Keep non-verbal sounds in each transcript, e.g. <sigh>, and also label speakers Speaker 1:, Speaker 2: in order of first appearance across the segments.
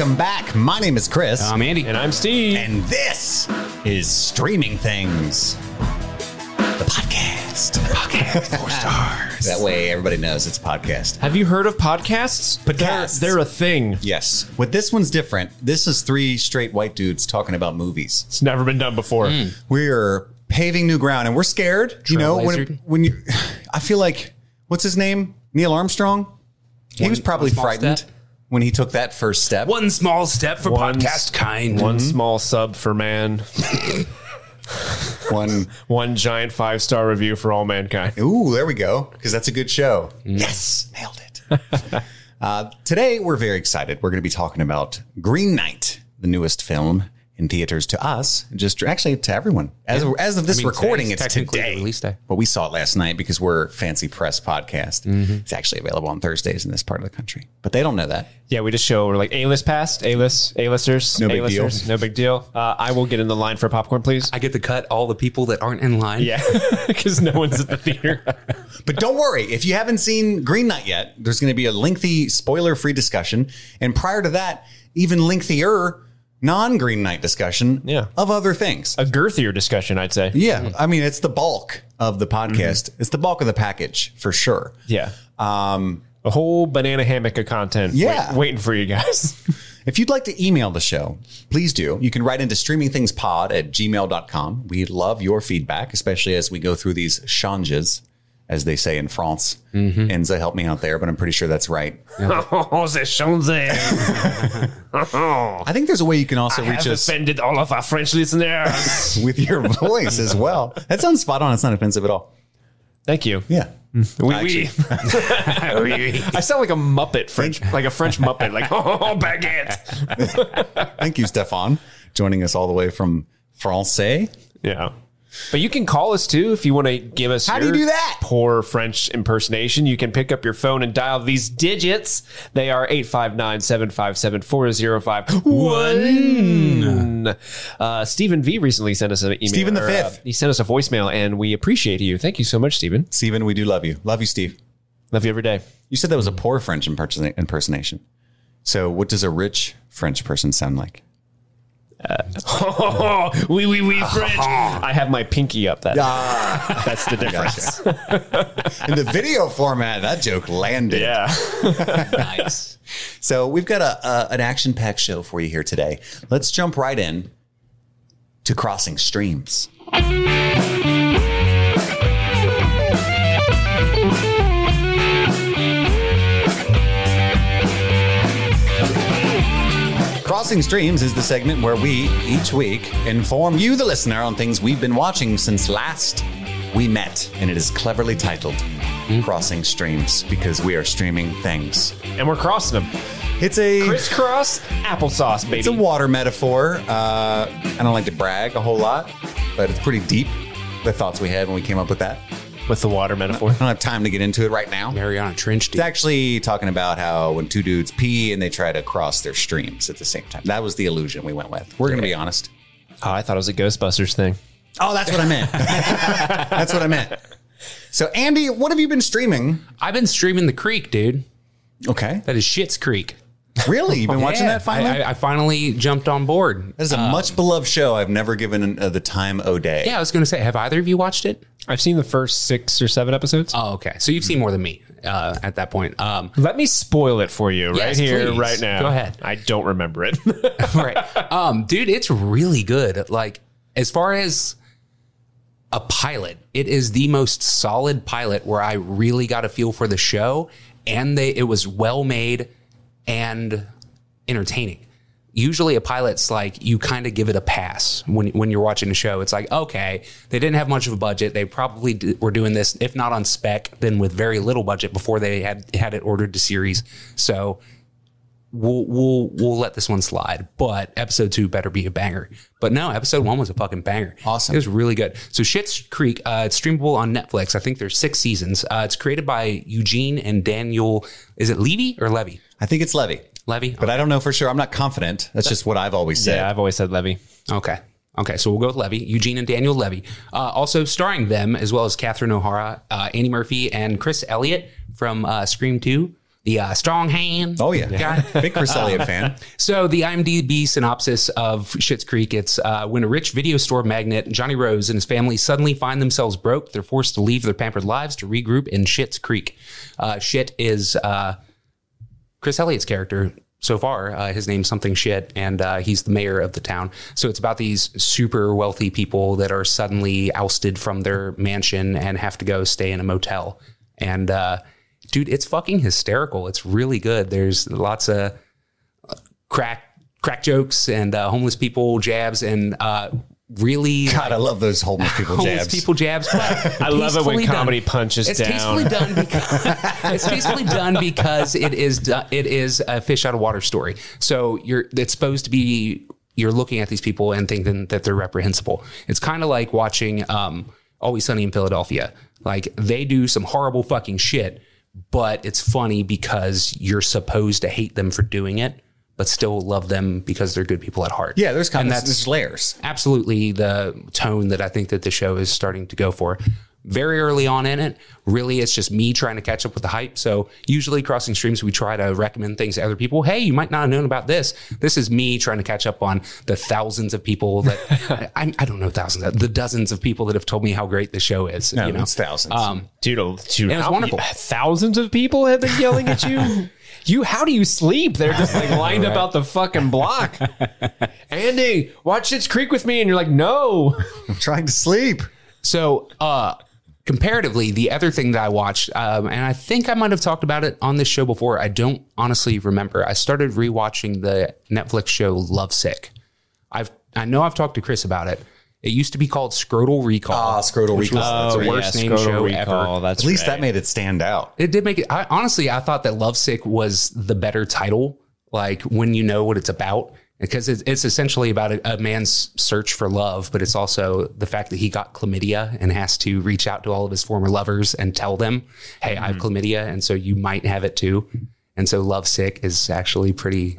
Speaker 1: Welcome back. My name is Chris.
Speaker 2: I'm Andy.
Speaker 3: And I'm Steve.
Speaker 1: and this is Streaming Things, the podcast. Podcast. Four <laughs> stars. That way everybody knows it's a podcast.
Speaker 3: Have you heard of podcasts?
Speaker 1: Podcasts.
Speaker 3: They're, they're a thing.
Speaker 1: Yes. What this one's different. This is three straight white dudes talking about movies.
Speaker 3: It's never been done before. Hmm.
Speaker 1: We are paving new ground and we're scared. You know, when,
Speaker 2: Trailblazer.
Speaker 1: when you, <sighs> I feel like, what's his name? Neil Armstrong? He was probably
Speaker 2: small
Speaker 1: frightened
Speaker 2: step.
Speaker 1: When he took that first step.
Speaker 2: One small step for
Speaker 3: One-
Speaker 2: podcast kind.
Speaker 3: One small sub for man, <laughs>
Speaker 1: One.
Speaker 3: one giant five star review for all mankind.
Speaker 1: Ooh, there we go. Because that's a good show. Yes, nailed it. <laughs> uh, today, we're very excited. We're going to be talking about Green Knight, the newest film in theaters to us, just actually to everyone. As, as of this
Speaker 2: I mean,
Speaker 1: recording, it's today.
Speaker 2: release day.
Speaker 1: But we saw it last night because we're Fancy Press Podcast. It's actually available on Thursdays in this part of the country. But they don't know that.
Speaker 3: Yeah, we just show we're like A list passed, A list, A listers,
Speaker 1: No big deal.
Speaker 3: no big deal. Uh, I will get in the line for popcorn, please.
Speaker 2: I get to cut all the people that aren't in line.
Speaker 3: yeah, <laughs> because no one's at the <laughs> theater.
Speaker 1: But don't worry, if you haven't seen Green Knight yet, there's going to be a lengthy spoiler free discussion. And prior to that, even lengthier non Green Knight discussion
Speaker 3: Yeah.
Speaker 1: of other things.
Speaker 3: A girthier discussion, I'd say.
Speaker 1: Yeah. I mean, it's the bulk of the podcast, it's the bulk of the package for sure.
Speaker 3: Yeah,
Speaker 1: Um,
Speaker 3: a whole banana hammock of content.
Speaker 1: Yeah.
Speaker 3: wait- waiting for you guys. <laughs>
Speaker 1: If you'd like to email the show, please do. You can write into streamingthingspod at gmail.com. We love your feedback, especially as we go through these changes, as they say in France. Mm-hmm. Enza, help me out there, but I'm pretty sure that's right. <laughs>
Speaker 3: oh, the Champs-Élysées. <laughs> Oh.
Speaker 1: I think there's a way you can also
Speaker 3: I
Speaker 1: reach
Speaker 3: have
Speaker 1: us
Speaker 3: offended all of our French listeners. <laughs>
Speaker 1: with your voice as well. That sounds spot on. It's not offensive at all.
Speaker 3: Thank you.
Speaker 1: Yeah. Mm.
Speaker 3: Oui, oui.
Speaker 1: Actually.
Speaker 3: I sound like a Muppet French, like a French Muppet, like oh, oh baguette.
Speaker 1: Thank you, Stefan, joining us all the way from Francais.
Speaker 3: Yeah, but you can call us too if you want to give us.
Speaker 1: How do you do that?
Speaker 3: Poor French impersonation. You can pick up your phone and dial these digits. They are 859-757-4051. Uh, Stephen V recently sent us an email.
Speaker 1: Stephen the
Speaker 3: or,
Speaker 1: Fifth.
Speaker 3: uh, he sent us a voicemail, and we appreciate you. Thank you so much, Stephen.
Speaker 1: Stephen, we do love you. Love you, Steve.
Speaker 3: Love you every day.
Speaker 1: You said that was a poor French imperson- impersonation. So, what does a rich French person sound like? <laughs>
Speaker 3: Oui, oui, oui, French. <laughs> I have my pinky up. That
Speaker 1: Ah,
Speaker 3: that's the difference.
Speaker 1: in the video format, that joke landed.
Speaker 3: Yeah. <laughs>
Speaker 1: nice. So we've got a, a an action packed show for you here today. Let's jump right in to crossing streams. Crossing Streams is the segment where we, each week, inform you, the listener, on things we've been watching since last we met. And it is cleverly titled Crossing Streams because we are streaming things.
Speaker 3: and we're crossing them.
Speaker 1: It's a
Speaker 3: Crisscross applesauce, baby.
Speaker 1: it's a water metaphor. Uh, I don't like to brag a whole lot, but it's pretty deep. The thoughts we had when we came up with that.
Speaker 3: With the water metaphor.
Speaker 1: I don't have time to get into it right now.
Speaker 2: Mariana Trench.
Speaker 1: It's actually talking about how when two dudes pee and they try to cross their streams at the same time. That was the illusion we went with. We're going to be honest.
Speaker 3: Oh, I thought it was a Ghostbusters thing.
Speaker 1: Oh, that's what I meant. <laughs> that's what I meant. So, Andy, what have you been streaming?
Speaker 2: I've been streaming The Creek, dude.
Speaker 1: Okay.
Speaker 2: That is Schitt's Creek.
Speaker 1: Really? You've been watching
Speaker 2: Yeah,
Speaker 1: that finally?
Speaker 2: I, I, I finally jumped on board.
Speaker 1: that is a much beloved show I've never given uh, the time o' day.
Speaker 2: Yeah, I was going to say, have either of you watched it?
Speaker 3: I've seen the first six or seven episodes.
Speaker 2: Oh, okay. So you've seen more than me uh, at that point. Um,
Speaker 3: Let me spoil it for you right here,
Speaker 2: please.
Speaker 3: right now.
Speaker 2: Go ahead.
Speaker 3: I don't remember it. <laughs>
Speaker 2: right. Um, dude, it's really good. Like, as far as a pilot, it is the most solid pilot where I really got a feel for the show and they it was well made and entertaining. Usually a pilot's like you kind of give it a pass when when you're watching a show. It's like, okay, they didn't have much of a budget. They probably d- were doing this if not on spec, then with very little budget before they had had it ordered to series. So we'll we'll we'll let this one slide. But episode two better be a banger. But no, episode one was a fucking banger.
Speaker 1: Awesome.
Speaker 2: It was really good. So Schitt's Creek, uh, it's streamable on Netflix. I think there's six seasons. Uh, it's created by Eugene and Daniel. Is it Levy or Levy?
Speaker 1: I think it's Levy,
Speaker 2: Levy.
Speaker 1: but I don't know for sure. I'm not confident. That's just what I've always said.
Speaker 3: yeah, I've always said Levy.
Speaker 2: Okay. Okay, so we'll go with Levy, Eugene and Daniel Levy. Uh, also starring them, as well as Catherine O'Hara, uh, Annie Murphy, and Chris Elliott from uh, Scream 2. the uh, strong hand.
Speaker 1: Oh yeah,
Speaker 2: guy. <laughs>
Speaker 1: big Chris Elliott fan. <laughs>
Speaker 2: So the IMDb synopsis of Schitt's Creek: It's uh, when a rich video store magnate Johnny Rose and his family suddenly find themselves broke. They're forced to leave their pampered lives to regroup in Schitt's Creek. Uh, Schitt is uh, Chris Elliott's character so far. Uh, his name's something shit, and uh, he's the mayor of the town. So it's about these super wealthy people that are suddenly ousted from their mansion and have to go stay in a motel. And uh, dude, it's fucking hysterical. It's really good. There's lots of crack crack jokes and uh, homeless people jabs and uh, really
Speaker 1: God, I love those homeless people
Speaker 2: homeless
Speaker 1: jabs.
Speaker 2: people jabs. But <laughs>
Speaker 3: I love it when
Speaker 2: tastefully
Speaker 3: comedy
Speaker 2: done.
Speaker 3: punches
Speaker 2: it's
Speaker 3: down.
Speaker 2: tastefully done because <laughs> <laughs> it's tastefully done because it is it is a fish out of water story. So you're it's supposed to be you're looking at these people and thinking that they're reprehensible. It's kind of like watching um, Always Sunny in Philadelphia. Like they do some horrible fucking shit, but it's funny because you're supposed to hate them for doing it, but still love them because they're good people at heart.
Speaker 1: Yeah, there's kind
Speaker 2: And
Speaker 1: of
Speaker 2: that's-
Speaker 1: there's layers.
Speaker 2: absolutely the tone that I think that the show is starting to go for. Very early on in it, really, it's just me trying to catch up with the hype. So usually, crossing streams, we try to recommend things to other people. Hey, you might not have known about this. This is me trying to catch up on the thousands of people that <laughs> I, I don't know thousands, the dozens of people that have told me how great the show is.
Speaker 1: No,
Speaker 2: you know,
Speaker 1: it's thousands.
Speaker 2: um,
Speaker 3: Dude, oh, dude
Speaker 2: It was
Speaker 3: how-
Speaker 2: wonderful.
Speaker 3: Thousands of people have been yelling at you. <laughs> You, how do you sleep? They're just like <laughs> lined up out the fucking block. <laughs> Andy, watch Schitt's Creek with me, and you're like, no.
Speaker 1: I'm trying to sleep.
Speaker 2: So, uh, comparatively, the other thing that I watched, um, and I think I might have talked about it on this show before. I don't honestly remember. I started rewatching the Netflix show Lovesick. I've I know I've talked to Chris about it. It used to be called Scrotal Recall.
Speaker 1: Ah, Scrotal
Speaker 2: which was
Speaker 1: Recall.
Speaker 2: the
Speaker 1: That's right.
Speaker 2: worst named show ever.
Speaker 3: That's
Speaker 1: At least
Speaker 3: right.
Speaker 1: that made it stand out.
Speaker 2: It did make it. I, honestly, I thought that Lovesick was the better title. Like when you know what it's about, because it's, it's essentially about a, a man's search for love, but it's also the fact that he got chlamydia and has to reach out to all of his former lovers and tell them, "Hey, I have chlamydia, and so you might have it too." And so, Lovesick is actually pretty,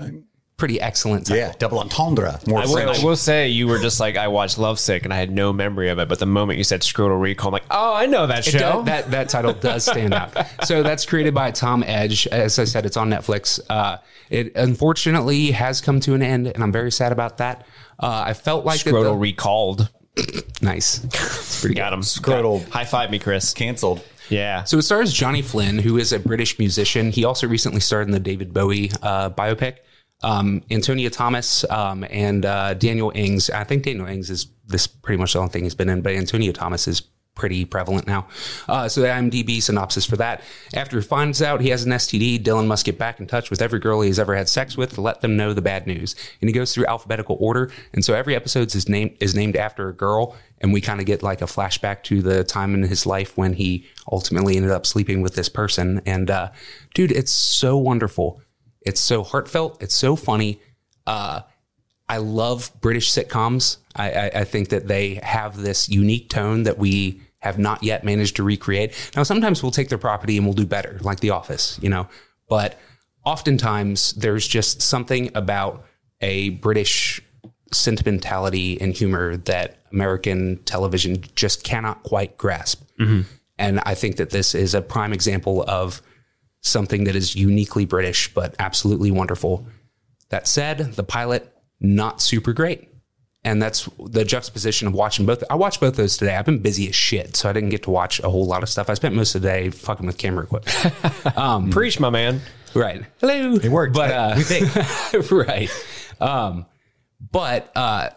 Speaker 2: pretty excellent. Title.
Speaker 1: Yeah, double entendre. More
Speaker 3: I will,
Speaker 1: French.
Speaker 3: I will say you were just like I watched Lovesick and I had no memory of it, but the moment you said Scrotal Recall, I'm like, oh, I know that
Speaker 2: It
Speaker 3: show.
Speaker 2: does- that that title does stand out. <laughs> So that's created by Tom Edge. As I said, it's on Netflix. Uh, it unfortunately has come to an end, and I'm very sad about that. Uh, I felt like that
Speaker 3: Scrotal
Speaker 2: the-
Speaker 3: recalled. <coughs>
Speaker 2: nice. It's pretty good.
Speaker 3: Got him.
Speaker 1: Scrotal.
Speaker 3: High five me, Chris.
Speaker 1: Canceled.
Speaker 3: Yeah.
Speaker 2: So it stars Johnny Flynn, who is a British musician. He also recently starred in the David Bowie uh, biopic. Um, Antonia Thomas um, and uh, Daniel Ings. I think Daniel Ings is this pretty much the only thing he's been in, but Antonia Thomas is pretty prevalent now. Uh, so the IMDb synopsis for that: After he finds out he has an STD, Dylan must get back in touch with every girl he's ever had sex with to let them know the bad news. And he goes through alphabetical order, and so every episode is named is named after a girl, and we kind of get like a flashback to the time in his life when he ultimately ended up sleeping with this person. And uh, dude, it's so wonderful. It's so heartfelt. It's so funny. Uh, I love British sitcoms. I, I, I think that they have this unique tone that we have not yet managed to recreate. Now, sometimes we'll take their property and we'll do better, like The Office, you know, but oftentimes there's just something about a British sentimentality and humor that American television just cannot quite grasp. And I think that this is a prime example of something that is uniquely British, but absolutely wonderful. That said, the pilot, not super great. And that's the juxtaposition of watching both. I watched both those today. I've been busy as shit, so I didn't get to watch a whole lot of stuff. I spent most of the day fucking with camera equipment. <laughs>
Speaker 3: Preach, my man.
Speaker 2: right. Hello. It
Speaker 1: worked.
Speaker 2: But, uh,
Speaker 1: We think. <laughs>
Speaker 2: right. Um, but uh,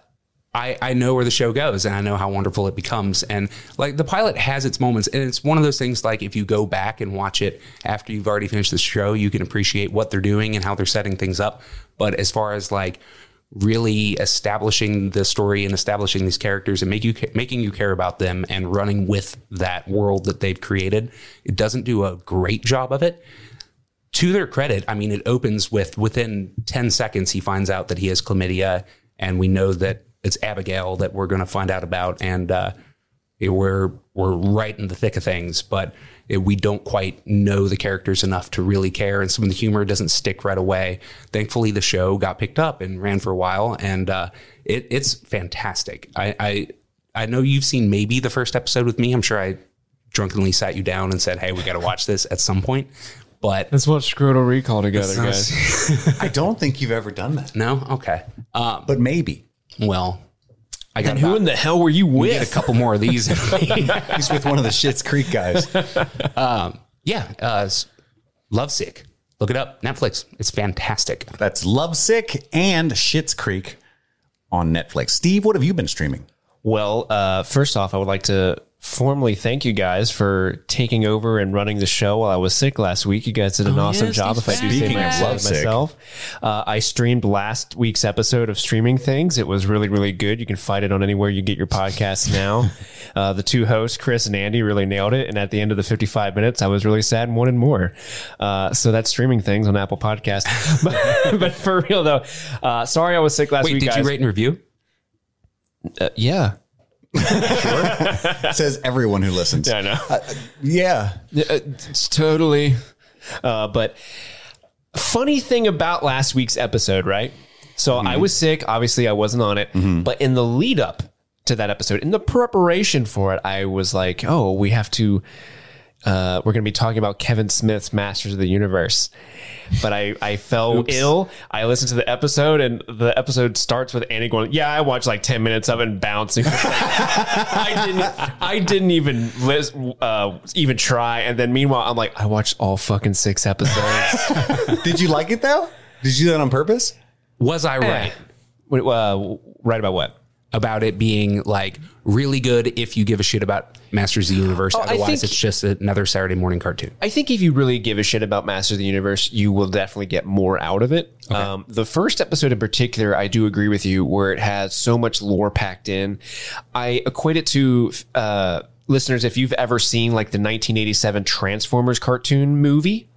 Speaker 2: I, I know where the show goes and I know how wonderful it becomes. And like the pilot has its moments. And it's one of those things like if you go back and watch it after you've already finished the show, you can appreciate what they're doing and how they're setting things up. But as far as like really establishing the story and establishing these characters and make you making you care about them and running with that world that they've created, it doesn't do a great job of it to their credit, I mean, it opens with within 10 seconds, he finds out that he has chlamydia, and we know that it's Abigail that we're going to find out about. And uh, it- we're, we're right in the thick of things, but it, we don't quite know the characters enough to really care. And some of the humor doesn't stick right away. Thankfully, the show got picked up and ran for a while, and uh, it, it's fantastic. I, I, I know you've seen maybe the first episode with me. I'm sure I drunkenly sat you down and said, Hey, we got to watch this at some point. but
Speaker 3: Let's watch Scrotal Recall together, guys. <laughs>
Speaker 1: I don't think you've ever done that,
Speaker 2: no, okay. Um,
Speaker 1: but maybe
Speaker 2: well, I got
Speaker 3: And who
Speaker 2: about-
Speaker 3: in the hell were you
Speaker 2: get a couple more of these. <laughs>
Speaker 1: he's with one of the Schitt's Creek guys. <laughs>
Speaker 2: yeah, uh, s- Lovesick. Look it up. Netflix. It's fantastic.
Speaker 1: That's Lovesick and Schitt's Creek on Netflix. Steve, what have you been streaming?
Speaker 3: Well, uh, first off, I would like to formally thank you guys for taking over and running the show while I was sick last week. You guys did an awesome
Speaker 2: yeah,
Speaker 3: job. If I do say myself, Uh, I streamed last week's episode of Streaming Things. It was really, really good. You can find it on anywhere you get your podcasts now. <laughs> uh, the two hosts, Chris and Andy, really nailed it. And at the end of the 55 minutes, I was really sad and wanted more. Uh, so that's Streaming Things on Apple Podcast. <laughs> but, but for real though, uh, sorry I was sick last
Speaker 2: Wait,
Speaker 3: week.
Speaker 2: did
Speaker 3: guys.
Speaker 2: you rate and review?
Speaker 3: Uh, yeah. <laughs>
Speaker 1: Says everyone who listens.
Speaker 3: Yeah, I know.
Speaker 1: Yeah.
Speaker 3: Yeah, It's totally. Uh, but funny thing about last week's episode, right? So I was sick. Obviously, I wasn't on it. But in the lead up to that episode, in the preparation for it, I was like, "Oh, we have to. Uh, we're going to be talking about Kevin Smith's Masters of the Universe." But I, I fell ill. I listened to the episode, and the episode starts with Annie going, "Yeah, I watched like ten minutes of it and bouncing." <laughs> I didn't. I didn't even lis- uh, even try. And then meanwhile, I'm like, I watched all fucking six episodes. <laughs>
Speaker 1: Did you like it though? Did you do that on purpose?
Speaker 2: Was I right
Speaker 3: Wait, uh, right about what?
Speaker 2: About it being like really good if you give a shit about Masters of the Universe?
Speaker 3: I
Speaker 2: Otherwise,
Speaker 3: think-
Speaker 2: it's just another Saturday morning cartoon.
Speaker 3: I think if you really give a shit about Masters of the Universe, you will definitely get more out of it. Um, the first episode in particular, I do agree with you, where it has so much lore packed in. I equate it to uh, listeners if you've ever seen like the 1987 Transformers cartoon movie.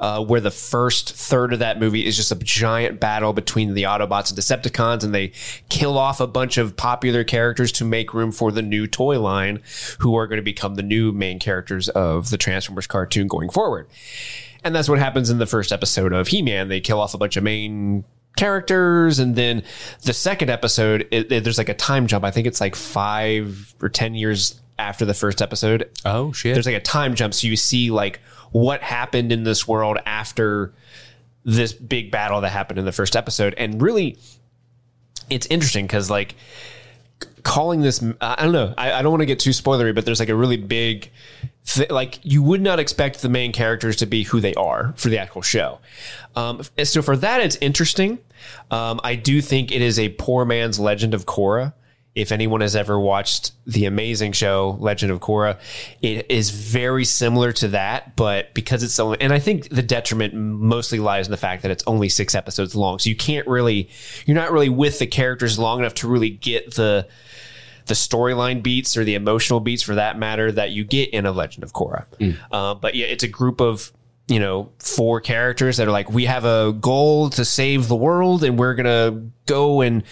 Speaker 3: Uh, where the first third of that movie is just a giant battle between the Autobots and Decepticons, and they kill off a bunch of popular characters to make room for the new toy line, who are going to become the new main characters of the Transformers cartoon going forward. And that's what happens in the first episode of He Man. They kill off a bunch of main characters, and then the second episode, it, it- there's like a time jump. I think it's like five or 10 years after the first episode.
Speaker 2: Oh shit!
Speaker 3: there's like a time jump so you see like what happened in this world after this big battle that happened in the first episode. And really it's interesting because like calling this i don't know. I, I don't want to get too spoilery but there's like a really big th- like you would not expect the main characters to be who they are for the actual show. Um, so for that it's interesting. Um, i do think it is a poor man's legend of korra if anyone has ever watched the amazing show Legend of Korra, it is very similar to that, but because it's only, and I think the detriment mostly lies in the fact that it's only six episodes long. So you can't really, you're not really with the characters long enough to really get the, the storyline beats or the emotional beats for that matter that you get in a Legend of Korra. Uh, but yeah, it's a group of you know four characters that are like we have a goal to save the world and we're gonna go and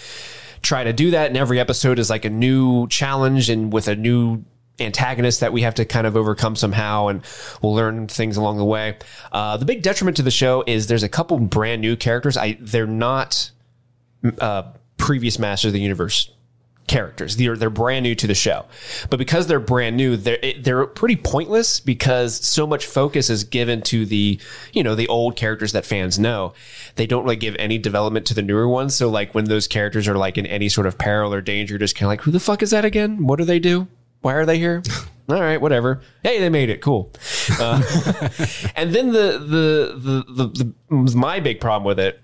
Speaker 3: try to do that. And every episode is like a new challenge and with a new antagonist that we have to kind of overcome somehow and we'll learn things along the way. Uh, the big detriment to the show is there's a couple brand new characters. I they're not uh, previous Masters of the Universe characters. They're they're brand new to the show, but because they're brand new, they're they're pretty pointless because so much focus is given to the you know the old characters that fans know. They don't really give any development to the newer ones. So like when those characters are like in any sort of peril or danger, just kind of like who the fuck is that again? What do they do? Why are they here? <laughs> All right, whatever. Hey, they made it. Cool. Uh, <laughs> and then the the the the, the my big problem with it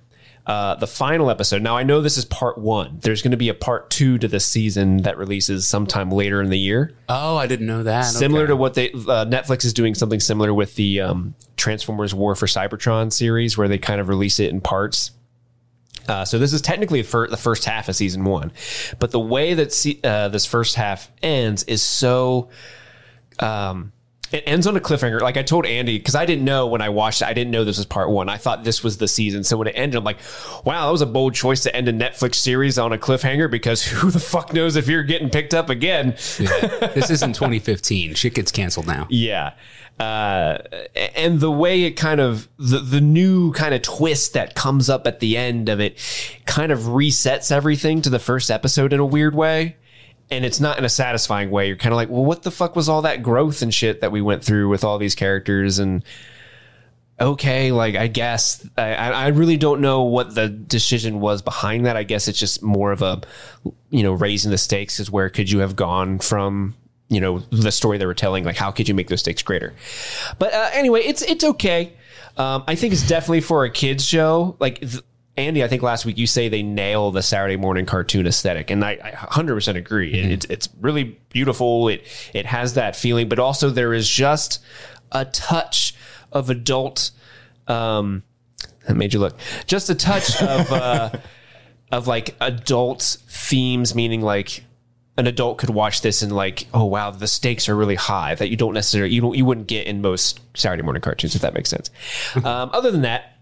Speaker 3: uh, the final episode. Now I know this is part one. There's going to be a part two to this season that releases sometime later in the year.
Speaker 2: oh, I didn't know that.
Speaker 3: Similar
Speaker 2: Okay.
Speaker 3: to what they uh, Netflix is doing something similar with the um, Transformers War for Cybertron series, where they kind of release it in parts. Uh, so this is technically for the first half of season one, but the way that se- uh, this first half ends is so um, it ends on a cliffhanger. Like I told Andy, because I didn't know when I watched it, I didn't know this was part one. I thought this was the season. So when it ended, I'm like, wow, that was a bold choice to end a Netflix series on a cliffhanger because <laughs> who the fuck knows if you're getting picked up again? <laughs>
Speaker 2: this isn't 2015. Shit gets canceled now.
Speaker 3: Yeah. Uh, and the way it kind of the, the new kind of twist that comes up at the end of it kind of resets everything to the first episode in a weird way. And it's not in a satisfying way. You're kind of like, well, what the fuck was all that growth and shit that we went through with all these characters? And okay, like I guess I, I really don't know what the decision was behind that. I guess it's just more of a, you know, raising the stakes is where could you have gone from, you know, the story they were telling, like how could you make those stakes greater? But uh, anyway, it's it's okay. Um, I think it's definitely for a kids show. Like th- Andy, I think last week you say they nail the Saturday morning cartoon aesthetic, and I, I 100% agree. It- It's it's really beautiful. It it has that feeling, but also there is just a touch of adult. Um, that made you look just a touch <laughs> of uh, of like adult themes, meaning like an adult could watch this and like, oh wow, the stakes are really high that you don't necessarily you don't you wouldn't get in most Saturday morning cartoons if that makes sense. <laughs> um, other than that,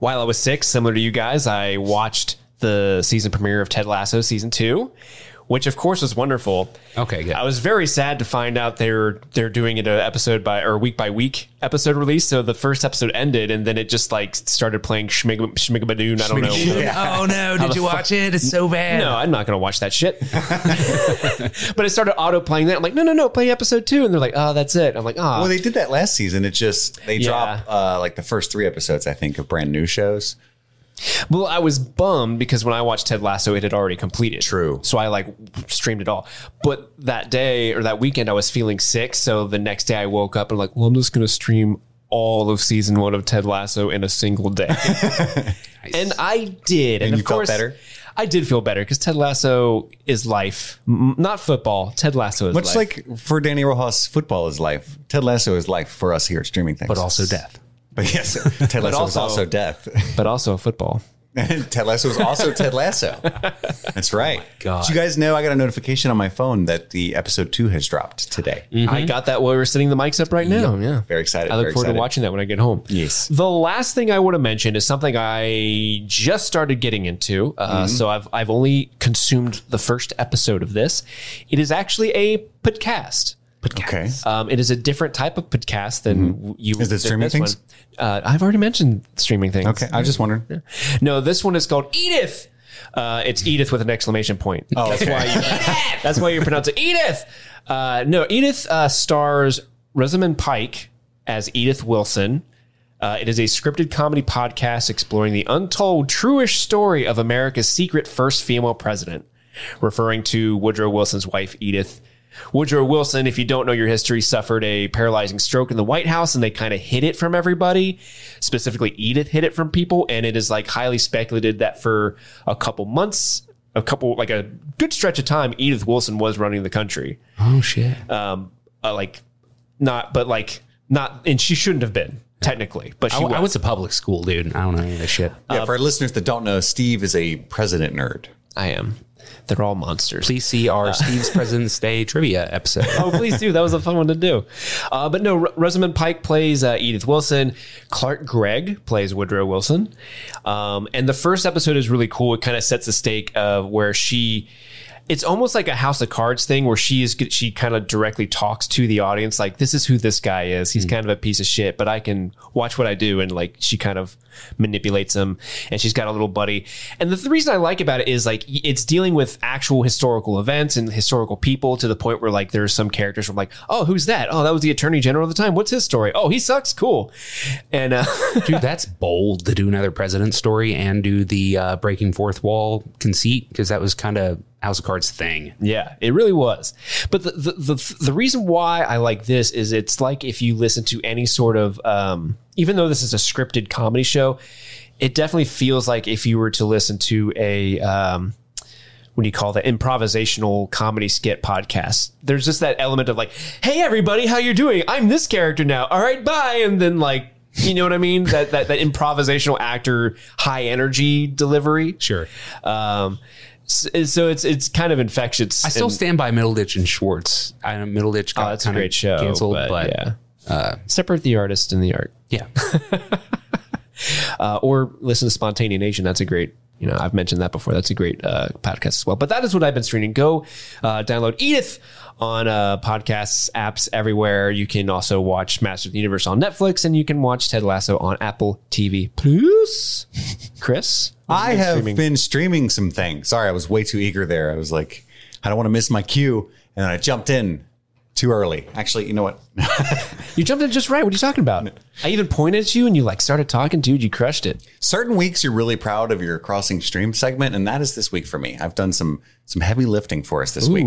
Speaker 3: while I was six, similar to you guys, I watched the season premiere of Ted Lasso season two, which of course was wonderful.
Speaker 2: Okay, good.
Speaker 3: I was very sad to find out they're they're doing it a episode by or week by week episode release. So the first episode ended, and then it just like started playing Schmig Schmigabadoon. I don't know.
Speaker 2: Oh no! Did you watch it? It's so bad.
Speaker 3: No, I'm not going to watch that shit. <laughs> <laughs> but it started auto playing that. I'm like, no, no, no, play episode two. And they're like, oh, that's it. I'm like, oh,
Speaker 1: Well, they did that last season. It just they
Speaker 3: Yeah.
Speaker 1: drop uh, like the first three episodes, I think, of brand new shows.
Speaker 3: Well, I was bummed because when I watched Ted Lasso, it had already completed.
Speaker 1: True.
Speaker 3: So I like streamed it all. But that day or that weekend, I was feeling sick. So the next day, I woke up and like, well, I'm just going to stream all of season one of Ted Lasso in a single day. <laughs> And I did. And,
Speaker 1: And
Speaker 3: of
Speaker 1: you felt
Speaker 3: course,
Speaker 1: better?
Speaker 3: I did feel better because Ted Lasso is life, M- not football. Ted Lasso is
Speaker 1: Much
Speaker 3: life.
Speaker 1: like for Dani Rojas, football is life. Ted Lasso is life for us here at Streaming Things.
Speaker 2: but also death.
Speaker 1: But yes, <laughs> Ted Lasso is
Speaker 3: also-
Speaker 1: also death. <laughs>
Speaker 3: but also football. <laughs>
Speaker 1: Ted Lasso is also Ted Lasso. That's right.
Speaker 2: God.
Speaker 1: Did you guys know I got a notification on my phone that the episode two has dropped today?
Speaker 3: I got that while we were setting the mics up right now. Yeah.
Speaker 1: Very excited.
Speaker 3: I look forward
Speaker 1: excited.
Speaker 3: to watching that when I get home.
Speaker 1: Yes.
Speaker 3: The last thing I want to mention is something I just started getting into. Uh, So I've I've only consumed the first episode of this. It is actually a podcast.
Speaker 1: Okay.
Speaker 3: Um, it is a different type of podcast than you.
Speaker 1: Mm-hmm. Is it streaming things?
Speaker 3: Uh, I've already mentioned streaming things.
Speaker 1: Okay. I was just wondering.
Speaker 3: No, this one is called Edith. Uh, it's Edith with an exclamation point. Oh, that's
Speaker 1: okay.
Speaker 3: why you, <laughs> that's why you pronounce it Edith. Uh, no, Edith uh, stars Rosamund Pike as Edith Wilson. Uh, it is a scripted comedy podcast exploring the untold, truish story of America's secret first female president, referring to Woodrow Wilson's wife, Edith. Woodrow Wilson, if you don't know your history, suffered a paralyzing stroke in the White House and they kind of hid it from everybody. Specifically, Edith hid it from people. And it is like highly speculated that for a couple months, a couple, like a good stretch of time, Edith Wilson was running the country.
Speaker 2: Oh shit!
Speaker 3: Um, uh, like, not, but like, not, and she shouldn't have been technically, but
Speaker 2: I,
Speaker 3: she
Speaker 2: I
Speaker 3: was.
Speaker 2: went to public school, dude. I don't know any of this shit.
Speaker 1: Yeah, for our listeners that don't know, Steve is a president nerd.
Speaker 3: I am. They're all monsters.
Speaker 2: Please see our Steve's <laughs> President's Day trivia episode.
Speaker 3: oh, please do. That was a fun one to do. Uh, but no, R- Rosamund Pike plays uh, Edith Wilson. Clark Gregg plays Woodrow Wilson. Um, and the first episode is really cool. It kind of sets the stake of where she. It's almost like a House of Cards thing where she is she kind of directly talks to the audience like this is who this guy is. He's kind of a piece of shit, but I can watch what I do and like she kind of manipulates him and she's got a little buddy. And the, the reason I like about it is like it's dealing with actual historical events and historical people to the point where like there's some characters from like, oh, who's that? Oh, that was the attorney general of the time. What's his story? Oh, he sucks. Cool. And uh, <laughs>
Speaker 2: Dude, that's bold to do another president story and do the uh, breaking fourth wall conceit because that was kind of House of Cards thing.
Speaker 3: Yeah, it really was. But the, the the the reason why I like this is it's like if you listen to any sort of um, even though this is a scripted comedy show, it definitely feels like if you were to listen to a um, what do you call that improvisational comedy skit podcast. There's just that element of like, hey everybody, how you doing? I'm this character now. All right, bye. And then like you know what I mean? That that that improvisational actor high energy delivery.
Speaker 2: Sure.
Speaker 3: Um, so it's it's kind of infectious.
Speaker 2: I still
Speaker 3: and-
Speaker 2: stand by Middleditch and Schwartz. I know Middleditch got
Speaker 3: Oh, that's a great show.
Speaker 2: canceled,
Speaker 3: but,
Speaker 2: but,
Speaker 3: yeah, separate the artist and the art,
Speaker 2: yeah. <laughs>
Speaker 3: uh, or listen to Spontaneanation. That's a great. You know, I've mentioned that before. That's a great uh, podcast as well. But that is what I've been streaming. Go uh, download Edith on uh, podcasts apps everywhere. You can also watch Master of the Universe on Netflix, and you can watch Ted Lasso on Apple TV Plus. Chris,
Speaker 1: I have
Speaker 3: streaming?
Speaker 1: been streaming some things. Sorry, I was way too eager there. I was like, I don't want to miss my cue. And then I jumped in Too early. Actually, you know what? <laughs>
Speaker 3: You jumped in just right. What are you talking about? I even pointed at you and you like started talking, dude. You crushed it.
Speaker 1: Certain weeks you're really proud of your crossing stream segment, and that is this week for me. I've done some some heavy lifting for us this week.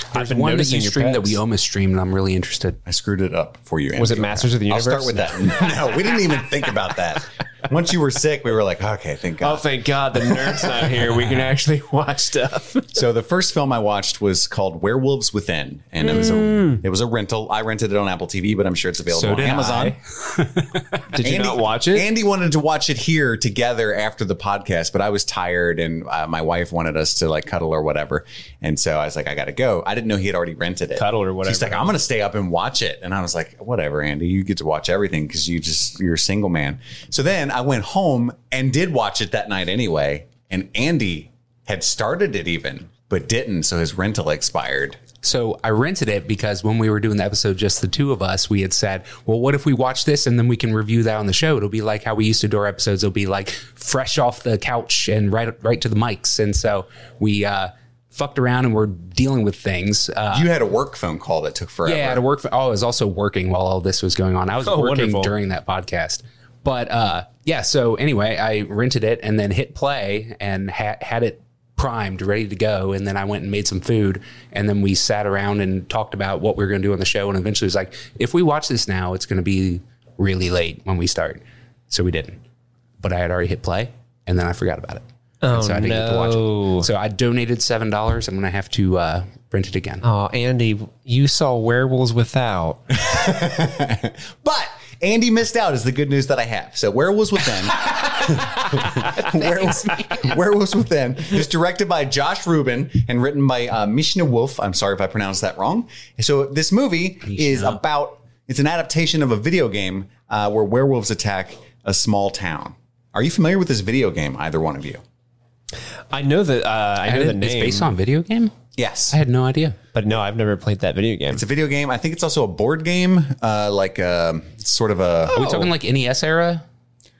Speaker 3: Ooh.
Speaker 2: There's
Speaker 3: been
Speaker 2: one that
Speaker 3: noticing
Speaker 2: you
Speaker 3: your
Speaker 2: streamed that
Speaker 3: pecs.
Speaker 2: we almost streamed, and I'm really interested.
Speaker 1: I screwed it up for you.
Speaker 3: Was it Masters of the Universe?
Speaker 1: I'll start with that. <laughs> No, we didn't even think about that. Once you were sick, we were like, okay, thank God.
Speaker 3: Oh, thank God the nerd's not here. We can actually <laughs> watch stuff.
Speaker 1: So the first film I watched was called Werewolves Within, and it was a it was a rental. I rented it on Apple TV, but I'm sure it's available
Speaker 2: So
Speaker 1: on
Speaker 2: did
Speaker 1: Amazon. <laughs> <laughs>
Speaker 3: Did you not watch it?
Speaker 1: Andy wanted to watch it here together after the podcast, but I was tired, and uh, my wife wanted us to like cuddle or whatever, and so I was like, I got to go. I didn't know he had already rented it.
Speaker 3: Cuddle or whatever.
Speaker 1: She's
Speaker 3: whatever.
Speaker 1: like, I'm going to stay up and watch it, and I was like, whatever, Andy, you get to watch everything because you just you're a single man. So then I went home and did watch it that night anyway, and Andy had started it even, but didn't, so his rental expired.
Speaker 2: So I rented it because when we were doing the episode, just the two of us, we had said, well, what if we watch this and then we can review that on the show? It'll be like how we used to do our episodes. It'll be like fresh off the couch and right, right to the mics. And so we, uh, fucked around and we're dealing with things. Uh,
Speaker 1: You had a work phone call that took forever.
Speaker 2: yeah, to work. For, oh, I was also working while all this was going on. I was
Speaker 3: Oh,
Speaker 2: working
Speaker 3: wonderful.
Speaker 2: during that podcast. But uh, yeah, so anyway, I rented it and then hit play and ha- had it primed, ready to go. And then I went and made some food. And then we sat around and talked about what we were going to do on the show. And eventually it was like, if we watch this now, it's going to be really late when we start. So we didn't. But I had already hit play and then I forgot about it.
Speaker 3: Oh,
Speaker 2: And so I didn't get to watch
Speaker 3: no.
Speaker 2: it. So I donated $7. I'm going to have to uh, rent it again.
Speaker 3: Oh, Andy, you saw werewolves without. <laughs>
Speaker 1: But Andy missed out is the good news that I have. So Werewolves Within. <laughs> Werewolves, Werewolves Within is directed by Josh Rubin and written by uh, Mishna Wolff. I'm sorry if I pronounced that wrong. So this movie is about it's an adaptation of a video game uh, where werewolves attack a small town. Are you familiar with this video game? Either one of you?
Speaker 3: I know that uh, I know
Speaker 2: And
Speaker 3: the name,
Speaker 2: It's based on video game?
Speaker 1: Yes.
Speaker 2: I had no idea.
Speaker 3: but no, I've never played that video game.
Speaker 1: It's a video game. I think it's also a board game, uh, like a sort of a.
Speaker 2: Are we talking like NES era?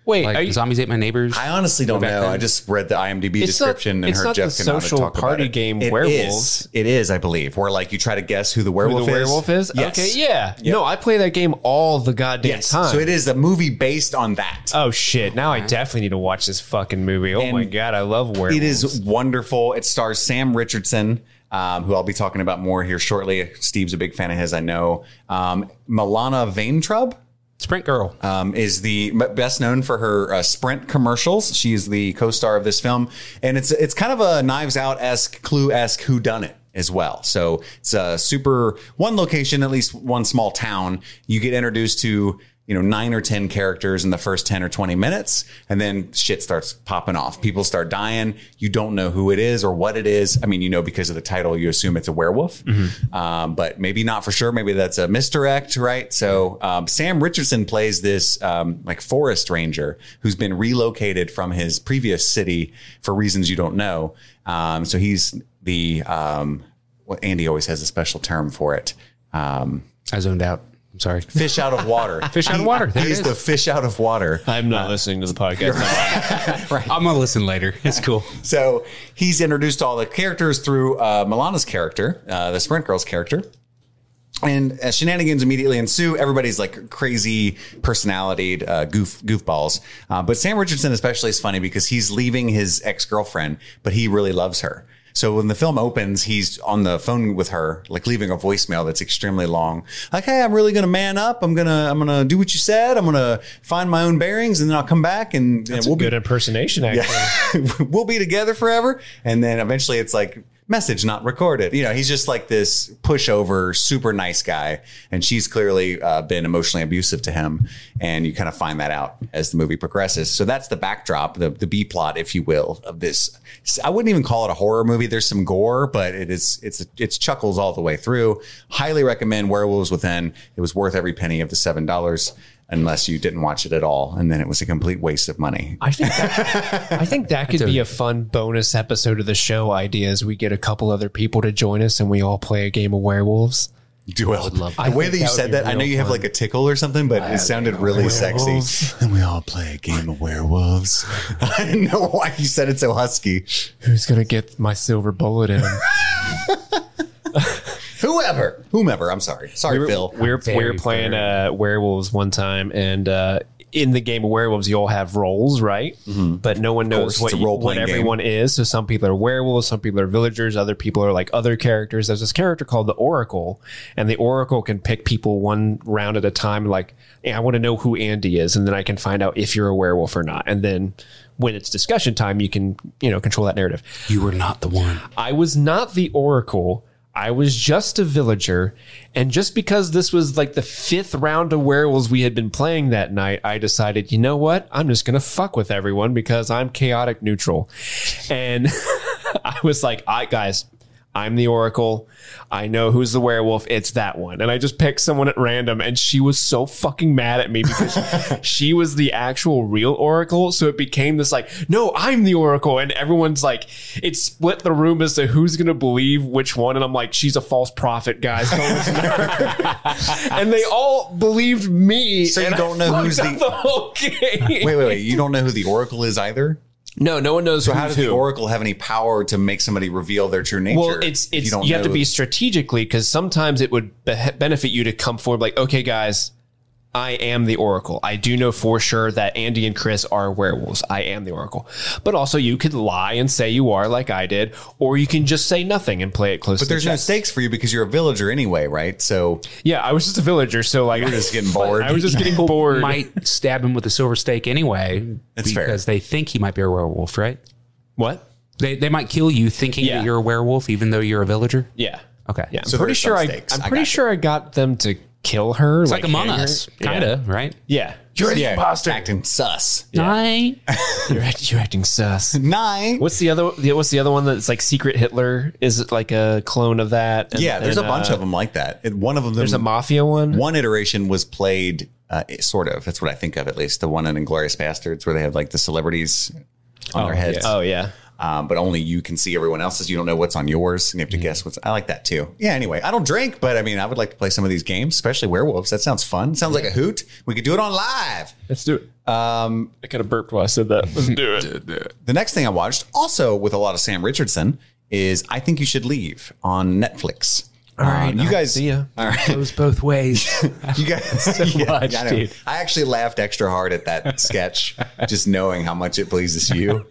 Speaker 3: Wait,
Speaker 2: Like
Speaker 3: are you,
Speaker 2: Zombies Ate My Neighbors?
Speaker 1: I honestly don't know.
Speaker 2: then?
Speaker 1: I just read the IMDb
Speaker 3: It's not-
Speaker 1: description and
Speaker 3: it's
Speaker 1: heard
Speaker 3: not
Speaker 1: Jeff Canada
Speaker 3: social
Speaker 1: talk about
Speaker 3: party
Speaker 1: it.
Speaker 3: game
Speaker 1: It
Speaker 3: Werewolves.
Speaker 1: is. It is, I believe, where like you try to guess who the
Speaker 3: who
Speaker 1: werewolf
Speaker 3: the
Speaker 1: is.
Speaker 3: werewolf is?
Speaker 1: Yes.
Speaker 3: Okay, yeah. No, I play that game all the goddamn
Speaker 1: Yes.
Speaker 3: time.
Speaker 1: So it is a movie based on that.
Speaker 3: Oh shit! Now I definitely need to watch this fucking movie. Oh
Speaker 1: And
Speaker 3: my god, I love werewolves.
Speaker 1: It is wonderful. It stars Sam Richardson, um, who I'll be talking about more here shortly. Steve's a big fan of his, I know. Um, Milana Vaintrub.
Speaker 2: Sprint Girl.
Speaker 1: um, is the best known for her uh, Sprint commercials. She is the co-star of this film, and it's it's kind of a Knives Out esque, Clue esque Who Done It as well. So it's a super one location, at least one small town. You get introduced to you know nine or ten characters in the first ten or twenty minutes, and then shit starts popping off. People start dying. You don't know who it is or what it is. I mean, you know because of the title, you assume it's a werewolf, um, but maybe not for sure. Maybe that's a misdirect, right? So um, Sam Richardson plays this um, like forest ranger who's been relocated from his previous city for reasons you don't know. Um, so he's the um, what Andy always has a special term for it. Um,
Speaker 2: I zoned out. I'm sorry.
Speaker 1: fish out of water. <laughs>
Speaker 2: Fish out of water. There
Speaker 1: He's
Speaker 2: is.
Speaker 1: the fish out of water.
Speaker 3: I'm not listening to the podcast. <laughs> right.
Speaker 2: I'm gonna listen later. It's cool. <laughs>
Speaker 1: So he's introduced all the characters through uh, Milana's character, uh, the Sprint Girl's character. And uh, shenanigans immediately ensue. Everybody's like crazy personality, uh, goof goofballs. Uh, but Sam Richardson especially is funny because he's leaving his ex girlfriend, but he really loves her. So when the film opens, he's on the phone with her, like leaving a voicemail that's extremely long. Like, hey, I'm really gonna man up. I'm gonna I'm gonna do what you said. I'm gonna find my own bearings, and then I'll come back and, and we'll
Speaker 3: a
Speaker 1: be
Speaker 3: good impersonation, <laughs> actually. <laughs>
Speaker 1: we'll be together forever. And then eventually it's like message not recorded. You know, he's just like this pushover, super nice guy. And she's clearly uh, been emotionally abusive to him. And you kind of find that out as the movie progresses. So that's the backdrop, the, the B plot, if you will, of this. I wouldn't even call it a horror movie. There's some gore, but it is, it's, it's chuckles all the way through. Highly recommend Werewolves Within. It was worth every penny of the $7 unless you didn't watch it at all. And then it was a complete waste of money.
Speaker 3: I think that, <laughs> I think that could be a fun bonus episode of the show idea as we get a couple other people to join us and we all play a game of werewolves.
Speaker 1: Do well.
Speaker 2: love
Speaker 1: the way
Speaker 3: think
Speaker 1: that you
Speaker 3: that
Speaker 1: said that, I know you have
Speaker 3: fun.
Speaker 1: like a tickle or something, but it sounded really sexy. <laughs> And we all play a game of werewolves. <laughs> I didn't know why you said it so husky.
Speaker 3: Who's gonna get my silver bullet in?
Speaker 1: Whoever. whomever. I'm sorry. Sorry,
Speaker 3: we were,
Speaker 1: Phil.
Speaker 3: we were, we
Speaker 2: Very
Speaker 3: were playing
Speaker 2: fair.
Speaker 3: uh, werewolves one time, and uh, in the game of werewolves, you all have roles, right? But no one knows
Speaker 1: course,
Speaker 3: what, you- what
Speaker 1: role-playing game.
Speaker 3: everyone is. So some people are werewolves, some people are villagers, other people are like other characters. There's this character called the Oracle, and the Oracle can pick people one round at a time. Like, hey, I want to know who Andy is, and then I can find out if you're a werewolf or not. And then when it's discussion time, you can you know control that narrative.
Speaker 2: You were not the one.
Speaker 3: I was not the Oracle. I was just a villager. And just because this was like the fifth round of werewolves we had been playing that night, I decided, you know what? I'm just going to fuck with everyone because I'm chaotic neutral. And <laughs> I was like, right, guys, I'm the Oracle. I know who's the werewolf. It's that one. And I just picked someone at random and she was so fucking mad at me because <laughs> she was the actual real Oracle. So it became this like, no, I'm the Oracle. And everyone's like, it split the room as to who's going to believe which one. And I'm like, she's a false prophet, guys. Don't listen to her. <laughs> and they all believed me.
Speaker 1: So you don't know who's the-
Speaker 3: the whole <laughs> game.
Speaker 1: Wait, wait, wait. You don't know who the Oracle is either?
Speaker 3: No, no one knows
Speaker 1: So how does
Speaker 3: who.
Speaker 1: the Oracle have any power to make somebody reveal their true nature?
Speaker 3: Well, it's it's you,
Speaker 1: don't
Speaker 3: have to be strategically because sometimes it would be- benefit you to come forward like, okay, guys, I am the Oracle. I do know for sure that Andy and Chris are werewolves. I am the Oracle. But also, you could lie and say you are, like I did, or you can just say nothing and play it close. To the side.
Speaker 1: But
Speaker 3: to
Speaker 1: there's
Speaker 3: the
Speaker 1: no stakes for you because you're a villager anyway, right? So
Speaker 3: Yeah, I was just a villager, so like
Speaker 1: You're just getting <laughs> bored.
Speaker 3: I was just getting bored.
Speaker 2: Might stab him with a silver stake anyway
Speaker 1: That's fair.
Speaker 2: because they think he might be a werewolf, right?
Speaker 3: what?
Speaker 2: They, they might kill you thinking
Speaker 3: Yeah.
Speaker 2: that you're a werewolf, even though you're a villager.
Speaker 3: Yeah.
Speaker 2: Okay.
Speaker 3: Yeah, I'm
Speaker 1: So
Speaker 3: pretty sure I. I'm
Speaker 1: I
Speaker 3: pretty
Speaker 1: got
Speaker 3: sure I got them to kill her.
Speaker 2: It's like, Among
Speaker 3: hang her.
Speaker 2: Us, kind of, right?
Speaker 3: Yeah, you're the
Speaker 1: yeah,
Speaker 3: imposter.
Speaker 1: acting sus.
Speaker 2: Nine. <laughs>
Speaker 3: You're, act- you're acting sus.
Speaker 1: Nine.
Speaker 3: What's the other? the- What's the other one that's like Secret Hitler? Is it like a clone of that? And
Speaker 1: Yeah, there's a
Speaker 3: then,
Speaker 1: bunch
Speaker 3: uh,
Speaker 1: of them like that. It- one of them,
Speaker 3: There's a mafia one.
Speaker 1: one iteration was played uh, sort of. That's what I think of at least. The one in Inglourious Basterds where they have like the celebrities on their heads.
Speaker 3: Oh yeah.
Speaker 1: Um, but only you can see everyone else's. You don't know what's on yours, and you have to guess what's. I like that too. Yeah. Anyway, I don't drink, but I mean, I would like to play some of these games, especially werewolves. That sounds fun. Sounds like a hoot. We could do it on live.
Speaker 3: Let's do it. Um, I kind of burped while I said that. Let's do it. <laughs>
Speaker 1: The next thing I watched, also with a lot of Sam Richardson, is I think you should leave on Netflix. All
Speaker 3: right,
Speaker 1: you guys.
Speaker 3: see ya.
Speaker 1: All right,
Speaker 2: Goes both ways. <laughs>
Speaker 1: you guys. <laughs> yeah,
Speaker 3: much,
Speaker 1: I,
Speaker 3: dude.
Speaker 1: I actually laughed extra hard at that sketch, just knowing how much it pleases you.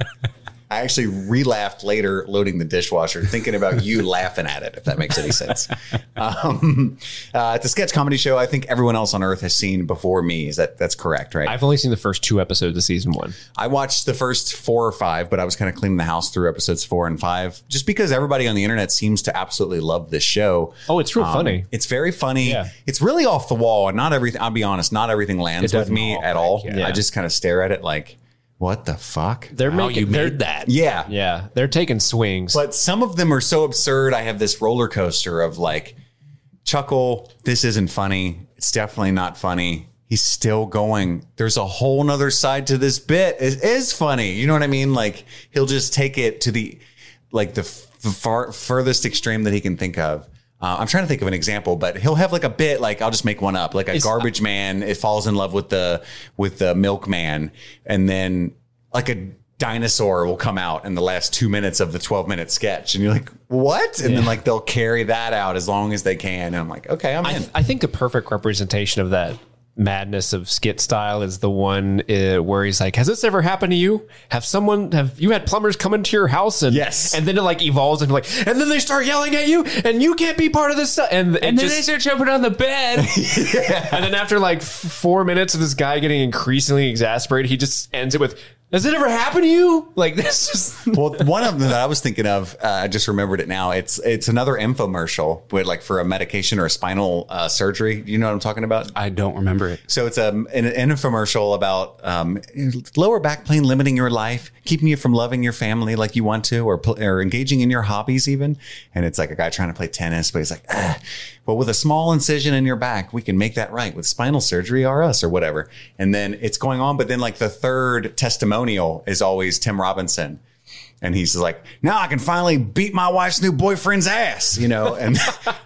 Speaker 1: I actually re-laughed later, loading the dishwasher, thinking about you <laughs> laughing at it. If that makes any sense. Um, uh, it's a sketch comedy show. I think everyone else on earth has seen before me. Is that that's correct? Right.
Speaker 3: I've only seen the first two episodes of season one.
Speaker 1: I watched the first four or five, but I was kind of cleaning the house through episodes four and five, just because everybody on the internet seems to absolutely love this show.
Speaker 3: Oh, it's real
Speaker 1: Um,
Speaker 3: funny.
Speaker 1: It's very funny.
Speaker 3: Yeah.
Speaker 1: It's really off the wall, and not everything. I'll be honest, not everything lands with me
Speaker 3: all
Speaker 1: at all.
Speaker 3: yeah.
Speaker 1: I just kind of stare at it like, what the fuck?
Speaker 3: They're
Speaker 2: How
Speaker 3: making
Speaker 2: you
Speaker 3: they're-
Speaker 2: made that?
Speaker 1: yeah.
Speaker 3: Yeah, they're taking swings.
Speaker 1: But some of them are so absurd. I have this roller coaster of like, chuckle, this isn't funny. It's definitely not funny. He's still going. There's a whole nother side to this bit. It is funny. You know what I mean? Like he'll just take it to the, like the, f- the far furthest extreme that he can think of. Uh, I'm trying to think of an example, but he'll have like a bit, like I'll just make one up, like a garbage man. It falls in love with the with the milkman, and then like a dinosaur will come out in the last two minutes of the 12 minute sketch, and you're like, what? And then like they'll carry that out as long as they can, and I'm like, okay, I'm
Speaker 3: I, th- I think a perfect representation of that madness of skit style is the one uh, where he's like, "Has this ever happened to you? Have someone have you had plumbers come into your house and
Speaker 1: Yes.
Speaker 3: and then it like evolves and like and then they start yelling at you and you can't be part of this stuff and
Speaker 2: and then they start jumping on the bed. <laughs>
Speaker 3: and then after like f- four minutes of this guy getting increasingly exasperated, he just ends it with, "Has it ever happened to you?" Like <laughs> this just
Speaker 1: well, one of them that I was thinking of, uh, I just remembered it now. It's it's another infomercial with like for a medication or a spinal uh, surgery. You know what I'm talking about?
Speaker 2: I don't remember it.
Speaker 1: So it's a, an, an infomercial about um, lower back pain limiting your life, keeping you from loving your family like you want to, or or engaging in your hobbies even. And it's like a guy trying to play tennis, but he's like, ah, well, with a small incision in your back, we can make that right with spinal surgery or us or whatever. And then it's going on, but then like the third testimonial is always Tim Robinson. And he's like, now I can finally beat my wife's new boyfriend's ass, you know. <laughs> And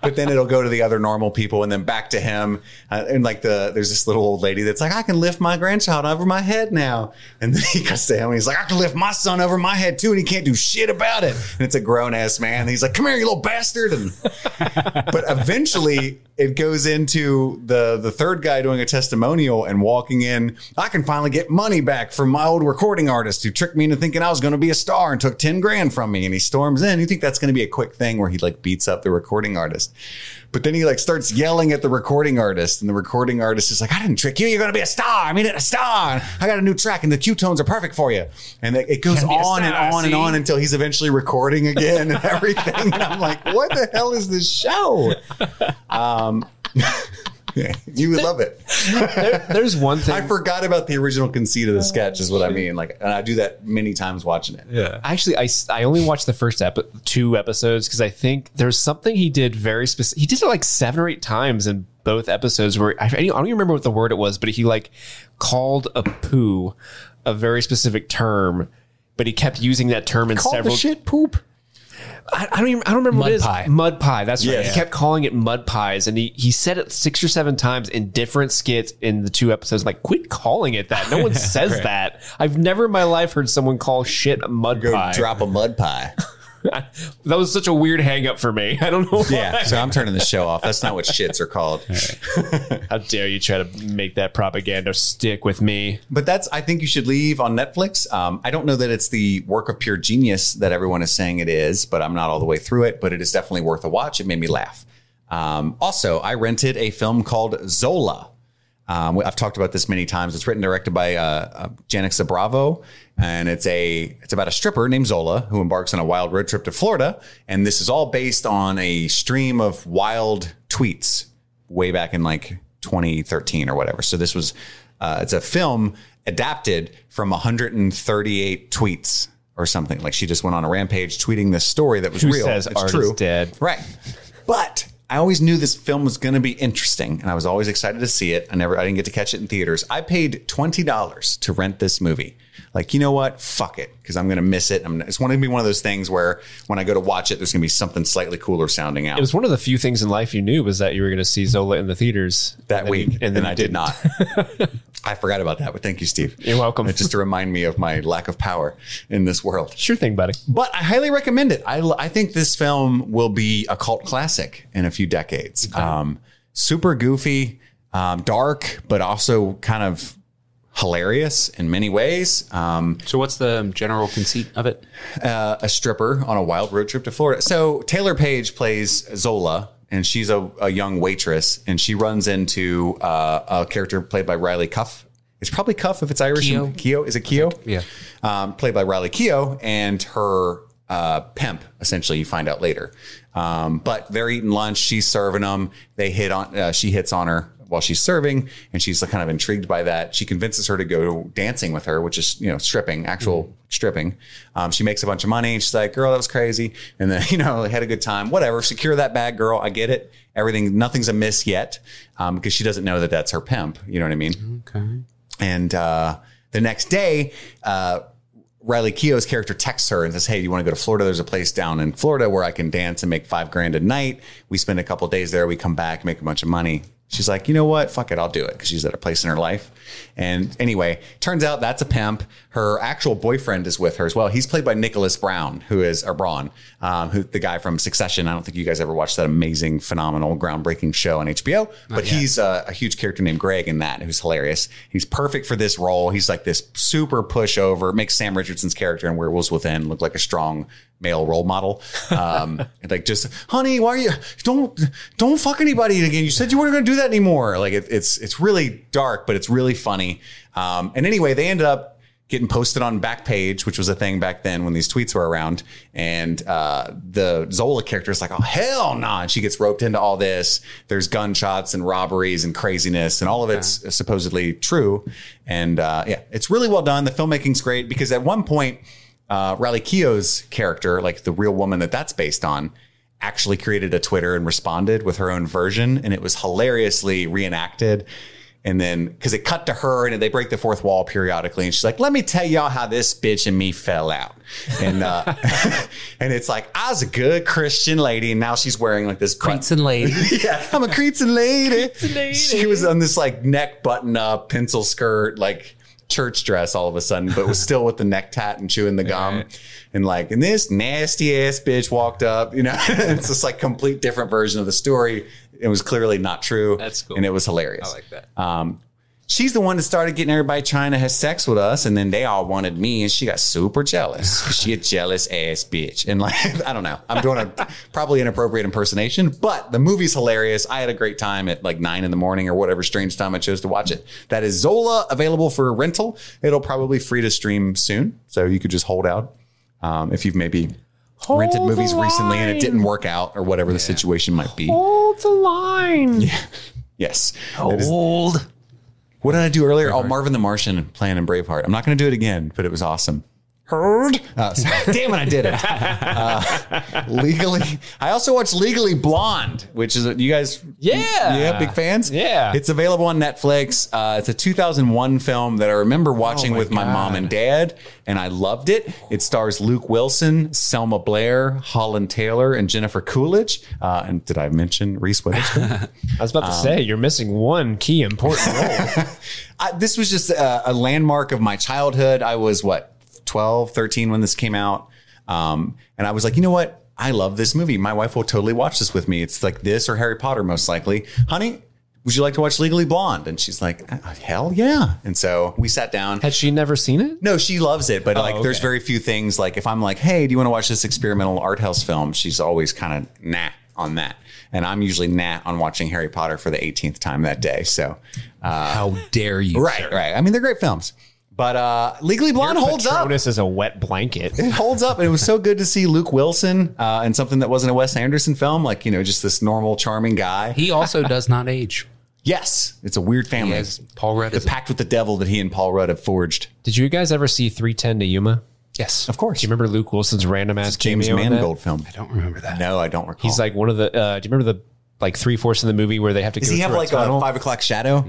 Speaker 1: but then it'll go to the other normal people, and then back to him. Uh, and like the there's this little old lady that's like, I can lift my grandchild over my head now. And then he goes to him, and he's like, I can lift my son over my head too, and he can't do shit about it. And it's a grown ass man. And he's like, Come here, you little bastard. And <laughs> but eventually it goes into the the third guy doing a testimonial and walking in. I can finally get money back from my old recording artist who tricked me into thinking I was going to be a star and took ten grand from me. And he storms in. You think that's going to be a quick thing where he like beats up the recording artist, but then he like starts yelling at the recording artist, and the recording artist is like, "I didn't trick you. You're going to be a star. I mean, a star. I got a new track, and the Q tones are perfect for you." And it goes
Speaker 3: Can be a
Speaker 1: on and on and on until he's eventually recording again and <laughs> everything. and I'm like, "What the hell is this show?" Um, <laughs> <laughs> you would love it.
Speaker 3: There- there's one thing.
Speaker 1: I forgot about the original conceit of the sketch, is what I oh, mean. Like, and I do that many times watching it.
Speaker 2: Yeah.
Speaker 3: Actually, I, I only watched the first epi- two episodes because I think there's something he did very specific. He did it like seven or eight times in both episodes where I, I don't even remember what the word it was, but he like called a poo a very specific term, but he kept using that term in several.
Speaker 1: Shit poop.
Speaker 3: I, I don't even, I don't remember what
Speaker 2: Mud
Speaker 3: it is.
Speaker 2: pie.
Speaker 3: Mud pie. That's right.
Speaker 1: Yes.
Speaker 3: He kept calling it mud pies, and he he said it six or seven times in different skits in the two episodes. Like, quit calling it that. No one <laughs> says that. I've never in my life heard someone call shit a mud
Speaker 1: Go
Speaker 3: pie.
Speaker 1: drop a mud pie. <laughs>
Speaker 3: that was such a weird hang up for me. <laughs> I don't know. Why.
Speaker 1: Yeah, so I'm turning the show off. That's not what shits are called. <laughs>
Speaker 3: How dare you try to make that propaganda stick with me?
Speaker 1: But that's, I think you should leave on Netflix. Um, I don't know that it's the work of pure genius that everyone is saying it is, but I'm not all the way through it. But it is definitely worth a watch. It made me laugh. Um, also, I rented a film called Zola. Um, I've talked about this many times. It's written directed by uh, uh, Bravo, and it's a it's about a stripper named Zola who embarks on a wild road trip to Florida. And this is all based on a stream of wild tweets way back in like 2013 or whatever. So this was uh, it's a film adapted from 138 tweets or something. Like she just went on a rampage tweeting this story that was
Speaker 3: Who
Speaker 1: real.
Speaker 3: says
Speaker 1: it's
Speaker 3: art
Speaker 1: true.
Speaker 3: is dead?
Speaker 1: Right. But I always knew this film was going to be interesting and I was always excited to see it. I never, I didn't get to catch it in theaters. I paid $20 to rent this movie. Like, you know what? Fuck it. Cause I'm going to miss it. I'm, it's going to be one of those things where when I go to watch it, there's going to be something slightly cooler sounding out
Speaker 3: It was one of the few things in life you knew was that you were going to see Zola in the theaters
Speaker 1: that
Speaker 3: And
Speaker 1: week.
Speaker 3: you-
Speaker 1: and then I did
Speaker 3: didn't. <laughs>
Speaker 1: I forgot about that, but thank you, Steve.
Speaker 3: You're welcome.
Speaker 1: Just to remind me of my lack of power in this world.
Speaker 3: Sure thing, buddy.
Speaker 1: But I highly recommend it. I, I think this film will be a cult classic in a few decades. Um, super goofy, um, dark, but also kind of hilarious in many ways. Um,
Speaker 2: So what's the general conceit of it?
Speaker 1: uh, a stripper on a wild road trip to Florida. So Taylor Page plays Zola, and she's a, a young waitress, and she runs into uh, a character played by Riley Cuff. It's probably Cuff if it's Irish.
Speaker 2: Keough.
Speaker 1: Keough is it Keough?
Speaker 2: Yeah.
Speaker 1: um, played by Riley Keough, and her uh, pimp. Essentially, you find out later. Um, but they're eating lunch. She's serving them. They hit on. Uh, she hits on her while she's serving, and she's kind of intrigued by that. She convinces her to go dancing with her, which is you know stripping, actual stripping. Um, she makes a bunch of money. And she's like, "Girl, that was crazy," and then <laughs> you know had a good time. Whatever. Secure that bag, girl. I get it. Everything. Nothing's amiss yet um, because she doesn't know that that's her pimp. You know what I mean?
Speaker 2: Okay.
Speaker 1: And uh, the next day, uh, Riley Keough's character texts her and says, Hey, do you want to go to Florida? There's a place down in Florida where I can dance and make five grand a night. We spend a couple of days there. We come back, make a bunch of money. She's like, you know what? Fuck it. I'll do it because she's at a place in her life. And anyway, turns out that's a pimp. Her actual boyfriend is with her as well. He's played by Nicholas Brown, who is, or Braun, um, who the guy from Succession. I don't think you guys ever watched that amazing, phenomenal, groundbreaking show on HBO, but he's a, a huge character named Greg in that, who's hilarious. He's perfect for this role. He's like this super pushover, makes Sam Richardson's character in Werewolves Within look like a strong male role model. Um, <laughs> like just, honey, why are you don't don't fuck anybody again? You said you weren't going to do that anymore. Like it, it's it's really dark, but it's really funny. Um, and anyway, they ended up getting posted on Backpage, which was a thing back then when these tweets were around. And uh, the Zola character is like, oh hell no! Nah. And she gets roped into all this. There's gunshots and robberies and craziness, and all of it's supposedly true. And uh, yeah, it's really well done. The filmmaking's great because at one point uh, Riley Keough's character, like the real woman that that's based on, actually created a Twitter and responded with her own version, and it was hilariously reenacted. And then, because it cut to her, and they break the fourth wall periodically, and she's like, "Let me tell y'all how this bitch and me fell out." And uh, <laughs> and it's like, I was a good Christian lady, and now she's wearing like this
Speaker 2: Cretan lady. <laughs>
Speaker 1: yeah, I'm a Cretan lady. <laughs>
Speaker 3: lady.
Speaker 1: She was on this like neck button up, pencil skirt, like church dress all of a sudden, but was still with the neck tat and chewing the gum.
Speaker 3: Right.
Speaker 1: And like, and this nasty ass bitch walked up, you know, it's just like complete different version of the story. It was clearly not true.
Speaker 2: That's cool.
Speaker 1: And it was hilarious.
Speaker 2: I like that.
Speaker 1: Um, she's the one that started getting everybody trying to have sex with us, and then they all wanted me, and she got super jealous. <laughs> She a jealous ass bitch, and like <laughs> I don't know, I'm doing a probably inappropriate impersonation, but the movie's hilarious. I had a great time at like nine in the morning or whatever strange time I chose to watch it. That is Zola available for rental. It'll probably free to stream soon, so you could just hold out um, if you've maybe. Rented
Speaker 3: Hold the
Speaker 1: movies recently and it didn't work out or whatever the situation might be.
Speaker 3: Hold the line. <laughs>
Speaker 1: Yes. That is-
Speaker 2: Old.
Speaker 1: what did I do earlier? Oh, Marvin the Martian playing in Braveheart. I'm not going to do it again, but it was awesome. Heard? Uh, so- <laughs> damn it, I did it. <laughs> Uh, legally, I also watched Legally Blonde, which is you guys,
Speaker 3: Yeah.
Speaker 1: yeah, big fans.
Speaker 3: Yeah.
Speaker 1: it's available on Netflix. Uh, it's a 2001 film that I remember watching
Speaker 3: Oh my
Speaker 1: with my mom and dad, and I loved it. It stars Luke Wilson, Selma Blair, Holland Taylor, and Jennifer Coolidge. Uh, and did I mention Reese Witherspoon? <laughs>
Speaker 3: I was about to say you're missing one key important role.
Speaker 1: I, this was just a, a landmark of my childhood. I was what 12, 13 when this came out. Um, and I was like, you know what? I love this movie. My wife will totally watch this with me. It's like this or Harry Potter, most likely. Honey, would you like to watch Legally Blonde? And she's like, "Uh, hell yeah. And so we sat down.
Speaker 3: Had she never seen it?
Speaker 1: No, she loves it, but like,
Speaker 3: okay.
Speaker 1: there's very few things. Like, if I'm like, "Hey, do you want to watch this experimental art house film?" She's always kind of nah on that, and I'm usually nah on watching Harry Potter for the 18th time that day. So,
Speaker 2: How dare you?
Speaker 1: right,
Speaker 2: sir.
Speaker 1: right. I mean, they're great films, but uh, Legally Blonde holds up.
Speaker 3: Patronus is a wet blanket.
Speaker 1: It holds up, and it was so good to see Luke Wilson uh, in something that wasn't a Wes Anderson film, like you know, just this normal, charming guy.
Speaker 2: He also does not age. <laughs>
Speaker 1: yes, it's a weird
Speaker 2: He
Speaker 1: family.
Speaker 2: has Paul Rudd
Speaker 1: the
Speaker 2: as a-
Speaker 1: pact with the devil that he and Paul Rudd have forged.
Speaker 3: Did you guys ever see 310 to Yuma?
Speaker 2: Yes.
Speaker 1: Of course,
Speaker 3: Do you remember Luke Wilson's random ass
Speaker 1: James
Speaker 3: cameo in that?
Speaker 1: Mangold film.
Speaker 2: I don't remember that.
Speaker 1: No, I don't recall.
Speaker 3: He's like one of the. Uh, do you remember the like three fourths of the movie where they have to?
Speaker 1: Does
Speaker 3: go
Speaker 1: he have
Speaker 3: through
Speaker 1: like
Speaker 3: a, tunnel?
Speaker 1: a five o'clock shadow?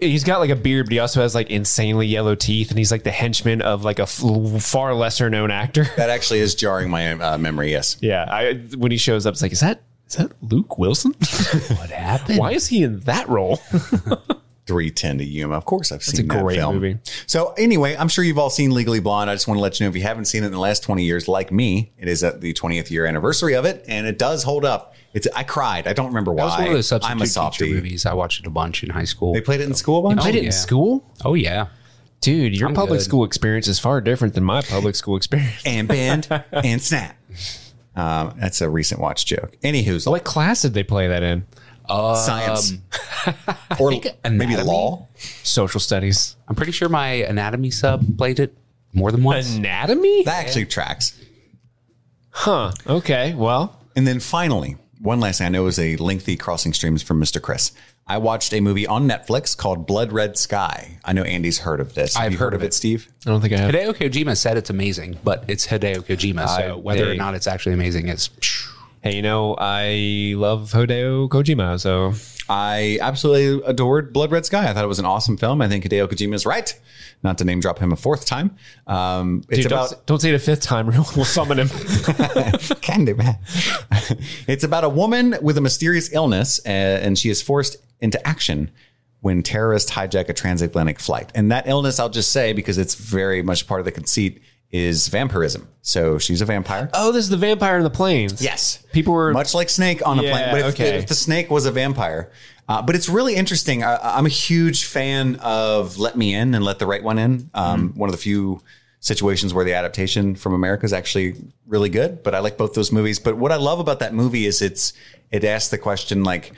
Speaker 3: He's got like a beard, but he also has like insanely yellow teeth, and he's like the henchman of like a f- far lesser known actor. <laughs>
Speaker 1: That actually is jarring my uh, memory. Yes.
Speaker 3: yeah, I when he shows up, it's like, is that is that Luke Wilson? <laughs>
Speaker 2: What happened?
Speaker 3: Why is he in that role? <laughs>
Speaker 1: 310 to Yuma. Of course, I've
Speaker 3: a
Speaker 1: seen that
Speaker 3: great
Speaker 1: film.
Speaker 3: movie.
Speaker 1: So anyway, I'm sure you've all seen Legally Blonde. I just want to let you know if you haven't seen it in the last 20 years, like me, it is at the 20th year anniversary of it, and it does hold up. It's I cried. I don't remember why.
Speaker 2: That was one of those substitute
Speaker 1: I'm a
Speaker 2: teacher movies. I watched it a bunch in high school.
Speaker 1: They played it in school a bunch.
Speaker 3: Played it
Speaker 2: yeah.
Speaker 3: in school,
Speaker 2: oh yeah.
Speaker 3: dude. Your
Speaker 2: I'm
Speaker 3: public
Speaker 2: good.
Speaker 3: school experience is far different than my public school experience.
Speaker 1: and band <laughs> and snap. Um, that's a recent watch joke. Anywho,
Speaker 3: What class did they play that in?
Speaker 1: science <laughs> or maybe
Speaker 2: anatomy?
Speaker 1: law.
Speaker 3: Social studies.
Speaker 2: I'm pretty sure my anatomy sub played it more than once.
Speaker 3: Anatomy?
Speaker 1: That actually tracks.
Speaker 3: Huh. Okay. Well,
Speaker 1: And then finally, one last thing. I know is a lengthy crossing streams from Mr. Chris. I watched a movie on Netflix called Blood Red Sky. I know Andy's heard of this. Have
Speaker 2: I've
Speaker 1: you
Speaker 2: heard
Speaker 1: heard of
Speaker 2: of
Speaker 1: it, Steve?
Speaker 3: I don't think I have.
Speaker 2: Hideo Kojima said it's amazing, but it's Hideo Kojima, so
Speaker 3: I
Speaker 2: whether or not it's actually amazing is.
Speaker 3: Hey, you know, I love Hideo Kojima, so
Speaker 1: I absolutely adored Blood Red Sky. I thought it was an awesome film. I think Hideo Kojima is right. Not to name drop him a fourth time. Um, it's
Speaker 3: Dude,
Speaker 1: about
Speaker 3: don't, don't say it a fifth time. We'll <laughs> we'll summon him. <laughs>
Speaker 1: Candy man. <laughs> it's about a woman with a mysterious illness, uh, and she is forced into action when terrorists hijack a transatlantic flight. And that illness, I'll just say, because it's very much part of the conceit, is vampirism. So she's a vampire.
Speaker 3: oh, this is the vampire in the plains.
Speaker 1: Yes.
Speaker 3: People were
Speaker 1: much like Snake on a
Speaker 3: Yeah,
Speaker 1: plane. But if,
Speaker 3: okay.
Speaker 1: if the snake was a vampire, uh, but it's really interesting. I, I'm a huge fan of Let Me In and Let the Right One In. Um,
Speaker 3: Mm-hmm.
Speaker 1: One of the few situations where the adaptation from America is actually really good. But I like both those movies. But what I love about that movie is it's it asks the question like,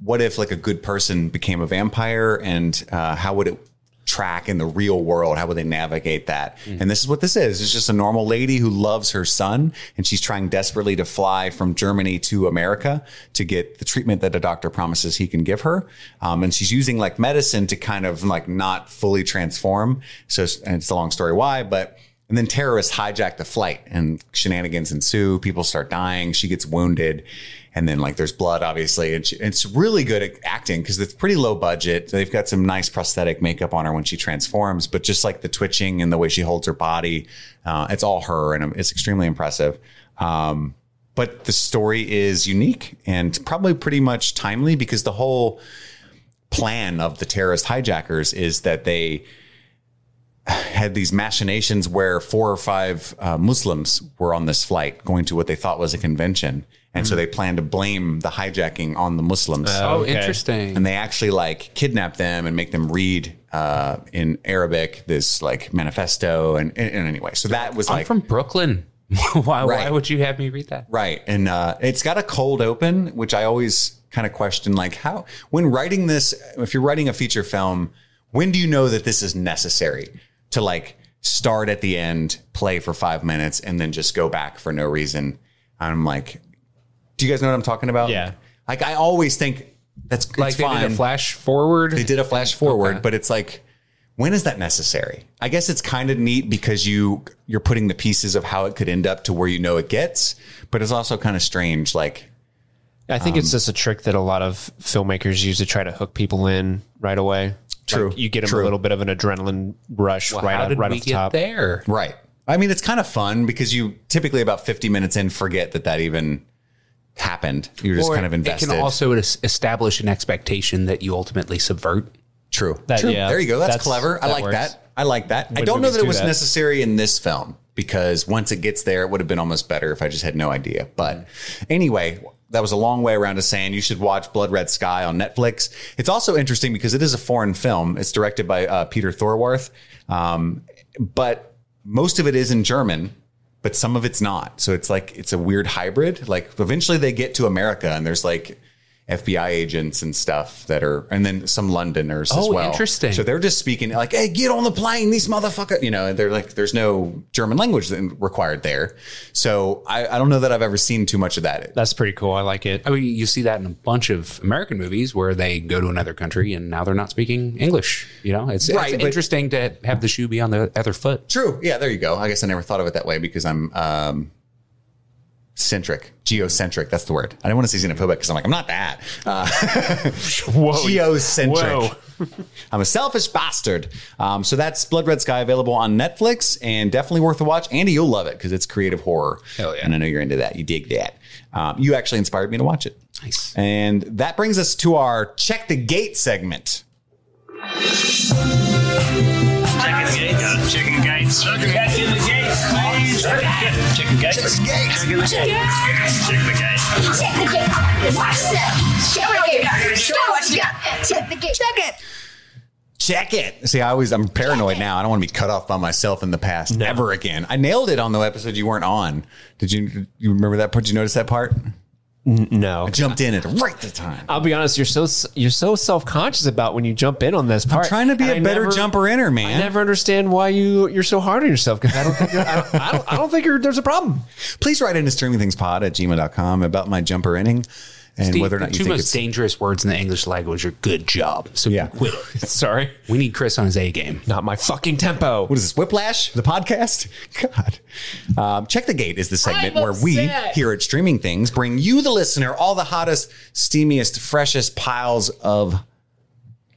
Speaker 1: what if like a good person became a vampire, and uh, how would it track in the real world? How would they navigate that? And this is what this is. It's just a normal lady who loves her son, and she's trying desperately to fly from Germany to America to get the treatment that a doctor promises he can give her. Um, and she's using like medicine to kind of like not fully transform. So, and it's a long story why, but. And then terrorists hijack the flight and shenanigans ensue. People start dying. She gets wounded. And then like there's blood, obviously. And she, it's really good at acting because it's pretty low budget. They've got some nice prosthetic makeup on her when she transforms, but just like the twitching and the way she holds her body, uh, it's all her and it's extremely impressive. Um, but the story is unique and probably pretty much timely because the whole plan of the terrorist hijackers is that they had these machinations where four or five uh, Muslims were on this flight going to what they thought was a convention. And so they plan to blame the hijacking on the Muslims.
Speaker 2: Oh,
Speaker 3: Okay.
Speaker 2: interesting.
Speaker 1: and they actually like kidnap them and make them read uh, in Arabic this like manifesto. And, and, and anyway, so that was
Speaker 2: I'm
Speaker 1: like
Speaker 2: from Brooklyn. <laughs> why, why would you have me read that?
Speaker 1: Right. And uh, it's got a cold open, which I always kind of question like, how, when writing this, if you're writing a feature film, when do you know that this is necessary to like start at the end, play for five minutes, and then just go back for no reason? I'm like, do you guys know what I'm talking about?
Speaker 3: Yeah.
Speaker 1: Like, I always think that's
Speaker 2: Like
Speaker 1: it's
Speaker 2: they did a flash forward.
Speaker 1: They did a flash forward,
Speaker 2: Okay.
Speaker 1: but it's like, when is that necessary? I guess it's kind of neat because you you're putting the pieces of how it could end up to where you know it gets, but it's also kind of strange. Like,
Speaker 3: I think it's um, just a trick that a lot of filmmakers use to try to hook people in right away.
Speaker 1: True.
Speaker 3: Like, you get them
Speaker 1: True.
Speaker 3: a little bit of an adrenaline rush
Speaker 2: Well,
Speaker 3: right,
Speaker 2: how
Speaker 3: on,
Speaker 2: did
Speaker 3: right
Speaker 2: we
Speaker 3: off the
Speaker 2: get
Speaker 3: top.
Speaker 2: there?
Speaker 1: right? I mean, it's kind of fun because you typically about 50 minutes in forget that that even happened. You're just
Speaker 2: Or
Speaker 1: kind of invested.
Speaker 2: It can also establish an expectation that you ultimately subvert.
Speaker 1: True.
Speaker 3: That-
Speaker 1: True.
Speaker 3: yeah,
Speaker 1: there you go. That's,
Speaker 3: that's-
Speaker 1: clever. I
Speaker 3: that
Speaker 1: like
Speaker 3: works.
Speaker 1: that. I like that. I don't know that it was
Speaker 3: that.
Speaker 1: necessary in this film because once it gets there, it would have been almost better if I just had no idea. But anyway, that was a long way around to saying you should watch Blood Red Sky on Netflix. It's also interesting because it is a foreign film. It's directed by uh, Peter Thorwarth, um, but most of it is in German. But some of it's not. So it's like it's a weird hybrid. Like eventually they get to America and there's like FBI agents and stuff that are, and then some Londoners as
Speaker 2: Oh,
Speaker 1: well.
Speaker 2: interesting.
Speaker 1: So they're just speaking like, "Hey, get on the plane, these motherfuckers!" You know, and they're like, "There's no German language required there." So I, I don't know that I've ever seen too much of that.
Speaker 3: That's pretty cool. I like it.
Speaker 2: I mean, you see that in a bunch of American movies where they go to another country and now they're not speaking English. You know, it's,
Speaker 1: Right,
Speaker 2: it's interesting to have the shoe be on the other foot.
Speaker 1: True. Yeah, there you go. I guess I never thought of it that way because I'm um, centric, geocentric. That's the word. I don't want to say xenophobic because I'm like I'm not that. Uh, <laughs>
Speaker 3: Whoa.
Speaker 1: geocentric.
Speaker 3: Whoa. <laughs>
Speaker 1: I'm a selfish bastard. Um, so that's Blood Red Sky available on Netflix and definitely worth a watch. Andy, you'll love it because it's creative horror.
Speaker 2: Hell yeah.
Speaker 1: And I know you're into that. You dig that. Um, you actually inspired me to watch it.
Speaker 2: Nice.
Speaker 1: And that brings us to our check the gate segment.
Speaker 4: Checking the gates. Checking gates. Checking the gates, please. Checking gates. Checking gates. Checking the gates. Checking the gates.
Speaker 5: Check the gate. Watch that. Check the gate. Show what you got. Check the gate. Check it.
Speaker 1: Check it. See, I always I'm paranoid now. I don't want to be cut off by myself in the past ever again. I nailed it on the episode you weren't on. Did you you remember that part? Did you notice that part?
Speaker 3: No.
Speaker 1: I jumped in at the right the time.
Speaker 3: I'll be honest. You're so you're so self conscious about when you jump in on this part.
Speaker 1: I'm trying to be
Speaker 3: And
Speaker 1: a
Speaker 3: I
Speaker 1: better
Speaker 3: never-
Speaker 1: jumper inner, man.
Speaker 3: I never understand why you you're so hard on yourself because I don't think I, don't, I, don't, I don't think you're, there's a problem.
Speaker 1: Please write into streamingthingspod at gmail.com about my jumper inning and
Speaker 2: Steve,
Speaker 1: whether or
Speaker 2: the
Speaker 1: not you
Speaker 2: two
Speaker 1: think
Speaker 2: most
Speaker 1: it's
Speaker 2: dangerous words in the English language are good job. So
Speaker 1: Yeah.
Speaker 2: quit it. <laughs>
Speaker 3: Sorry,
Speaker 2: We need Chris on his A game.
Speaker 3: not my fucking tempo.
Speaker 1: what is this whiplash the podcast <laughs> god um, check the gate is the segment where we here at streaming things bring you the listener all the hottest steamiest freshest piles of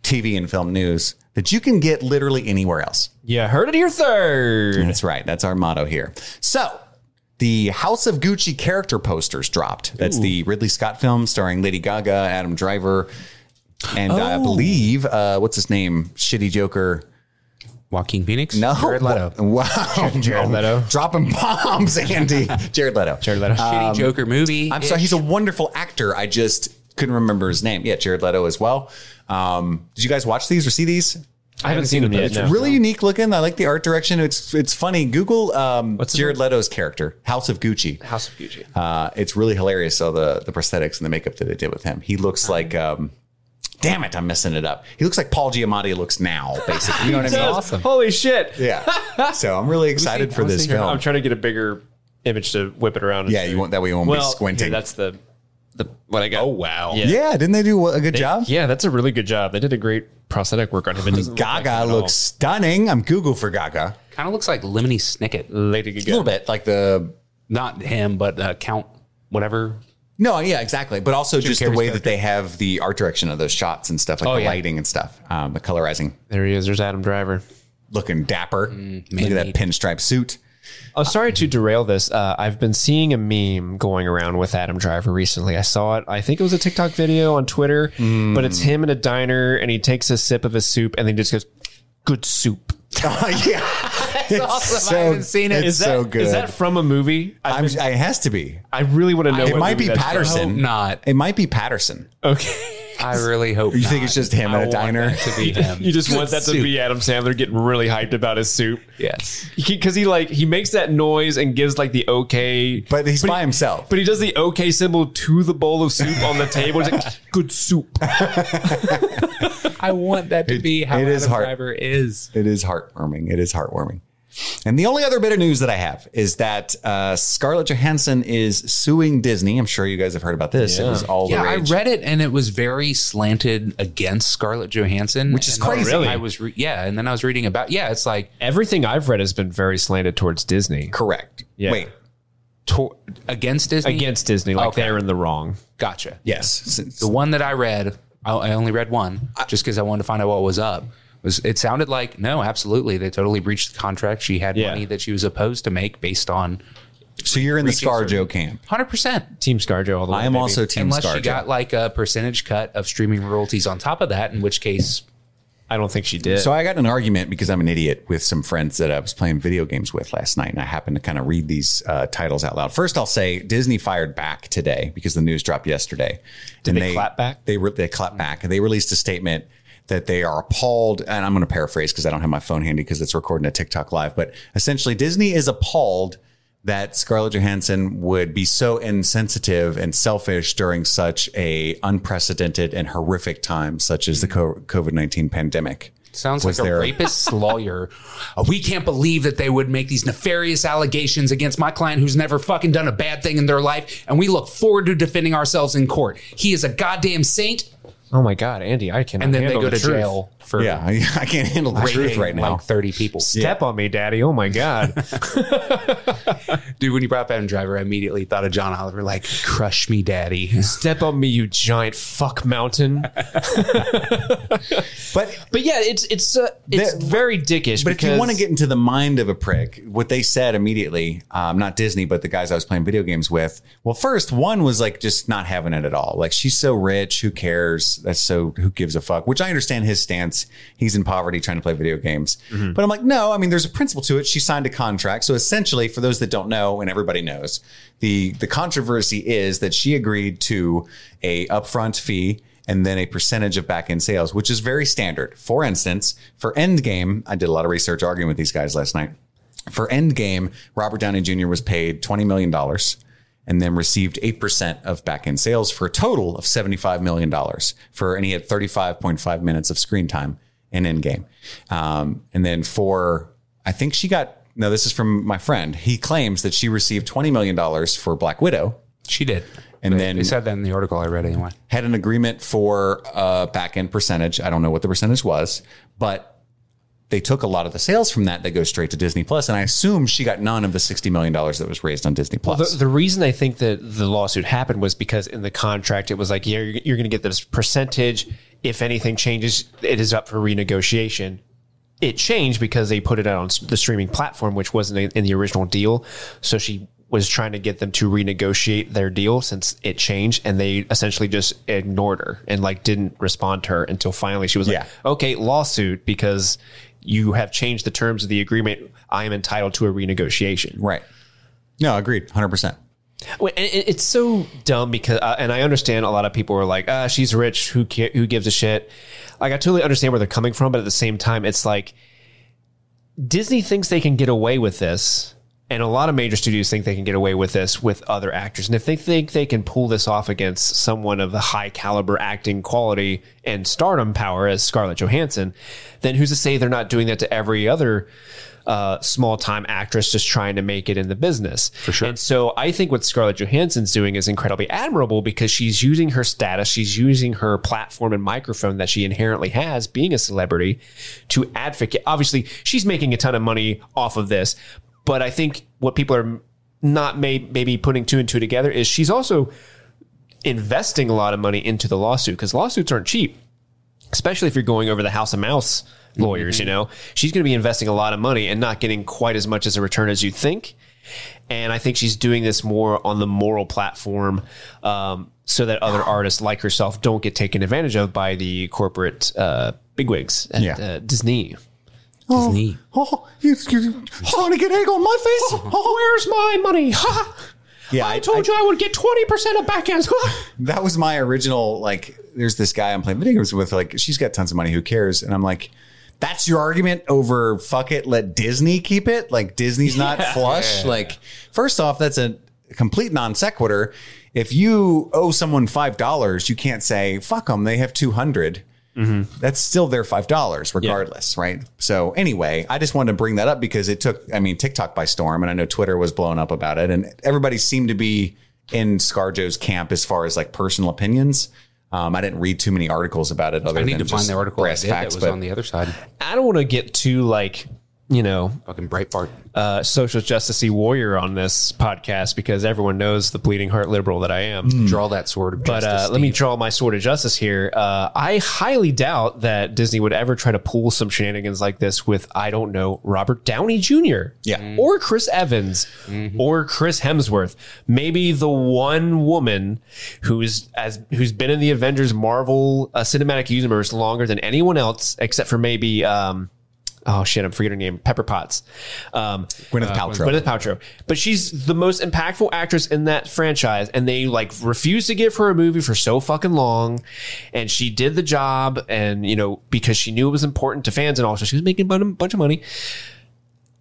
Speaker 1: tv and film news that you can get literally anywhere else
Speaker 3: You heard it here third.
Speaker 1: that's right that's our motto here so the House of Gucci character posters dropped. That's the Ridley Scott film starring Lady Gaga, Adam Driver, and I
Speaker 2: Oh.
Speaker 1: believe uh, what's his name? Shitty Joker.
Speaker 2: Joaquin Phoenix?
Speaker 1: No,
Speaker 2: Jared Leto. <laughs>
Speaker 1: Wow,
Speaker 3: Jared Leto.
Speaker 1: dropping bombs, Andy. <laughs> Jared Leto.
Speaker 3: Jared Leto.
Speaker 2: Shitty Joker movie.
Speaker 1: I'm sorry, he's a wonderful actor. I just couldn't remember his name. Yeah, Jared Leto as well. Um, did you guys watch these or see these?
Speaker 3: I haven't seen them yet.
Speaker 1: It's
Speaker 3: no.
Speaker 1: really unique looking. I like the art direction. It's it's funny. Google um,
Speaker 3: What's
Speaker 1: Jared
Speaker 3: name?
Speaker 1: Leto's character, House of Gucci.
Speaker 3: House of Gucci.
Speaker 1: Uh, it's really hilarious. So the the prosthetics and the makeup that they did with him. He looks like. Um, damn it, I'm messing it up. He looks like Paul Giamatti looks now, <laughs> basically. You know what I mean?
Speaker 2: awesome. <laughs>
Speaker 3: Holy shit!
Speaker 1: Yeah. So I'm really excited for this film.
Speaker 3: I'm trying to get a bigger image to whip it around.
Speaker 1: Yeah, you want that way you won't
Speaker 3: well,
Speaker 1: be squinting.
Speaker 3: here, that's the the what I got.
Speaker 2: Oh, wow.
Speaker 3: Yeah.
Speaker 1: yeah, didn't they do a good job?
Speaker 3: Yeah, that's a really good job. They did a great prosthetic work on him. It doesn't look like
Speaker 1: Gaga
Speaker 3: him at all.
Speaker 1: looks stunning. I'm Google for Gaga.
Speaker 2: Kind of looks like Lemony Snicket.
Speaker 3: Lady Gaga.
Speaker 1: A little bit like the
Speaker 2: Not him, but uh, Count, whatever.
Speaker 1: no, yeah, exactly. But also just the
Speaker 2: Carrey's
Speaker 1: way
Speaker 2: character.
Speaker 1: that they have the art direction of those shots and stuff, like
Speaker 2: Oh,
Speaker 1: the
Speaker 2: yeah.
Speaker 1: lighting and stuff, um, the colorizing,
Speaker 3: There he is. There's Adam Driver.
Speaker 1: looking dapper. Look at that pinstripe suit.
Speaker 3: Oh, sorry to derail this. Uh, I've been seeing a meme going around with Adam Driver recently. I saw it. I think it was a TikTok video on Twitter, but it's him in a diner and he takes a sip of his soup and then just goes, "Good soup."
Speaker 1: Oh, <laughs> yeah. It's
Speaker 2: awesome. I haven't seen it.
Speaker 1: It's
Speaker 3: Is that,
Speaker 1: so good.
Speaker 3: Is that from a movie? I,
Speaker 1: I'm, it has to be.
Speaker 3: I really want to know. What.
Speaker 1: It
Speaker 3: what
Speaker 1: might be
Speaker 3: that's.
Speaker 1: Paterson.
Speaker 2: hope not.
Speaker 1: It might be Paterson.
Speaker 3: Okay.
Speaker 2: I really hope.
Speaker 1: You think it's just him
Speaker 2: I
Speaker 1: at a diner?
Speaker 2: to be him. <laughs>
Speaker 3: You just want that to be Adam Sandler getting really hyped about his soup.
Speaker 2: Yes.
Speaker 3: because he, like he makes that noise and gives like the okay,
Speaker 1: But he's by
Speaker 3: he-
Speaker 1: himself.
Speaker 3: But he does the okay symbol to the bowl of soup on the table. He's like, <laughs> "Good soup." <laughs>
Speaker 2: I want that to
Speaker 1: It-
Speaker 2: be how
Speaker 1: it
Speaker 2: Adam
Speaker 1: is hard.
Speaker 2: Driver is.
Speaker 1: It is heartwarming. It is heartwarming. And the only other bit of news that I have is that uh, Scarlett Johansson is suing Disney. I'm sure you guys have heard about this. It was all the
Speaker 2: Yeah, I read it and it was very slanted against Scarlett Johansson,
Speaker 1: Which is
Speaker 2: And then
Speaker 1: crazy.
Speaker 3: really?
Speaker 2: I was re- yeah, and then I was reading about yeah, it's like
Speaker 3: Everything I've read has been very slanted towards Disney,
Speaker 1: Correct.
Speaker 3: Yeah.
Speaker 1: Wait.
Speaker 2: to- against Disney.
Speaker 3: against Disney. Like
Speaker 2: Okay.
Speaker 3: they're in the wrong.
Speaker 2: Gotcha.
Speaker 1: Yes.
Speaker 2: The one that I read, I, I only read one just because I wanted to find out what was up. Was it sounded like no, absolutely, they totally breached the contract. She had
Speaker 3: Yeah.
Speaker 2: money that she was opposed to make based on
Speaker 1: So you're in the
Speaker 2: Reaching certain-
Speaker 1: ScarJo camp.
Speaker 2: hundred percent.
Speaker 3: Team ScarJo all the way.
Speaker 1: I am
Speaker 3: baby.
Speaker 1: also Team
Speaker 2: Unless
Speaker 1: ScarJo.
Speaker 2: she got like a percentage cut of streaming royalties on top of that, in which case
Speaker 3: I don't think she did.
Speaker 1: So I got an argument because I'm an idiot with some friends that I was playing video games with last night, and I happened to kind of read these uh, titles out loud. First, I'll say Disney fired back today because the news dropped yesterday.
Speaker 3: Did they clap back?
Speaker 1: They re- they clapped back, and they released a statement that they are appalled. And I'm going to paraphrase because I don't have my phone handy because it's recording a TikTok live. But essentially, Disney is appalled that Scarlett Johansson would be so insensitive and selfish during such a unprecedented and horrific time, such as the COVID nineteen pandemic.
Speaker 2: Sounds
Speaker 1: Was
Speaker 2: like
Speaker 1: there-
Speaker 2: a rapist <laughs> lawyer. Uh, we can't believe that they would make these nefarious allegations against my client who's never fucking done a bad thing in their life. And we look forward to defending ourselves in court. He is a goddamn saint.
Speaker 3: Oh my god, Andy, I cannot.
Speaker 2: And then they go
Speaker 3: the
Speaker 2: to
Speaker 3: truth.
Speaker 2: jail for
Speaker 1: Yeah, I, <laughs> I can't handle the truth right now.
Speaker 2: like 30 people.
Speaker 3: Step on me, daddy. Oh my god. <laughs>
Speaker 2: Dude, when you brought up Adam Driver, I immediately thought of John Oliver, like, crush me, daddy. <laughs>
Speaker 3: Step on me, you giant fuck mountain.
Speaker 1: but
Speaker 3: But yeah, it's it's uh, it's
Speaker 1: The-
Speaker 3: very dickish.
Speaker 1: but if you want to get into the mind of a prick, what they said immediately, um, not Disney, but the guys I was playing video games with. Well, first one was like just not having it at all. Like she's so rich, who cares? That's so who gives a fuck? Which I understand his stance. He's in poverty trying to play video games, mm-hmm. but I'm like, no. I mean, there's a principle to it. She signed a contract, so essentially, for those that don't know, and everybody knows, the the controversy is that she agreed to a upfront fee and then a percentage of back end sales, which is very standard. For instance, for Endgame, I did a lot of research arguing with these guys last night. For Endgame, Robert Downey Jr. was paid $20 million and then received 8% of back end sales for a total of $75 million for, and he had 35.5 minutes of screen time in Endgame. Um, and then for, I think she got, no, this is from my friend. He claims that she received $20 million for Black Widow
Speaker 2: She did.
Speaker 1: And
Speaker 2: They-
Speaker 1: then-
Speaker 2: they said that in the article I read anyway.
Speaker 1: had an agreement for a back end percentage. I don't know what the percentage was, but they took a lot of the sales from that that goes straight to Disney Plus, and I assume she got none of the sixty million dollars that was raised on Disney Plus.
Speaker 3: The, the reason I think that the lawsuit happened was because in the contract it was like, yeah, you're, you're going to get this percentage. If anything changes, it is up for renegotiation. It changed because they put it out on the streaming platform, which wasn't in the original deal. So she was trying to get them to renegotiate their deal since it changed, and they essentially just ignored her and like didn't respond to her until finally she was like,
Speaker 1: Yeah.
Speaker 3: "Okay, lawsuit because you have changed the terms of the agreement. I am entitled to a renegotiation."
Speaker 1: right? No, agreed, hundred percent.
Speaker 3: Well, it's so dumb because, uh, and I understand a lot of people are like, ah, she's rich. Who ca- who gives a shit? Like, I totally understand where they're coming from, but at the same time, it's like Disney thinks they can get away with this, and a lot of major studios think they can get away with this with other actors. And if they think they can pull this off against someone of the high caliber acting quality and stardom power as Scarlett Johansson, then who's to say they're not doing that to every other uh, small time actress just trying to make it in the business? For
Speaker 2: sure.
Speaker 3: And so I think what Scarlett Johansson's doing is incredibly admirable because she's using her status, she's using her platform and microphone that she inherently has, being a celebrity, to advocate. Obviously, she's making a ton of money off of this, but I think what people are not may, maybe putting two and two together is she's also investing a lot of money into the lawsuit because lawsuits aren't cheap especially if you're going over the House of Mouse lawyers, you know, she's going to be investing a lot of money and not getting quite as much as a return as you think. And I think she's doing this more on the moral platform um, so that other artists like herself don't get taken advantage of by the corporate uh, bigwigs at
Speaker 1: Yeah.
Speaker 3: uh, Disney.
Speaker 2: Disney.
Speaker 1: Oh, you, you trying to get egg on my face? Oh, oh.
Speaker 3: Where's my money? Ha!
Speaker 1: yeah,
Speaker 3: I told you I would get 20% of backhands. <laughs>
Speaker 1: that was my original. Like, there's this guy I'm playing video games with. Like, she's got tons of money. Who cares? And I'm like, that's your argument over fuck it. Let Disney keep it. Like Disney's not flush. Like, first off, that's a complete non sequitur. If you owe someone five dollars, you can't say fuck them. They have two That's still their five dollars, regardless, right? So anyway, I just wanted to bring that up because it took, I mean, TikTok by storm, and I know Twitter was blown up about it, and everybody seemed to be in ScarJo's camp as far as like personal opinions. Um, I didn't read too many articles about it. Other
Speaker 2: I need
Speaker 1: than
Speaker 2: to find the article I
Speaker 1: brass
Speaker 2: did
Speaker 1: facts,
Speaker 2: that was
Speaker 1: but
Speaker 2: on the other side.
Speaker 3: I don't want to get too like, you know,
Speaker 2: Fucking Breitbart.
Speaker 3: uh, social justice warrior on this podcast because everyone knows the bleeding heart liberal that I am.
Speaker 2: Draw that sword of justice.
Speaker 3: But
Speaker 2: justice.
Speaker 3: uh, let me draw my sword of justice here. Uh, I highly doubt that Disney would ever try to pull some shenanigans like this with, I don't know, Robert Downey Jr.
Speaker 1: Yeah.
Speaker 3: Or Chris Evans or Chris Hemsworth. Maybe the one woman who's as who's been in the Avengers Marvel uh, cinematic universe longer than anyone else, except for maybe. Um, Oh shit! I'm forgetting her name. Pepper Potts. Um,
Speaker 1: Gwyneth Paltrow.
Speaker 3: Gwyneth Paltrow. But she's the most impactful actress in that franchise, and they like refused to give her a movie for so fucking long. And she did the job, and you know because she knew it was important to fans, and also she was making a bunch of money.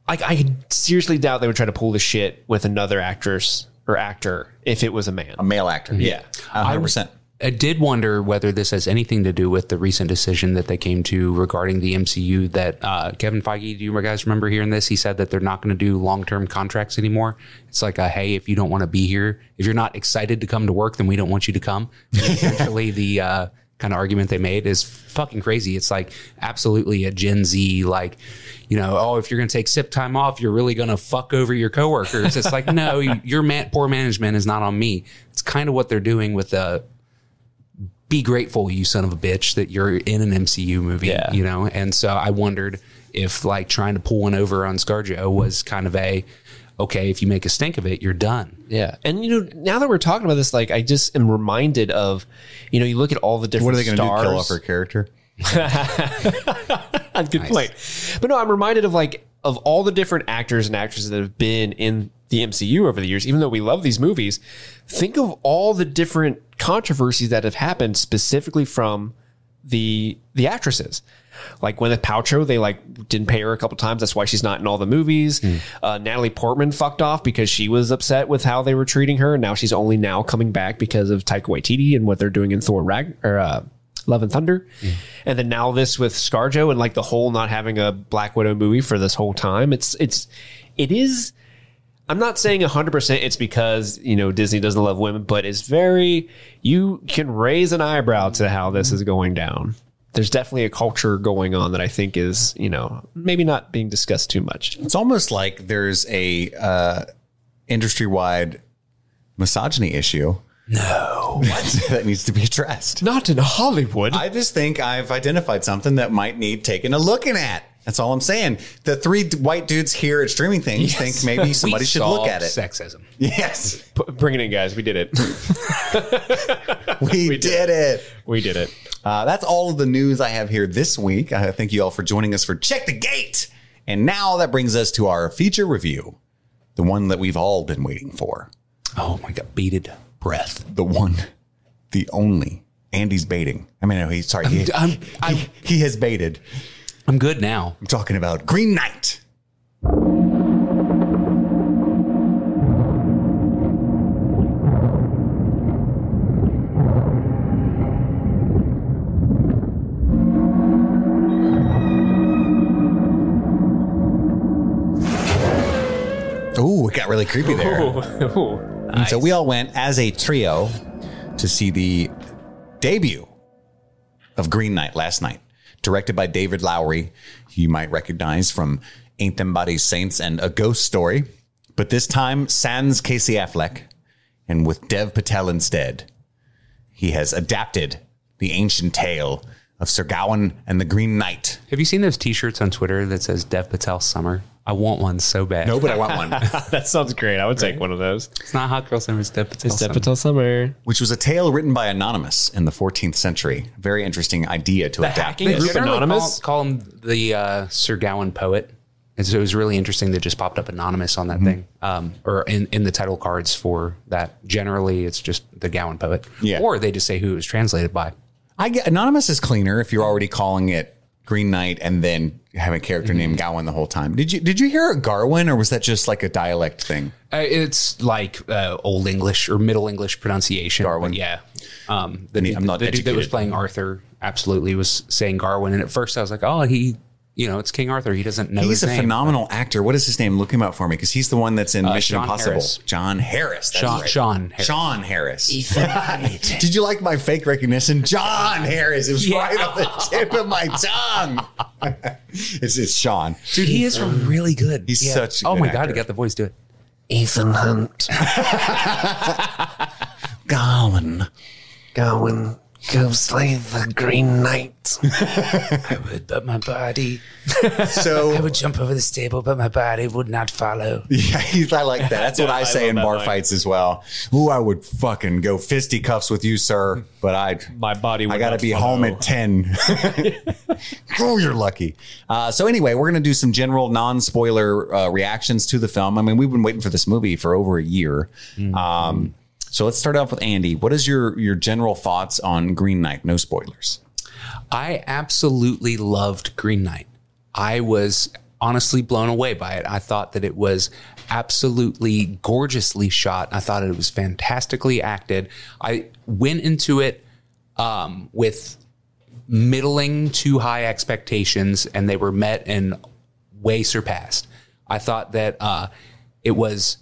Speaker 3: Like I seriously doubt they would try to pull the shit with another actress or actor if it was a man.
Speaker 1: a male actor. Yeah, hundred percent.
Speaker 2: I did wonder whether this has anything to do with the recent decision that they came to regarding the MCU. That uh, Kevin Feige, do you guys remember hearing this? He said that they're not going to do long term contracts anymore. It's like, a, hey, if you don't want to be here, if you're not excited to come to work, then we don't want you to come. <laughs> Essentially, the uh, kind of argument they made is fucking crazy. It's like absolutely a Gen Z, like, you know, oh, if you're going to take sip time off, you're really going to fuck over your coworkers. It's like, no, <laughs> your man, poor management is not on me. It's kind of what they're doing with the be grateful, you son of a bitch, that you're in an MCU movie,
Speaker 3: Yeah.
Speaker 2: you know? And so I wondered if like trying to pull one over on Scarjo was kind of a, okay, if you make a stink of it, you're done.
Speaker 3: Yeah, and you know now that we're talking about this, like I just am reminded of, you know, you look at all the different.
Speaker 1: What are they going to do? Kill off her character? <laughs>
Speaker 3: Good point. But no, I'm reminded of like of all the different actors and actresses that have been in the MCU over the years. Even though we love these movies, think of all the different controversies that have happened specifically from the the actresses. Like Gwyneth Paltrow, they like didn't pay her a couple times. That's why she's not in all the movies. Uh, Natalie Portman fucked off because she was upset with how they were treating her. And now she's only now coming back because of Taika Waititi and what they're doing in Thor Rag or uh, Love and Thunder. And then now this with ScarJo and like the whole not having a Black Widow movie for this whole time. It's it's it is. I'm not saying 100% it's because, you know, Disney doesn't love women, but it's very, you can raise an eyebrow to how this is going down. There's definitely a culture going on that I think is, you know, maybe not being discussed too much.
Speaker 1: It's almost like there's a uh, industry wide misogyny issue. No, <laughs> that needs to be addressed.
Speaker 3: Not in Hollywood.
Speaker 1: I just think I've identified something that might need taking a looking at. That's all I'm saying. The three white dudes here at Streaming Things think maybe somebody
Speaker 2: We
Speaker 1: should look at it.
Speaker 2: Sexism.
Speaker 1: Yes,
Speaker 3: P- Bring it in, guys. We did it. <laughs>
Speaker 1: we, did it.
Speaker 3: we did it.
Speaker 1: Uh, that's all of the news I have here this week. I thank you all for joining us for Check the Gate. And now that brings us to our feature review, the one that we've all been waiting for.
Speaker 2: Oh my God. Bated breath.
Speaker 1: The one, the only. Andy's baiting. I mean, no, he's sorry. He,
Speaker 2: I'm, I'm,
Speaker 1: he, he has baited.
Speaker 2: I'm good now.
Speaker 1: I'm talking about Green Knight. Ooh, it got really creepy there. And So we all went as a trio to see the debut of Green Knight last night, directed by David Lowery, you might recognize from Ain't Them Bodies Saints and A Ghost Story. But this time, sans Casey Affleck, and with Dev Patel instead. He has adapted the ancient tale of Sir Gawain and the Green Knight.
Speaker 2: Have you seen those t shirts on Twitter that says Dev Patel Summer? I want one so bad.
Speaker 1: No, but I want one. <laughs>
Speaker 3: that sounds great. I would take one of those.
Speaker 2: it's not hot girl summer. It's Dev Patel
Speaker 3: Step
Speaker 2: summer.
Speaker 3: until summer.
Speaker 1: Which was a tale written by Anonymous in the 14th century. Very interesting idea to adapt.
Speaker 3: hacking
Speaker 1: this.
Speaker 3: group
Speaker 2: Generally
Speaker 3: Anonymous?
Speaker 2: Call, call him the uh, Sir Gawain poet. And so it was really interesting that just popped up anonymous on that
Speaker 1: Mm-hmm.
Speaker 2: thing, um, or in, in the title cards for that. Generally, it's just the Gowan poet,
Speaker 1: Yeah.
Speaker 2: or they just say who it was translated by.
Speaker 1: I get Anonymous is cleaner if you're already calling it Green Knight and then have a character named Gawain the whole time. Did you did you hear Garwin or was that just like a dialect thing?
Speaker 2: Uh, it's like uh, Old English or Middle English pronunciation.
Speaker 1: Darwin.
Speaker 2: but yeah. Um, the,
Speaker 1: I'm not
Speaker 2: the dude that was playing Arthur absolutely was saying Garwin, and at first I was like, oh, he, you know, it's King Arthur. He doesn't know
Speaker 1: He's
Speaker 2: his
Speaker 1: a
Speaker 2: name.
Speaker 1: phenomenal actor. What is his name? Look him up for me because he's the one that's in uh, Mission
Speaker 2: Sean
Speaker 1: Impossible.
Speaker 2: Harris.
Speaker 1: John Harris. That's
Speaker 2: Sean-
Speaker 1: right.
Speaker 2: Sean Harris.
Speaker 1: Sean Harris. <laughs> Did you like my fake recognition? John Harris. It was
Speaker 2: Yeah.
Speaker 1: right on the tip of my tongue. <laughs> it's, it's Sean.
Speaker 2: Dude, he is really good.
Speaker 1: He's such a
Speaker 2: Oh
Speaker 1: good
Speaker 2: my god, he got the voice. Do it.
Speaker 3: Ethan Hunt. <laughs>
Speaker 1: Gawain.
Speaker 3: Gawain, go slay the Green Knight. <laughs>
Speaker 2: I would, but my body.
Speaker 1: So
Speaker 2: I would jump over the stable, but my body would not follow.
Speaker 1: Yeah, <laughs> I like that. That's what I say
Speaker 3: love
Speaker 1: in
Speaker 3: that
Speaker 1: bar
Speaker 3: line.
Speaker 1: fights as well. Ooh, I would fucking go fisticuffs with you, sir, but I
Speaker 3: My body would
Speaker 1: I got to
Speaker 3: not
Speaker 1: be
Speaker 3: follow.
Speaker 1: home at 10. <laughs> oh, you're lucky. Uh, so anyway, we're going to do some general non-spoiler uh, reactions to the film. I mean, we've been waiting for this movie for over a year. Um, so let's start off with Andy. What is your your general thoughts on Green Knight? No spoilers.
Speaker 2: I absolutely loved Green Knight. I was honestly blown away by it. I thought that it was absolutely gorgeously shot. I thought it was fantastically acted. I went into it um, with middling to high expectations, and they were met and way surpassed. I thought that uh, it was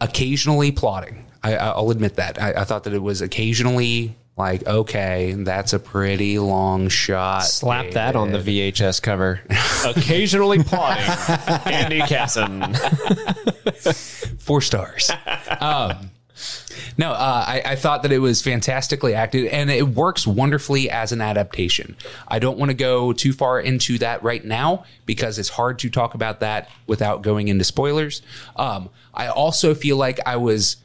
Speaker 2: occasionally plotting. I, I'll admit that. I, I thought that it was occasionally like, okay, that's a pretty long shot.
Speaker 3: Slap that on the VHS cover. <laughs> Occasionally plotting. Andy Casson. <laughs>
Speaker 2: four stars. um, no, uh, I, I thought that it was fantastically acted, and it works wonderfully as an adaptation. I don't want to go too far into that right now because it's hard to talk about that without going into spoilers. Um, I also feel like I was.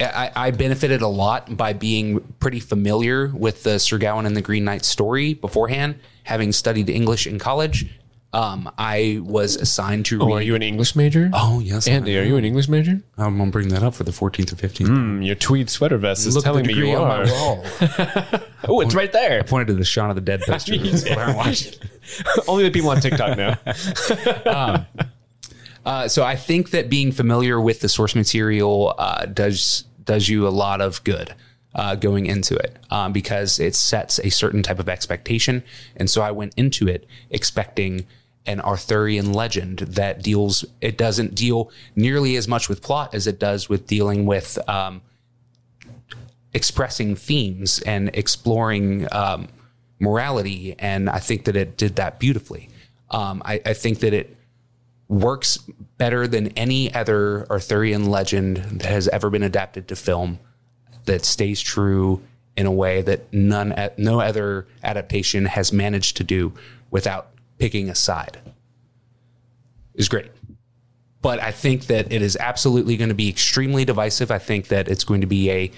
Speaker 2: I, I benefited a lot by being pretty familiar with the Sir Gawain and the Green Knight story beforehand, having studied English in college. Um, I was assigned to read.
Speaker 3: Oh, are you an English major?
Speaker 2: Oh, yes,
Speaker 3: Andy, are you an English major?
Speaker 2: I'm gonna bring that up for the 14th or 15th.
Speaker 3: Hmm, your tweed sweater vest is
Speaker 2: Look
Speaker 3: telling me you
Speaker 2: on
Speaker 3: are.
Speaker 2: my wall. <laughs>
Speaker 3: Oh, it's right there.
Speaker 2: Pointed to the Shaun of the Dead <laughs> poster. <laughs>
Speaker 3: Only the people on TikTok know.
Speaker 2: Uh, so I think that being familiar with the source material uh, does does you a lot of good uh, going into it um, because it sets a certain type of expectation, and so I went into it expecting an Arthurian legend that deals. It doesn't deal nearly as much with plot as it does with dealing with. Um, expressing themes and exploring um, morality. And I think that it did that beautifully. Um, I, I think that it works better than any other Arthurian legend that has ever been adapted to film that stays true in a way that none, no other adaptation has managed to do without picking a side. Is great but I think that it is absolutely going to be extremely divisive. I think that it's going to be a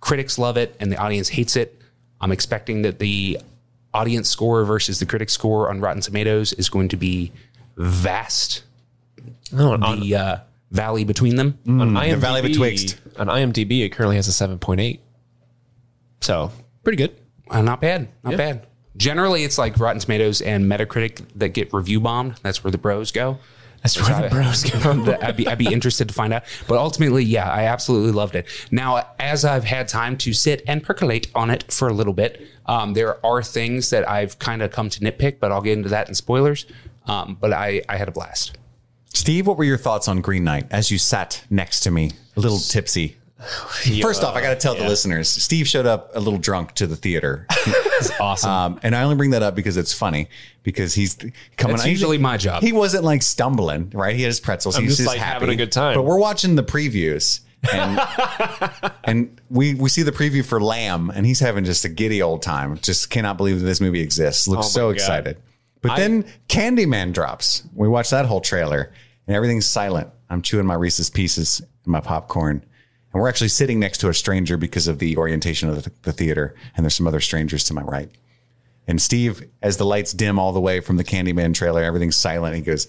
Speaker 2: critics love it and the audience hates it. I'm expecting that the audience score versus the critic score on Rotten Tomatoes is going to be vast.
Speaker 3: No, on,
Speaker 2: The uh, valley between them.
Speaker 3: on IMDb,
Speaker 1: valley betwixt.
Speaker 3: On IMDb, it currently has a 7.8. So, pretty good.
Speaker 2: Uh, not bad. Not bad. Generally, it's like Rotten Tomatoes and Metacritic that get review bombed. That's where the bros go.
Speaker 3: That's where the bros go. <laughs>
Speaker 2: I'd be I'd be interested to find out. But ultimately, yeah, I absolutely loved it. Now, as I've had time to sit and percolate on it for a little bit, um, there are things that I've kind of come to nitpick, but I'll get into that in spoilers. Um, but I I had a blast.
Speaker 1: Steve, what were your thoughts on Green Knight as you sat next to me, a little tipsy? First off, I got to tell the listeners, Steve showed up a little drunk to the theater. <laughs>
Speaker 3: It's awesome.
Speaker 1: Um, and I only bring that up because it's funny because he's coming.
Speaker 2: That's usually my job.
Speaker 1: He wasn't like stumbling, right? He had his pretzels.
Speaker 3: I'm
Speaker 1: He's
Speaker 3: just,
Speaker 1: just
Speaker 3: like,
Speaker 1: happy.
Speaker 3: having a good time.
Speaker 1: But we're watching the previews, and <laughs> and we we see the preview for Lamb, and he's having just a giddy old time. Just cannot believe that this movie exists. Looks
Speaker 3: Oh
Speaker 1: so
Speaker 3: God.
Speaker 1: excited. But then Candyman drops. We watch that whole trailer and everything's silent. I'm chewing my Reese's Pieces and my popcorn. And we're actually sitting next to a stranger because of the orientation of the, the theater. And there's some other strangers to my right. And Steve, as the lights dim all the way from the Candyman trailer, everything's silent. He goes,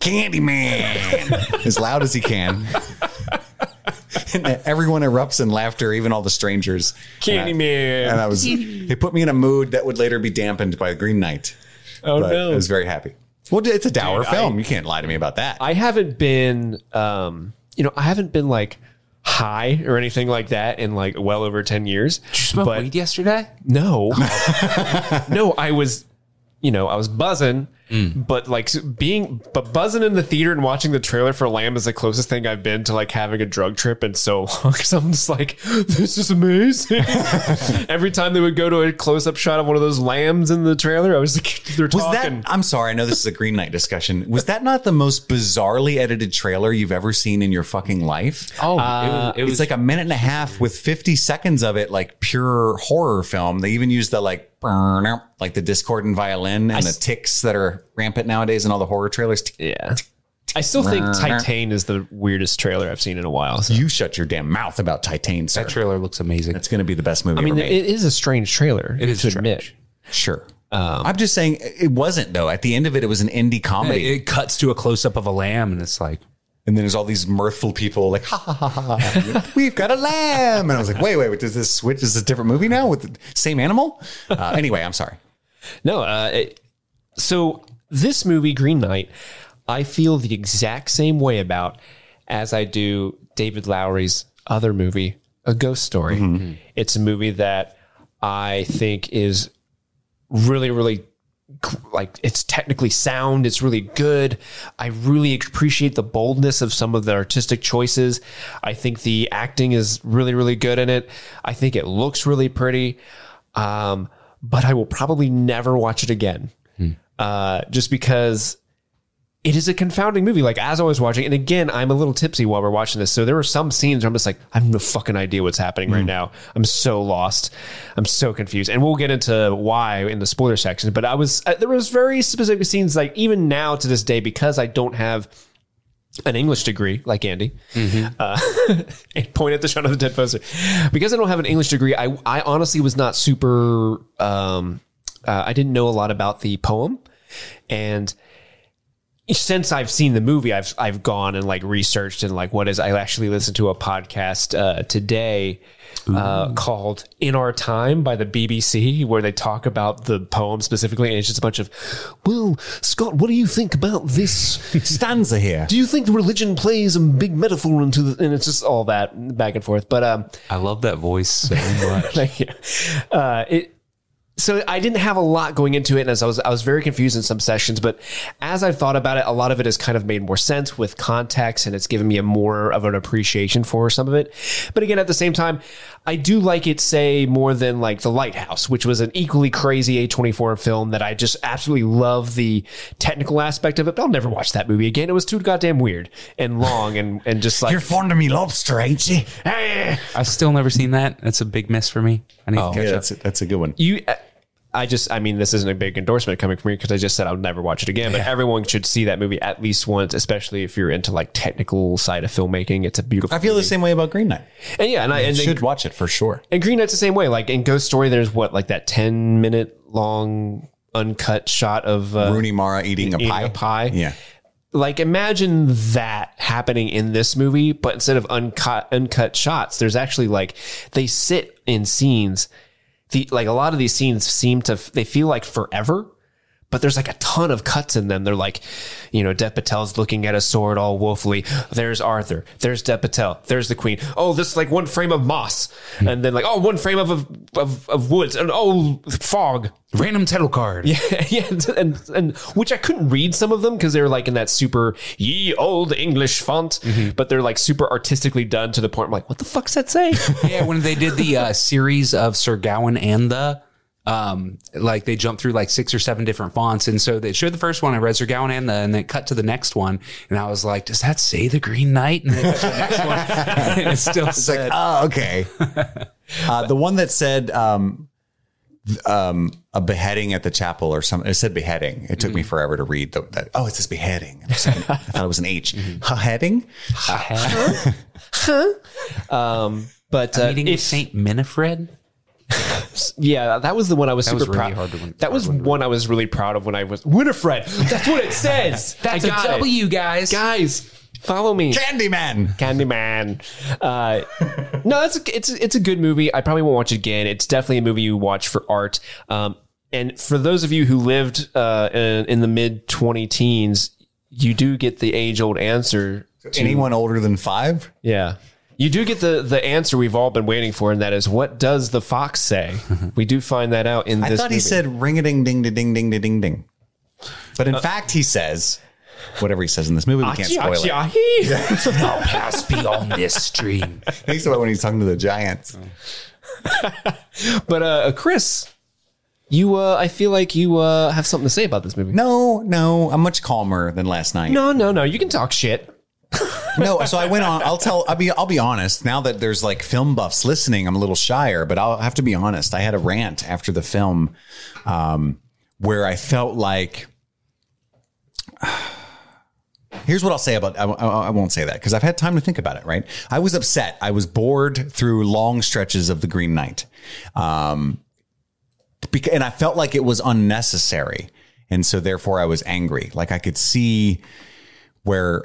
Speaker 1: Candyman, <laughs> as loud as he can. <laughs> and everyone erupts in laughter, even all the strangers.
Speaker 3: Candyman.
Speaker 1: And I was, it put me in a mood that would later be dampened by Green Knight.
Speaker 3: Oh
Speaker 1: But
Speaker 3: no.
Speaker 1: I was very happy. Well, it's a dour
Speaker 3: Dude,
Speaker 1: film.
Speaker 3: I-
Speaker 1: you can't lie to me about that.
Speaker 3: I haven't been, um, you know, I haven't been like high or anything like that in like well over 10 years.
Speaker 2: Did you smoke
Speaker 3: but
Speaker 2: weed yesterday?
Speaker 3: no, <laughs> no, I was, you know, I was buzzing,
Speaker 2: Mm.
Speaker 3: but like being, but buzzing in the theater and watching the trailer for Lamb is the closest thing I've been to like having a drug trip in so <laughs> long. Cause I'm just like, this is amazing. <laughs> Every time they would go to a close up shot of one of those lambs in the trailer, I was like, <laughs> they're
Speaker 1: was
Speaker 3: talking.
Speaker 1: that? I'm sorry. I know this is a Green Knight discussion. Was that not the most bizarrely edited trailer you've ever seen in your fucking life?
Speaker 2: Oh, it was, it was
Speaker 1: like a minute and a half with 50 seconds of it, like pure horror film. They even used the like, like the discordant violin and the ticks that are rampant nowadays in all the horror trailers.
Speaker 3: yeah. I still think Titane is the weirdest trailer I've seen in a while. so.
Speaker 1: You shut your damn mouth about Titane, sir.
Speaker 2: that trailer looks amazing.
Speaker 1: It's going to be the best movie
Speaker 3: I mean,
Speaker 1: ever made.
Speaker 3: it is a strange trailer.
Speaker 2: It is
Speaker 3: to
Speaker 2: strange.
Speaker 3: admit.
Speaker 1: Sure. Um, I'm just saying it wasn't though. At the end of it, it was an indie comedy.
Speaker 2: It cuts to a close up of a lamb, and it's like,
Speaker 1: and then there's all these mirthful people like, ha ha ha ha, we've got a lamb. And I was like, wait, wait, wait, does this switch? Is this a different movie now with the same animal? Uh, anyway, I'm sorry.
Speaker 3: No, uh, it, so this movie, Green Knight, I feel the exact same way about as I do David Lowery's other movie, A Ghost Story. It's a movie that I think is really, really like it's technically sound. It's really good. I really appreciate the boldness of some of the artistic choices. I think the acting is really, really good in it. I think it looks really pretty. Um, but I will probably never watch it again. Uh, just because it is a confounding movie. Like as I was watching, and again, I'm a little tipsy while we're watching this. So there were some scenes where I'm just like, I have no fucking idea what's happening right now. I'm so lost. I'm so confused. And we'll get into why in the spoiler section. But I was uh, there was very specific scenes. Like even now to this day, because I don't have an English degree like Andy, uh, <laughs> and point at the shot of the dead poster. Because I don't have an English degree, I I honestly was not super. Um, uh, I didn't know a lot about the poem, and since I've seen the movie, I've I've gone and like researched and like what is I actually listened to a podcast uh, today uh, called "In Our Time" by the BBC where they talk about the poem specifically, and it's just a bunch of, well, Scott, what do you think about this? <laughs>
Speaker 1: Stanza here.
Speaker 3: do you think the religion plays a big metaphor into the and it's just all that back and forth but um
Speaker 2: I love that voice so <laughs> much.
Speaker 3: thank you uh it so I didn't have a lot going into it, and as I was, I was very confused in some sessions. But as I've thought about it, a lot of it has kind of made more sense with context, and it's given me a more of an appreciation for some of it. But again, at the same time, I do like it, say, more than like The Lighthouse, which was an equally crazy A24 film that I just absolutely love the technical aspect of it. But I'll never watch that movie again. It was too goddamn weird and long, and and just like
Speaker 1: You're fond of me lobster, ain't you? <laughs>
Speaker 2: I've still never seen that. That's a big miss for me. I need to oh, catch
Speaker 1: Yeah,
Speaker 2: up.
Speaker 1: that's a, that's a good one.
Speaker 3: you I just I mean this isn't a big endorsement coming from me because I just said I'll never watch it again but everyone should see that movie at least once especially if you're into like technical side of filmmaking it's a beautiful
Speaker 1: I feel the same way about Green Knight.
Speaker 3: and yeah and I
Speaker 1: You
Speaker 3: and,
Speaker 1: should watch it for sure.
Speaker 3: and Green Knight's the same way like in Ghost Story there's what like that 10 minute long uncut shot of uh,
Speaker 1: Rooney Mara eating a
Speaker 3: eating
Speaker 1: pie.
Speaker 3: a pie
Speaker 1: Yeah.
Speaker 3: like imagine that happening in this movie but instead of uncut uncut shots there's actually like they sit in scenes the like a lot of these scenes seem to they feel like forever but there's like a ton of cuts in them. They're like, you know, Dev Patel's looking at a sword all woefully. There's Arthur. There's Dev Patel. There's the Queen. Oh, this like one frame of moss, and then like oh, one frame of of, of, of woods, and oh, fog.
Speaker 2: Random title card. <laughs>
Speaker 3: Yeah, yeah, and and which I couldn't read some of them because they're like in that super ye old English font, but they're like super artistically done to the point. I'm like, what the fuck's that say? <laughs>
Speaker 2: yeah, when they did the uh, series of Sir Gawain and the um like they jumped through like six or seven different fonts and so they showed the first one I read Sir Gawain and the and then cut to the next one and I was like does that say the Green Knight and then it the next one <laughs> and it still
Speaker 1: It's like,
Speaker 2: said
Speaker 1: oh, okay. <laughs> uh, the one that said um, um, a beheading at the chapel or something. It said beheading. It took me forever to read the, that. Oh, it says beheading. I thought it was an H. Beheading. <laughs>
Speaker 3: But uh,
Speaker 2: Meeting with
Speaker 3: if,
Speaker 2: Saint Winifred.
Speaker 3: Yeah, that was the one I was
Speaker 2: That
Speaker 3: super
Speaker 2: was really
Speaker 3: proud.
Speaker 2: hard win-
Speaker 3: that was
Speaker 2: hard
Speaker 3: one I was really proud of when I was Winifred. That's what it says. <laughs>
Speaker 2: That's
Speaker 3: I
Speaker 2: a
Speaker 3: got it.
Speaker 2: W, guys.
Speaker 3: guys. Follow me.
Speaker 1: Candyman.
Speaker 3: Candyman. Uh, <laughs> no, it's a, it's it's a good movie. I probably won't watch it again. It's definitely a movie you watch for art. Um, and for those of you who lived uh, in, in the mid twenty teens, you do get the age old answer. to-
Speaker 1: Anyone older than five?
Speaker 3: Yeah. You do get the the answer we've all been waiting for, and that is what does the fox say? <laughs> we do find that out in
Speaker 1: I
Speaker 3: this.
Speaker 1: I thought he
Speaker 3: movie.
Speaker 1: said ring a ding ding ding ding ding ding ding. But in fact, he says whatever he says in this movie. We can't spoil it. <laughs>
Speaker 2: I'll pass beyond this stream.
Speaker 1: Thinks about when he's talking to the Giants. <laughs>
Speaker 3: But uh, Chris, you uh, I feel like you uh, have something to say about this movie.
Speaker 1: No, no, I'm much calmer than last night.
Speaker 3: no, no, no. You can talk shit.
Speaker 1: No, so I went on. I'll tell. I'll be. I'll be honest. Now that there's like film buffs listening, I'm a little shyer. But I'll have to be honest. I had a rant after the film, um, where I felt like. <sighs> Here's what I'll say about. I, I, won't say that because I've had time to think about it. Right. I was upset. I was bored through long stretches of the Green Knight, um, and I felt like it was unnecessary, and so therefore I was angry. Like I could see where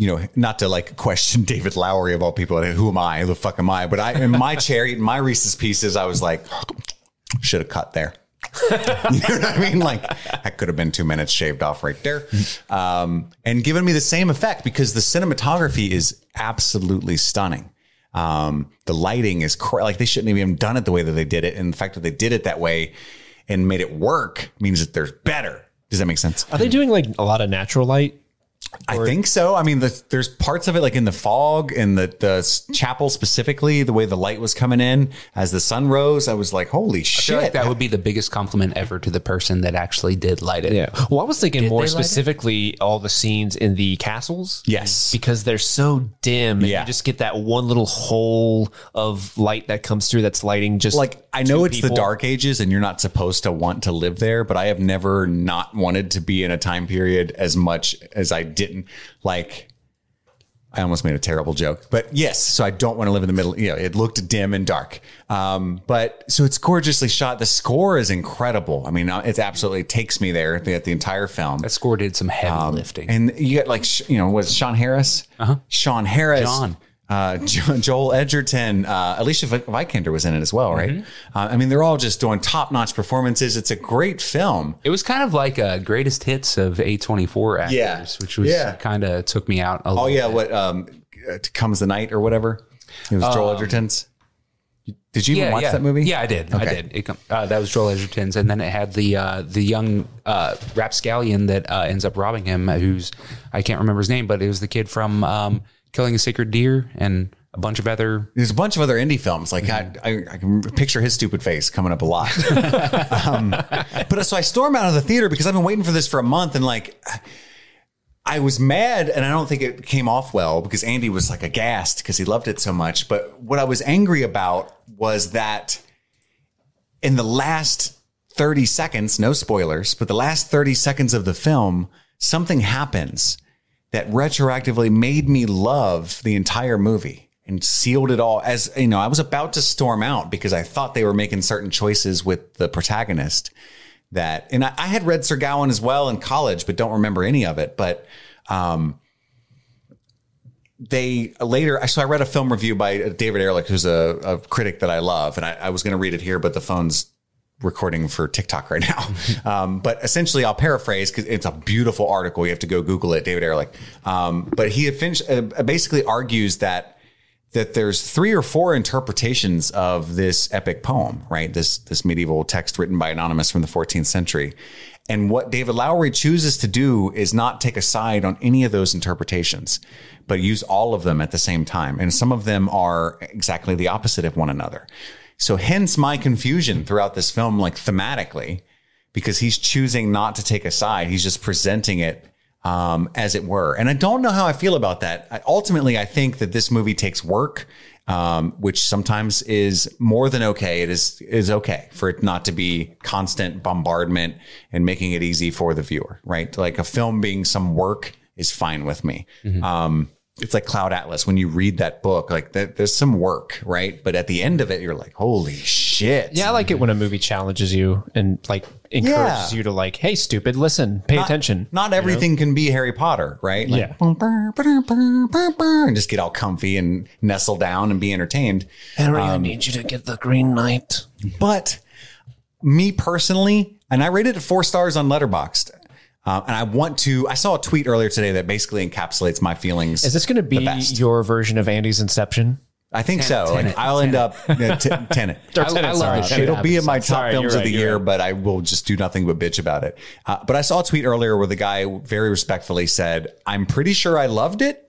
Speaker 1: you know, not to like question <laughs> David Lowery of all people. Who am I? Who the fuck am I? But I, in my chair, eating my Reese's Pieces, I was like, <sniffs> should have cut there. <laughs> you know what I mean? Like that could have been two minutes shaved off right there, um, and given me the same effect because the cinematography is absolutely stunning. Um, the lighting is like they shouldn't have even done it the way that they did it, and the fact that they did it that way and made it work means that there's better. Does that make sense?
Speaker 3: Are they doing like a lot of natural light?
Speaker 1: I think so. I mean, the, there's parts of it like in the fog and the the chapel specifically, the way the light was coming in as the sun rose. I was like, holy shit.
Speaker 2: I
Speaker 1: shit!
Speaker 2: feel like that would be the biggest compliment ever to the person that actually did light it.
Speaker 3: Yeah. Well, I was thinking more
Speaker 2: they light it?
Speaker 3: specifically all the scenes in the castles.
Speaker 1: Yes.
Speaker 3: Because they're so dim. And
Speaker 1: Yeah.
Speaker 3: You just get that one little hole of light that comes through that's lighting just
Speaker 1: like I know
Speaker 3: two
Speaker 1: it's the dark ages and you're not supposed to want to live there, but I have never not wanted to be in a time period as much as I didn't like. I almost made a terrible joke, but yes. So I don't want to live in the middle. You know, it looked dim and dark. Um, but so it's gorgeously shot. The score is incredible. I mean, uh, it absolutely takes me there the, the entire film.
Speaker 2: That score did some heavy lifting.
Speaker 1: And you got like, you know, was Sean Harris? Uh-huh. Sean Harris.
Speaker 2: John.
Speaker 1: Uh, <laughs> Joel Edgerton, uh, Alicia Vikander was in it as well, right?
Speaker 2: Mm-hmm.
Speaker 1: Uh, I mean, they're all just doing top notch performances. It's a great film.
Speaker 2: it was kind of like a greatest hits of A24 actors,
Speaker 1: Yeah.
Speaker 2: which was
Speaker 1: Yeah.
Speaker 2: kind of took me out a
Speaker 1: Oh yeah,
Speaker 2: bit.
Speaker 1: what um, uh, comes the night or whatever. It was Joel Edgerton's. Did you even watch
Speaker 2: Um, yeah.
Speaker 1: that movie?
Speaker 2: Yeah, I did. I did. It, uh, that was Joel Edgerton's, and then it had the uh, the young uh, rapscallion that uh, ends up robbing him, uh, who's I can't remember his name, but it was the kid from um, Killing a Sacred Deer and a bunch of other.
Speaker 1: There's a bunch of other indie films. Like I, I, I can picture his stupid face coming up a lot. <laughs> um, but so I storm out of the theater because I've been waiting for this for a month, and like I was mad, and I don't think it came off well because Andy was like aghast because he loved it so much. But what I was angry about was that in the last 30 seconds, no spoilers, but the last 30 seconds of the film, something happens that retroactively made me love the entire movie and sealed it all as you know i was about to storm out because i thought they were making certain choices with the protagonist that and i, I had read sir gawain as well in college but don't remember any of it but um they later so i read a film review by david ehrlich who's a, a critic that i love and i, I was going to read it here but the phone's recording for TikTok right now. <laughs> Um, but essentially, I'll paraphrase because it's a beautiful article. You have to go Google it, David Ehrlich. Um, but he fin- uh, basically argues that that there's three or four interpretations of this epic poem, right? This this medieval text written by anonymous from the 14th century. And what David Lowery chooses to do is not take a side on any of those interpretations, but use all of them at the same time. And some of them are exactly the opposite of one another. So hence my confusion throughout this film, like thematically, because he's choosing not to take a side. He's just presenting it um, as it were. And I don't know how I feel about that. I, ultimately, I think that this movie takes work um, which sometimes is more than okay. It is is okay for it not to be constant bombardment and making it easy for the viewer, right? Like a film being some work is fine with me. Um, it's like Cloud Atlas. When you read that book, like there- there's some work, right? But at the end of it, you're like, holy shit.
Speaker 3: Yeah, I like it when a movie challenges you and like encourages
Speaker 1: Yeah.
Speaker 3: you to like, hey, stupid, listen, pay attention.
Speaker 1: Not everything can be Harry Potter, right? Like,
Speaker 3: Yeah.
Speaker 1: bum, brr, brr, brr, brr, brr, and just get all comfy and nestle down and be entertained.
Speaker 3: Harry, I um, need you to get the Green Knight.
Speaker 1: But me personally, and I rated it four stars on Letterboxd. Uh, and I want to. I saw a tweet earlier today that basically encapsulates my feelings.
Speaker 3: Is this going to be your version of Andy's Inception?
Speaker 1: I think so.
Speaker 2: Tenet,
Speaker 1: like I'll end up uh, t- <laughs> Tenet.
Speaker 3: Or
Speaker 2: I- I love
Speaker 3: sorry,
Speaker 2: this
Speaker 3: Tenet
Speaker 1: It'll be in my top
Speaker 3: Sorry,
Speaker 1: films
Speaker 3: you're
Speaker 1: of the year,
Speaker 3: right.
Speaker 1: but I will just do nothing but bitch about it. Uh, but I saw a tweet earlier where the guy very respectfully said, "I'm pretty sure I loved it,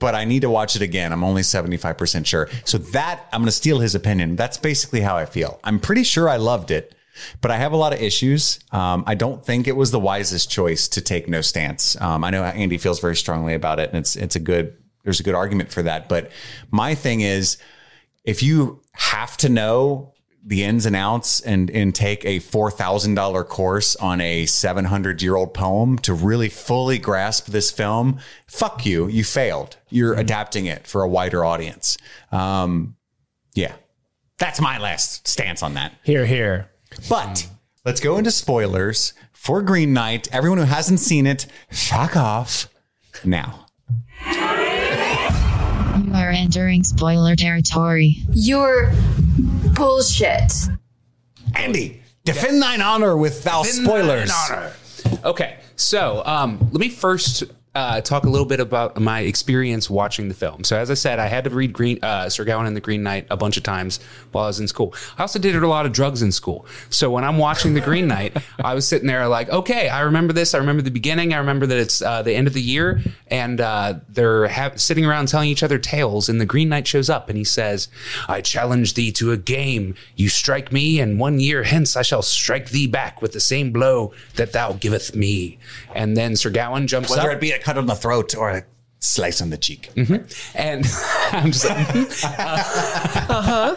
Speaker 1: but I need to watch it again. I'm only 75% sure." So that I'm going to steal his opinion. That's basically how I feel. I'm pretty sure I loved it, but I have a lot of issues. Um, I don't think it was the wisest choice to take no stance. Um, I know Andy feels very strongly about it, and it's it's a good there's a good argument for that. But my thing is, if you have to know the ins and outs and and take a four thousand dollar course on a seven hundred year old poem to really fully grasp this film, fuck you, you failed. You're adapting it for a wider audience. Um, yeah, that's my last stance on that.
Speaker 3: Here, here.
Speaker 1: But let's go into spoilers for Green Knight. Everyone who hasn't seen it, fuck off now.
Speaker 6: You are entering spoiler territory.
Speaker 5: You're bullshit.
Speaker 1: Andy, defend thine honor with thou spoilers.
Speaker 2: Okay, so um, let me first uh, talk a little bit about my experience watching the film. So, as I said, I had to read Green uh, Sir Gawain and the Green Knight a bunch of times while I was in school. I also did a lot of drugs in school. So when I'm watching the Green Knight, <laughs> I was sitting there like, okay, I remember this. I remember the beginning. I remember that it's uh, the end of the year, and uh, they're ha- sitting around telling each other tales. And the Green Knight shows up, and he says, "I challenge thee to a game. You strike me, and one year hence I shall strike thee back with the same blow that thou giveth me." And then Sir Gawain jumps
Speaker 1: Whether
Speaker 2: up.
Speaker 1: It be a cut on the throat or a slice on the cheek.
Speaker 2: and <laughs> I'm just like, <laughs> uh-huh.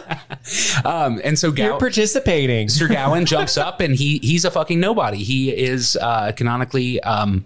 Speaker 2: <laughs> um, and so
Speaker 3: You're participating.
Speaker 2: Sir Gawain jumps up and he he's a fucking nobody. He is uh, canonically um,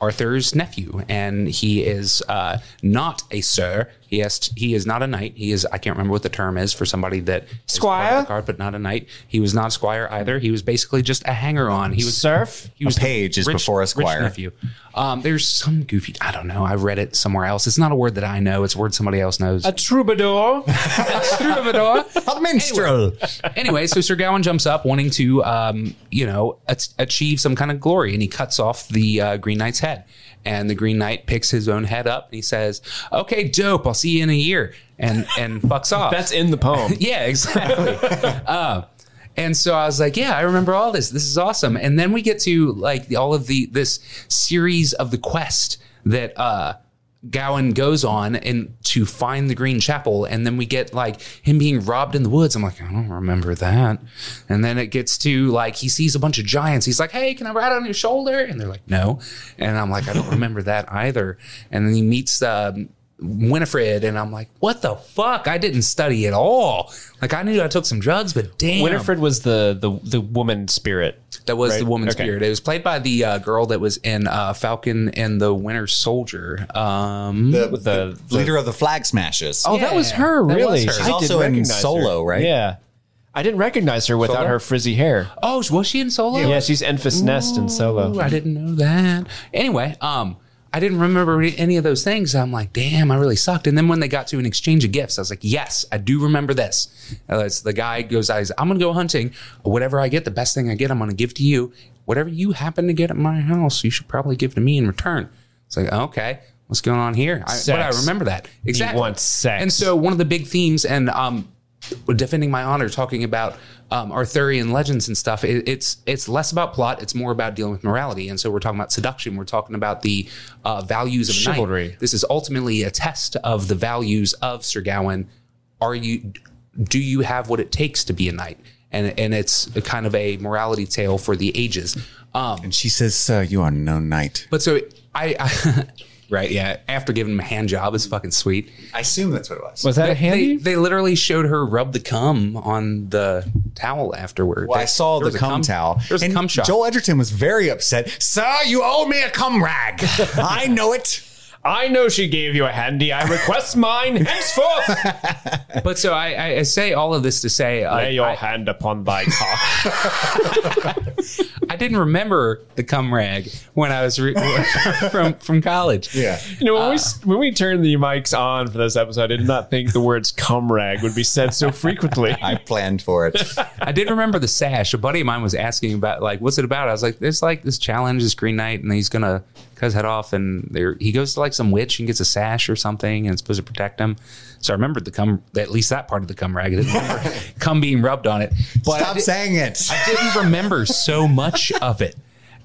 Speaker 2: Arthur's nephew, and he is uh, not a sir. He has he is not a knight. He is I can't remember what the term is for somebody that is part of
Speaker 3: Squire?
Speaker 2: the card, but not a knight. He was not a squire either. He was basically just a hanger on. He was
Speaker 3: Serf?
Speaker 2: He was the
Speaker 1: page is before a squire.
Speaker 2: Rich nephew. Um, there's some goofy. I don't know. I read it somewhere else. It's not a word that I know. It's a word somebody else knows.
Speaker 3: A troubadour. <laughs>
Speaker 2: Troubadour.
Speaker 1: A minstrel.
Speaker 2: anyway, so Sir Gawain jumps up wanting to, um, you know, a- achieve some kind of glory, and he cuts off the uh, Green Knight's head. And the Green Knight picks his own head up and he says, "Okay, dope. I'll see you in a year," and and fucks off.
Speaker 3: That's in the poem. <laughs>
Speaker 2: yeah, exactly. uh, and so I was like, yeah, I remember all this. This is awesome. And then we get to like the, all of the this series of the quest that uh Gawain goes on and to find the Green Chapel, and then we get like him being robbed in the woods. I'm like, I don't remember that. And then it gets to like he sees a bunch of giants. He's like, Hey, can I ride on your shoulder? And they're like, No. And I'm like, I don't remember that either. And then he meets um, Winifred, and I'm like, What the fuck? I didn't study at all. Like I knew I took some drugs, but damn,
Speaker 3: Winifred was the the the woman spirit.
Speaker 2: that was
Speaker 3: right?
Speaker 2: the woman's
Speaker 3: Okay.
Speaker 2: spirit. It was played by the uh, girl that was in uh, Falcon and the Winter Soldier. Um,
Speaker 1: The, the,
Speaker 3: the-
Speaker 1: leader of the Flag Smashers.
Speaker 3: Oh, that was her,
Speaker 2: that was
Speaker 3: really.
Speaker 2: her. She's
Speaker 3: did
Speaker 1: also in Solo,
Speaker 3: her.
Speaker 1: right?
Speaker 3: Yeah. I didn't recognize her without
Speaker 2: Solo?
Speaker 3: her frizzy hair.
Speaker 2: oh, was she in Solo?
Speaker 3: Yeah, she's Enfys Nest in Solo.
Speaker 2: I didn't know that. Anyway, um, I didn't remember any of those things. I'm like, damn, I really sucked. And then when they got to an exchange of gifts, I was like, yes, I do remember this. Uh, the guy goes, I'm going to go hunting. Whatever I get, the best thing I get, I'm going to give to you. Whatever you happen to get at my house, you should probably give to me in return. It's like, okay, what's going on here? I, but I remember that exactly.
Speaker 3: wants sex.
Speaker 2: And so one of the big themes, and um, defending my honor, talking about um, Arthurian legends and stuff. It, it's it's less about plot; it's more about dealing with morality. And so we're talking about seduction. We're talking about the uh, values of a knight.
Speaker 3: Chivalry.
Speaker 2: This is ultimately a test of the values of Sir Gawain. Are you? Do you have what it takes to be a knight? And and it's a kind of a morality tale for the ages. Um,
Speaker 1: And she says, Sir, you are no knight.
Speaker 2: but so I, I <laughs> right? Yeah. After giving him a hand job is fucking sweet.
Speaker 1: I assume that's what it was.
Speaker 3: Was that a
Speaker 2: They,
Speaker 3: handy?
Speaker 2: they literally showed her rub the cum on the towel afterward.
Speaker 1: Well, I saw the
Speaker 2: was
Speaker 1: cum, towel.
Speaker 2: There's a
Speaker 1: and
Speaker 2: cum shot.
Speaker 1: Joel Edgerton was very upset. Sir, you owe me a cum rag. <laughs> I know it.
Speaker 3: I know she gave you a handy. I request mine henceforth. <laughs>
Speaker 2: but so I, I, I say all of this to say uh,
Speaker 3: Lay your
Speaker 2: I,
Speaker 3: hand upon thy cock. <laughs>
Speaker 2: I didn't remember the cum rag when I was re- <laughs> from from college.
Speaker 1: Yeah.
Speaker 3: You know, when, we, when we turned the mics on for this episode, I did not think the words cum rag would be said so frequently.
Speaker 1: I planned for it.
Speaker 2: I did remember the sash. A buddy of mine was asking about like, what's it about? I was like, there's like this challenge, this Green Knight, and he's gonna cut his head off, and there he goes to like some witch and gets a sash or something, and it's supposed to protect him. So I remembered the cum, at least that part of the cum rag. I didn't remember <laughs> cum being rubbed on it. But I
Speaker 1: Stop
Speaker 2: did-
Speaker 1: saying it.
Speaker 2: I didn't remember so much of it.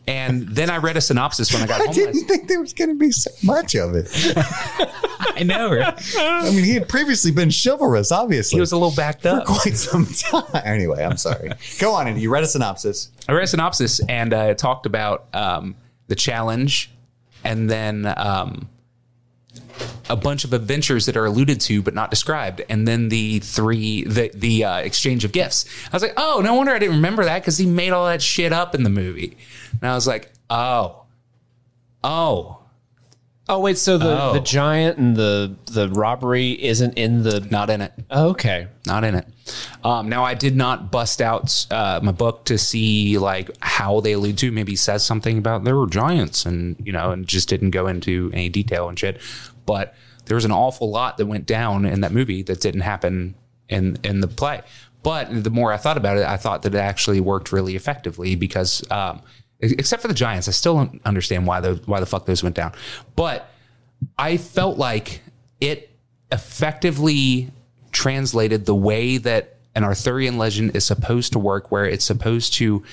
Speaker 2: And then I read a synopsis when I got
Speaker 1: I
Speaker 2: home.
Speaker 1: didn't
Speaker 2: last-
Speaker 1: think there was going to be so much of it. <laughs>
Speaker 2: I know, right?
Speaker 1: I mean, he had previously been chivalrous, obviously.
Speaker 2: He was a little backed
Speaker 1: for
Speaker 2: up.
Speaker 1: quite some time. Anyway, I'm sorry. Go on, and you read a synopsis.
Speaker 2: I read a synopsis and uh, it talked about um, the challenge and then um, a bunch of adventures that are alluded to but not described, and then the three the the uh, exchange of gifts. I was like, oh, no wonder I didn't remember that because he made all that shit up in the movie. And I was like, oh, oh,
Speaker 3: Oh wait, so the,
Speaker 2: Oh.
Speaker 3: the giant and the the robbery isn't in the
Speaker 2: not in it.
Speaker 3: okay.
Speaker 2: not in it. Um, now I did not bust out uh, my book to see like how they allude to. Maybe says something about there were giants, and you know, and just didn't go into any detail and shit. But there was an awful lot that went down in that movie that didn't happen in in the play. But the more I thought about it, I thought that it actually worked really effectively because, um, except for the giants, I still don't understand why the why the fuck those went down. But I felt like it effectively translated the way that an Arthurian legend is supposed to work, where it's supposed to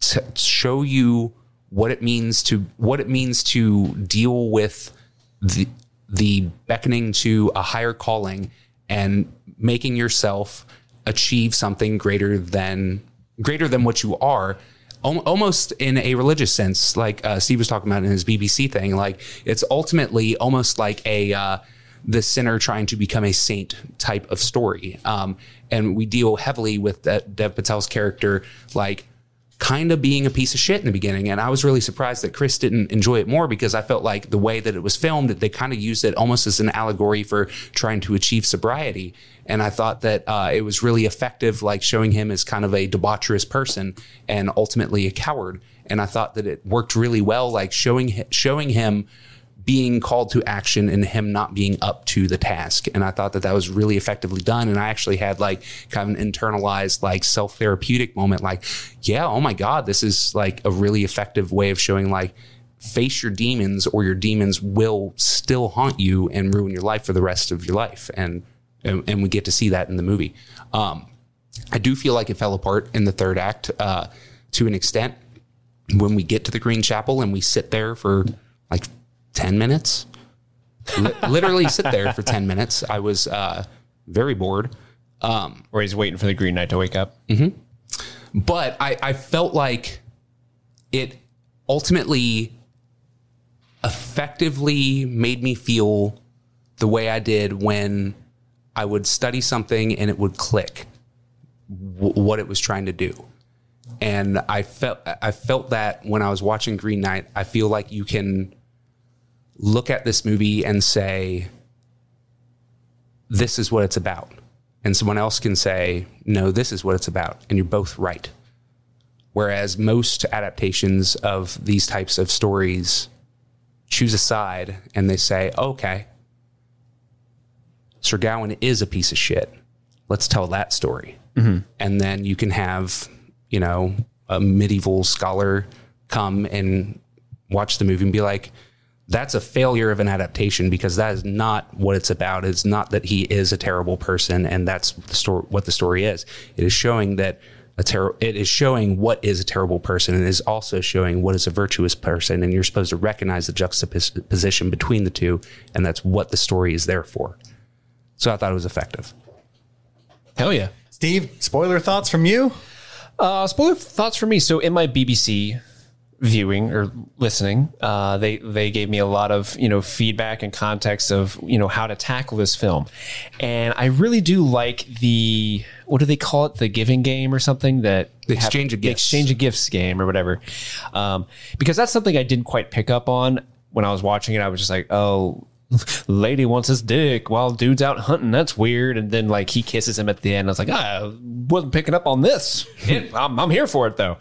Speaker 2: t- show you what it means to what it means to deal with the the beckoning to a higher calling and making yourself achieve something greater than greater than what you are almost in a religious sense like uh, steve was talking about in his bbc thing like it's ultimately almost like a uh, the sinner trying to become a saint type of story. Um, and we deal heavily with that dev patel's character like kind of being a piece of shit in the beginning. And I was really surprised that Chris didn't enjoy it more because I felt like the way that it was filmed, that they kind of used it almost as an allegory for trying to achieve sobriety. And I thought that uh, it was really effective, like showing him as kind of a debaucherous person and ultimately a coward. And I thought that it worked really well, like showing showing him being called to action and him not being up to the task. And I thought that that was really effectively done. And I actually had like kind of an internalized, like self therapeutic moment, like, yeah, oh my God, this is like a really effective way of showing like, face your demons or your demons will still haunt you and ruin your life for the rest of your life. And, and, and we get to see that in the movie. Um, I do feel like it fell apart in the third act uh, to an extent when we get to the Green Chapel and we sit there for like 10 minutes. Li- <laughs> literally sit there for 10 minutes. I was uh, very bored.
Speaker 3: Or he's waiting for the Green Knight to wake up.
Speaker 2: But I, I felt like it ultimately effectively made me feel the way I did when I would study something and it would click w- what it was trying to do. And I felt I felt that when I was watching Green Knight, I feel like you can look at this movie and say, this is what it's about. And someone else can say, no, this is what it's about. And you're both right. Whereas most adaptations of these types of stories choose a side and they say, okay, Sir Gawain is a piece of shit. Let's tell that story. Mm-hmm. And then you can have, you know, a medieval scholar come and watch the movie and be like, that's a failure of an adaptation because that is not what it's about. It's not that he is a terrible person and that's the story, what the story is. It is showing that a ter- it is showing what is a terrible person and it is also showing what is a virtuous person. And you're supposed to recognize the juxtaposition between the two. And that's what the story is there for. So I thought it was effective.
Speaker 3: Hell yeah.
Speaker 1: Steve, spoiler thoughts from you?
Speaker 3: Uh, spoiler thoughts for me. So in my BBC viewing or listening. Uh, they they gave me a lot of you know feedback and context of you know how to tackle this film, and I really do like the what do they call it the giving game or something that
Speaker 2: The exchange of
Speaker 3: the
Speaker 2: gifts.
Speaker 3: exchange of gifts game or whatever, um, because that's something I didn't quite pick up on when I was watching it. I was just like, oh. <laughs> Lady wants his dick while dude's out hunting. That's weird. And then like he kisses him at the end. I was like, ah, I wasn't picking up on this. <laughs> I'm, I'm here for it though.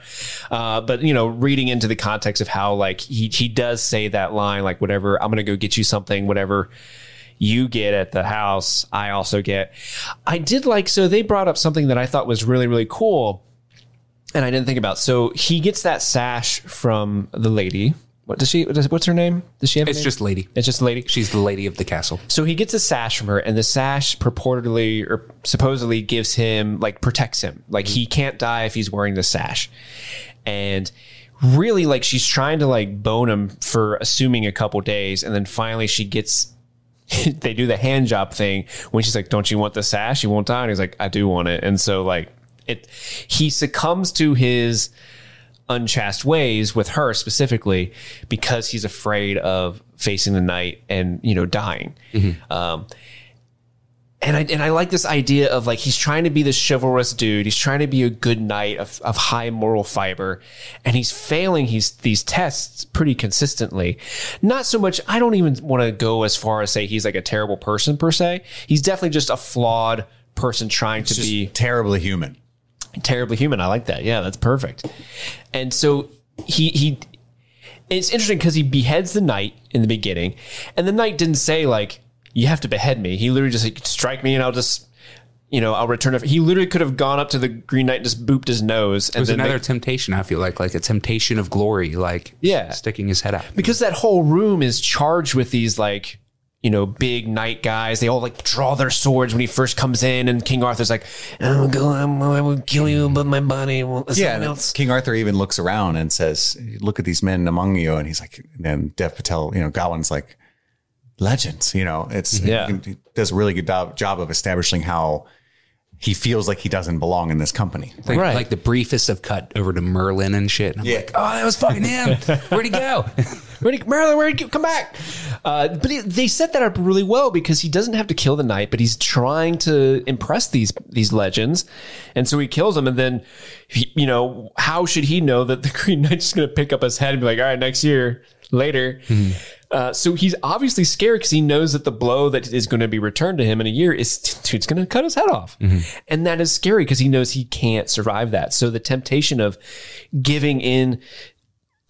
Speaker 3: Uh, but you know, reading into the context of how like he he does say that line, like whatever, I'm gonna go get you something, whatever you get at the house, I also get. I did like so they brought up something that I thought was really really cool, and I didn't think about. So he gets that sash from the lady. What does she? does- What's her name? Does she have? a
Speaker 2: It's
Speaker 3: name?
Speaker 2: just lady.
Speaker 3: It's just a lady.
Speaker 2: She's the lady of the castle.
Speaker 3: So he gets a sash from her, and the sash purportedly or supposedly gives him like protects him. Like he mm-hmm. can't die if he's wearing the sash. And really, like she's trying to like bone him for assuming a couple days, and then finally she gets. <laughs> they do the hand job thing when she's like, "Don't you want the sash? You won't die." And he's like, "I do want it." And so like it, he succumbs to his unchaste ways with her specifically because he's afraid of facing the night and you know dying. Um, and I and I like this idea of like he's trying to be this chivalrous dude. He's trying to be a good knight of, of high moral fiber, and he's failing he's these tests pretty consistently. Not so much. I don't even want to go as far as say he's like a terrible person per se. He's definitely just a flawed person trying to be
Speaker 1: terribly human.
Speaker 3: Terribly human. I like that. Yeah, that's perfect. And so he he it's interesting because he beheads the knight in the beginning, and the knight didn't say like you have to behead me. He literally just like strike me and I'll just you know I'll return it. He literally could have gone up to the Green Knight and just booped his nose.
Speaker 2: It was
Speaker 3: then
Speaker 2: another temptation. I feel like like a temptation of glory, like
Speaker 3: Yeah.
Speaker 2: sticking his head out.
Speaker 3: because that whole room is charged with these like you know big knight guys they all like draw their swords when he first comes in and king arthur's like i'm going I'm, i will kill you but my body will
Speaker 1: Yeah,
Speaker 3: someone
Speaker 1: and
Speaker 3: else
Speaker 1: King Arthur even looks around and says, "Look at these men among you," and he's like, and then Dev Patel, you know, Gawain's like, legends. You know, it's
Speaker 3: Yeah.
Speaker 1: he does a really good job, job of establishing how he feels like he doesn't belong in this company.
Speaker 2: Like,
Speaker 3: Right.
Speaker 2: like the briefest of cut over to Merlin and shit. And I'm
Speaker 1: Yeah.
Speaker 2: like, oh, that was fucking him. Where'd he go? <laughs>
Speaker 3: Where'd he, Merlin, where'd he come back? Uh, but he, they set that up really well because he doesn't have to kill the knight, but he's trying to impress these these legends, and so he kills them. And then, he, you know, how should he know that the <laughs> Green Knight's just going to pick up his head and be like, "All right, next year, later." Uh, so he's obviously scared because he knows that the blow that is going to be returned to him in a year is dude's going to cut his head off, and that is scary because he knows he can't survive that. So the temptation of giving in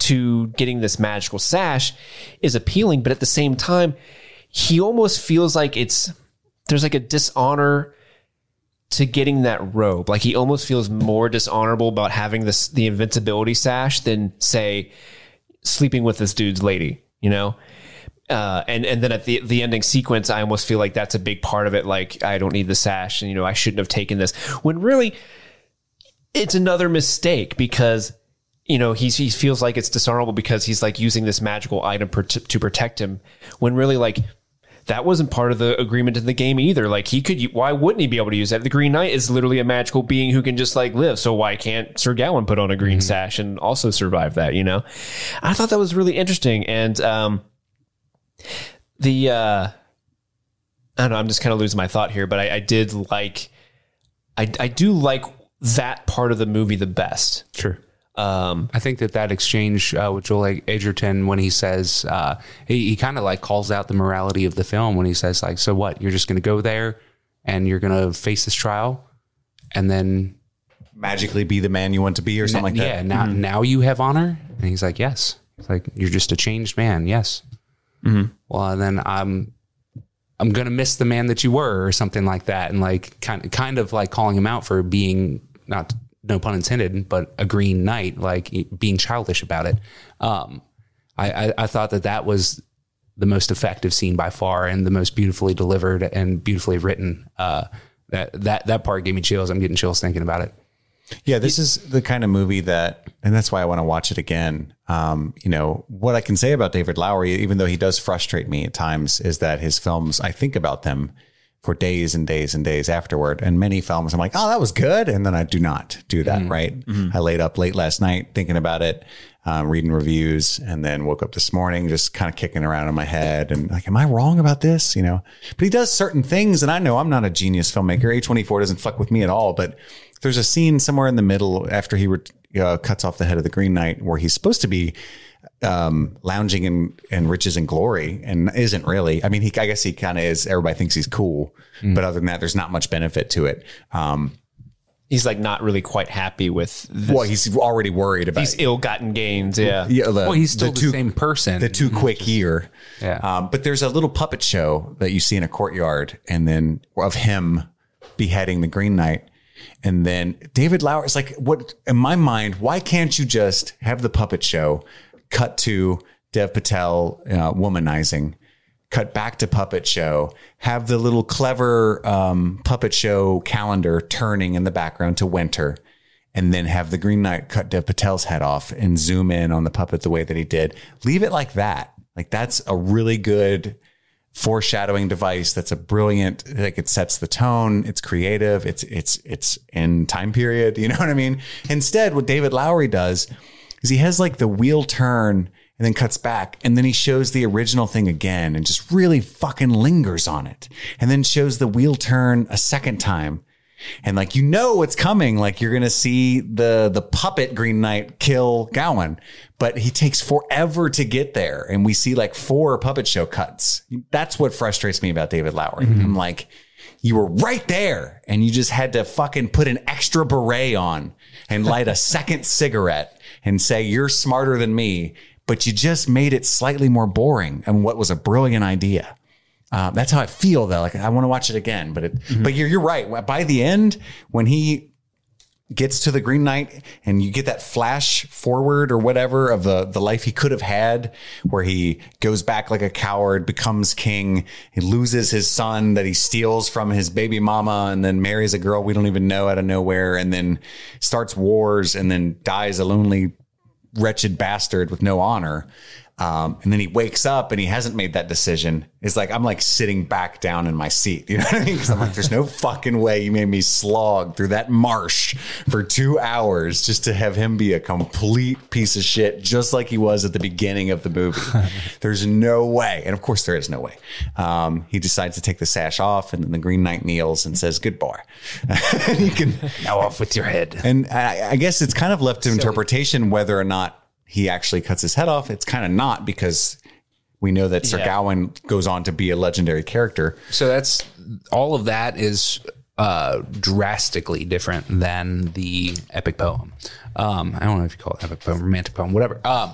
Speaker 3: to getting this magical sash is appealing, but at the same time, he almost feels like it's there's like a dishonor to getting that robe. Like he almost feels more dishonorable about having this the invincibility sash than say sleeping with this dude's lady, you know? Uh, and and then at the the ending sequence, I almost feel like that's a big part of it. Like I don't need the sash, and you know I shouldn't have taken this. When really, it's another mistake because you know he's, he feels like it's dishonorable because he's like using this magical item per- to protect him when really like that wasn't part of the agreement in the game either. Like he could why wouldn't he be able to use that? The green knight is literally a magical being who can just like live so why can't sir gawain put on a green sash and also survive that you know? I thought that was really interesting and um the uh i don't know i'm just kind of losing my thought here but i, I did like I, I do like that part of the movie the best.
Speaker 2: Sure.
Speaker 3: Um
Speaker 2: I think that that exchange uh, with Joel Edgerton when he says uh, he, he kind of like calls out the morality of the film when he says like, so what? You're just going to go there and you're going to face this trial, and then
Speaker 1: Magically be the man you want to be, or something like
Speaker 2: yeah,
Speaker 1: that.
Speaker 2: now now you have honor, and he's like, yes. It's like you're just a changed man. Yes. Well, and then I'm I'm gonna miss the man that you were, or something like that, and like kind kind of like calling him out for being not no pun intended, but a green knight, like being childish about it. Um, I, I I thought that that was the most effective scene by far, and the most beautifully delivered and beautifully written. Uh, that that that part gave me chills. I'm getting chills thinking about it.
Speaker 1: Yeah, this is the kind of movie that, and that's why I want to watch it again. Um, you know, what I can say about David Lowery, even though he does frustrate me at times, is that his films, I think about them for days and days and days afterward. And many films, I'm like, oh, that was good. And then I do not do that, right? I laid up late last night thinking about it, um, reading reviews, and then woke up this morning just kind of kicking around in my head and like, am I wrong about this? You know, but he does certain things. And I know I'm not a genius filmmaker. A24 doesn't fuck with me at all, but there's a scene somewhere in the middle after he re- uh, cuts off the head of the Green Knight where he's supposed to be um, lounging in, in riches and glory and isn't really. I mean, he, I guess he kind of is. Everybody thinks he's cool, but other than that, there's not much benefit to it. Um,
Speaker 3: He's like not really quite happy with this,
Speaker 1: well, he's already worried about
Speaker 3: these ill-gotten gains. Yeah.
Speaker 1: yeah, the,
Speaker 2: Well, he's still the,
Speaker 1: two-
Speaker 2: same person.
Speaker 1: the too quick year.
Speaker 2: Yeah.
Speaker 1: Um, but there's a little puppet show that you see in a courtyard and then of him beheading the Green Knight. And then David Lowery is like, what in my mind, why can't you just have the puppet show cut to Dev Patel uh, womanizing, cut back to puppet show, have the little clever um, puppet show calendar turning in the background to winter, and then have the Green Knight cut Dev Patel's head off and zoom in on the puppet the way that he did. Leave it like that. Like that's a really good foreshadowing device. That's a brilliant. Like it sets the tone. It's creative. It's it's it's in time period. <laughs> You know what I mean? Instead, what David Lowery does is he has like the wheel turn and then cuts back and then he shows the original thing again and just really fucking lingers on it and then shows the wheel turn a second time. And like you know what's coming like you're gonna see the the puppet green knight kill gawain but he takes forever to get there and we see like four puppet show cuts. That's what frustrates me about david lowery. Mm-hmm. I'm like you were right there and you just had to fucking put an extra beret on and light a second cigarette and say you're smarter than me but you just made it slightly more boring and what was a brilliant idea uh, that's how I feel though. Like I want to watch it again, but it, but you're, you're right. By the end, when he gets to the Green Knight and you get that flash forward or whatever of the, the life he could have had where he goes back like a coward, becomes king. He loses his son that he steals from his baby mama and then marries a girl we don't even know out of nowhere and then starts wars and then dies a lonely wretched bastard with no honor. Um, and then he wakes up and he hasn't made that decision. It's like I'm like sitting back down in my seat. <laughs> You know what I mean? Because I'm like, there's no fucking way you made me slog through that marsh for two hours just to have him be a complete piece of shit, just like he was at the beginning of the movie. <laughs> there's no way, and of course there is no way. Um, he decides to take the sash off, and then the Green Knight kneels and says, "Goodbye." <laughs> and you can
Speaker 2: now off with your head.
Speaker 1: and I, I guess it's kind of left to interpretation whether or not he actually cuts his head off. It's kind of not because we know that Sir
Speaker 3: Yeah.
Speaker 1: Gawain goes on to be a legendary character.
Speaker 2: So that's all of that is uh, drastically different than the epic poem. Um, I don't know if you call it epic poem, romantic poem, whatever. Um,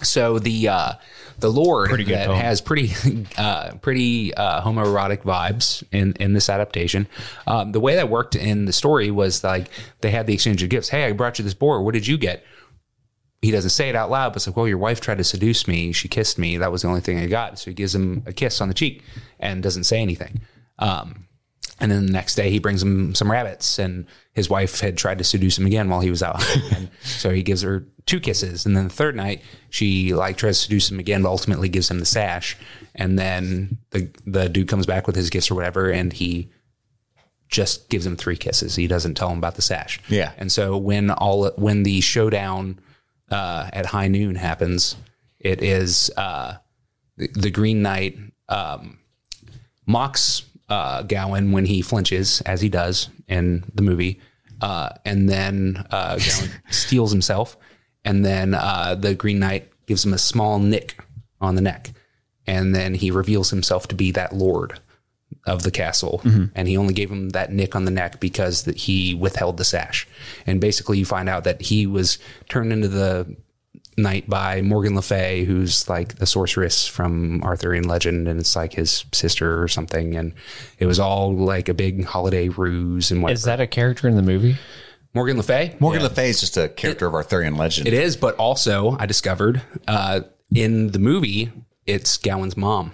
Speaker 2: so the uh, the Lord
Speaker 3: Pretty good
Speaker 2: that
Speaker 3: poem.
Speaker 2: has pretty <laughs> uh, pretty uh, homoerotic vibes in in this adaptation. Um, the way that worked in the story was like they had the exchange of gifts. Hey, I brought you this boar. What did you get? He doesn't say it out loud, but it's like, well, your wife tried to seduce me. She kissed me. That was the only thing I got. So he gives him a kiss on the cheek and doesn't say anything. Um, and then the next day he brings him some rabbits and his wife had tried to seduce him again while he was out. <laughs> and so he gives her two kisses. And then the third night she like tries to seduce him again, but ultimately gives him the sash. And then the, the dude comes back with his gifts or whatever. And he just gives him three kisses. He doesn't tell him about the sash.
Speaker 1: Yeah.
Speaker 2: And so when all when the showdown uh, at high noon happens, it is uh, the, the Green Knight um, mocks uh, Gawain when he flinches, as he does in the movie, uh, and then uh, Gawain <laughs> steels himself, and then uh, the Green Knight gives him a small nick on the neck, and then he reveals himself to be that lord of the castle, and he only gave him that nick on the neck because that he withheld the sash. And basically, you find out that he was turned into the knight by Morgan Le Fay, who's like the sorceress from Arthurian legend, and it's like his sister or something. And it was all like a big holiday ruse and what.
Speaker 3: Is that a character in the movie?
Speaker 2: Morgan Le Fay?
Speaker 1: Morgan Le Fay is just a character of Arthurian legend.
Speaker 2: It is, but also I discovered uh, in the movie it's Gawain's mom.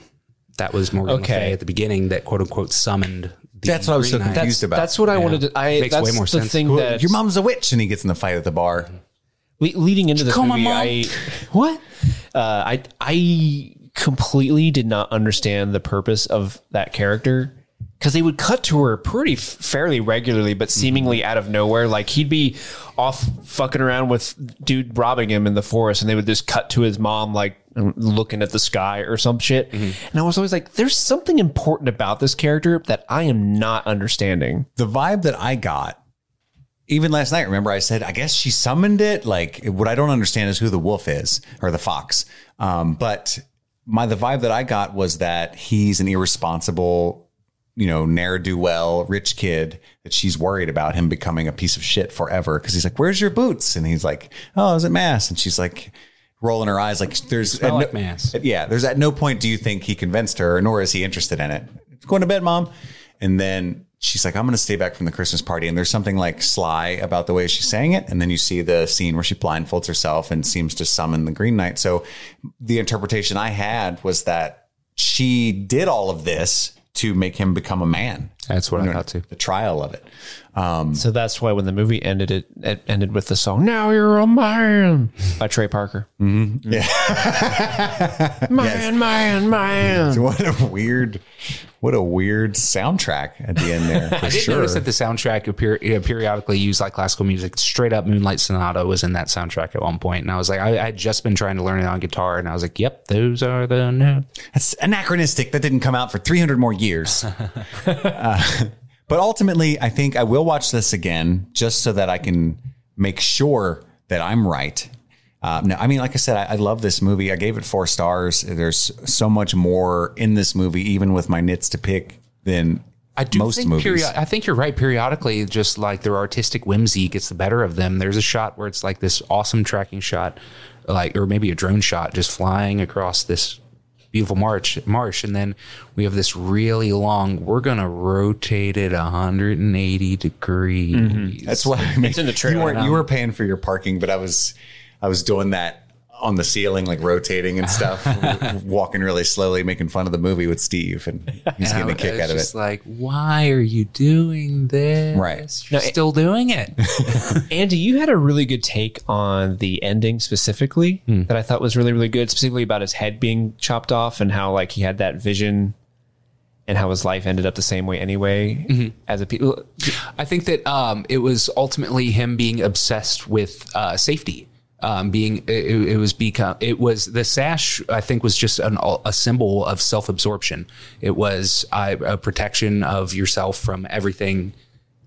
Speaker 2: That was Morgan
Speaker 3: Okay.
Speaker 2: Le Fay at the beginning that quote unquote summoned. The
Speaker 1: That's what I was so
Speaker 2: Green Knight.
Speaker 1: confused about.
Speaker 3: That's what I wanted to. I
Speaker 2: Makes
Speaker 3: that's
Speaker 2: way more
Speaker 3: the
Speaker 2: sense.
Speaker 3: thing that
Speaker 1: Your mom's a witch, and he gets in the fight at the bar.
Speaker 3: Le- leading into this
Speaker 2: call my
Speaker 3: movie,
Speaker 2: mom?
Speaker 3: I <laughs> what? Uh, I I completely did not understand the purpose of that character because they would cut to her pretty f- fairly regularly, but mm-hmm. seemingly out of nowhere. Like he'd be off fucking around with dude robbing him in the forest, and they would just cut to his mom like um, looking at the sky or some shit. Mm-hmm. And I was always like, "There's something important about this character that I am not understanding."
Speaker 1: the vibe that I got, even last night, remember I said, I guess she summoned it. Like what I don't understand is who the wolf is or the fox. Um, but my the vibe that I got was that he's an irresponsible, you know, ne'er do well rich kid that she's worried about him becoming a piece of shit forever. Cause he's like, Where's your boots? And he's like, Oh, is it mass? And she's like rolling her eyes like there's at
Speaker 2: like mass.
Speaker 1: yeah, there's at no point do you think he convinced her, nor is he interested in it. Going to bed, mom. And then she's like, I'm going to stay back from the Christmas party. And there's something like sly about the way she's saying it. And then you see the scene where she blindfolds herself and seems to summon the Green Knight. So the interpretation I had was that she did all of this to make him become a man.
Speaker 2: That's what
Speaker 1: You
Speaker 2: I
Speaker 1: know,
Speaker 2: thought too.
Speaker 1: The trial of it.
Speaker 3: So that's why when the movie ended, it, it ended with the song "Now You're a Man" by Trey Parker.
Speaker 1: Yeah. <laughs>
Speaker 3: Man, man, man. <laughs>
Speaker 1: what a weird, what a weird soundtrack at the end there. <laughs> For
Speaker 2: I did
Speaker 1: sure.
Speaker 2: notice that the soundtrack appear, periodically used like classical music. Straight up Moonlight Sonata was in that soundtrack at one point, and I was like, I, I had just been trying to learn it on guitar, and I was like, Yep, those are the notes.
Speaker 1: That's anachronistic. That didn't come out for 300 more years. Uh, but ultimately, I think I will watch this again just so that I can make sure that I'm right. Uh, no, I mean, like I said, I, I love this movie. I gave it four stars. There's so much more in this movie, even with my nits to pick, than
Speaker 2: I do
Speaker 1: most
Speaker 2: think
Speaker 1: movies.
Speaker 2: perio- I think you're right. Periodically, just like their artistic whimsy gets the better of them. There's a shot where it's like this awesome tracking shot, like or maybe a drone shot, just flying across this beautiful march marsh, and then we have this really long. We're gonna rotate it 180 degrees. Mm-hmm.
Speaker 1: That's why I mean,
Speaker 3: in the trailer
Speaker 1: you were
Speaker 3: now.
Speaker 1: you were paying for your parking, but I was I was doing that on the ceiling, like rotating and stuff, <laughs> walking really slowly, making fun of the movie with Steve, and he's getting
Speaker 2: I-
Speaker 1: a kick out of
Speaker 2: just
Speaker 1: it.
Speaker 2: Like, why are you doing this?
Speaker 1: Right.
Speaker 2: You're still doing it. <laughs>
Speaker 3: Andy, you had a really good take on the ending specifically that I thought was really, really good, specifically about his head being chopped off and how like he had that vision and how his life ended up the same way anyway as a people.
Speaker 2: I think that um, it was ultimately him being obsessed with uh, safety. Um, being it, it was become it was the sash I think was just an, a symbol of self absorption. It was uh, a protection of yourself from everything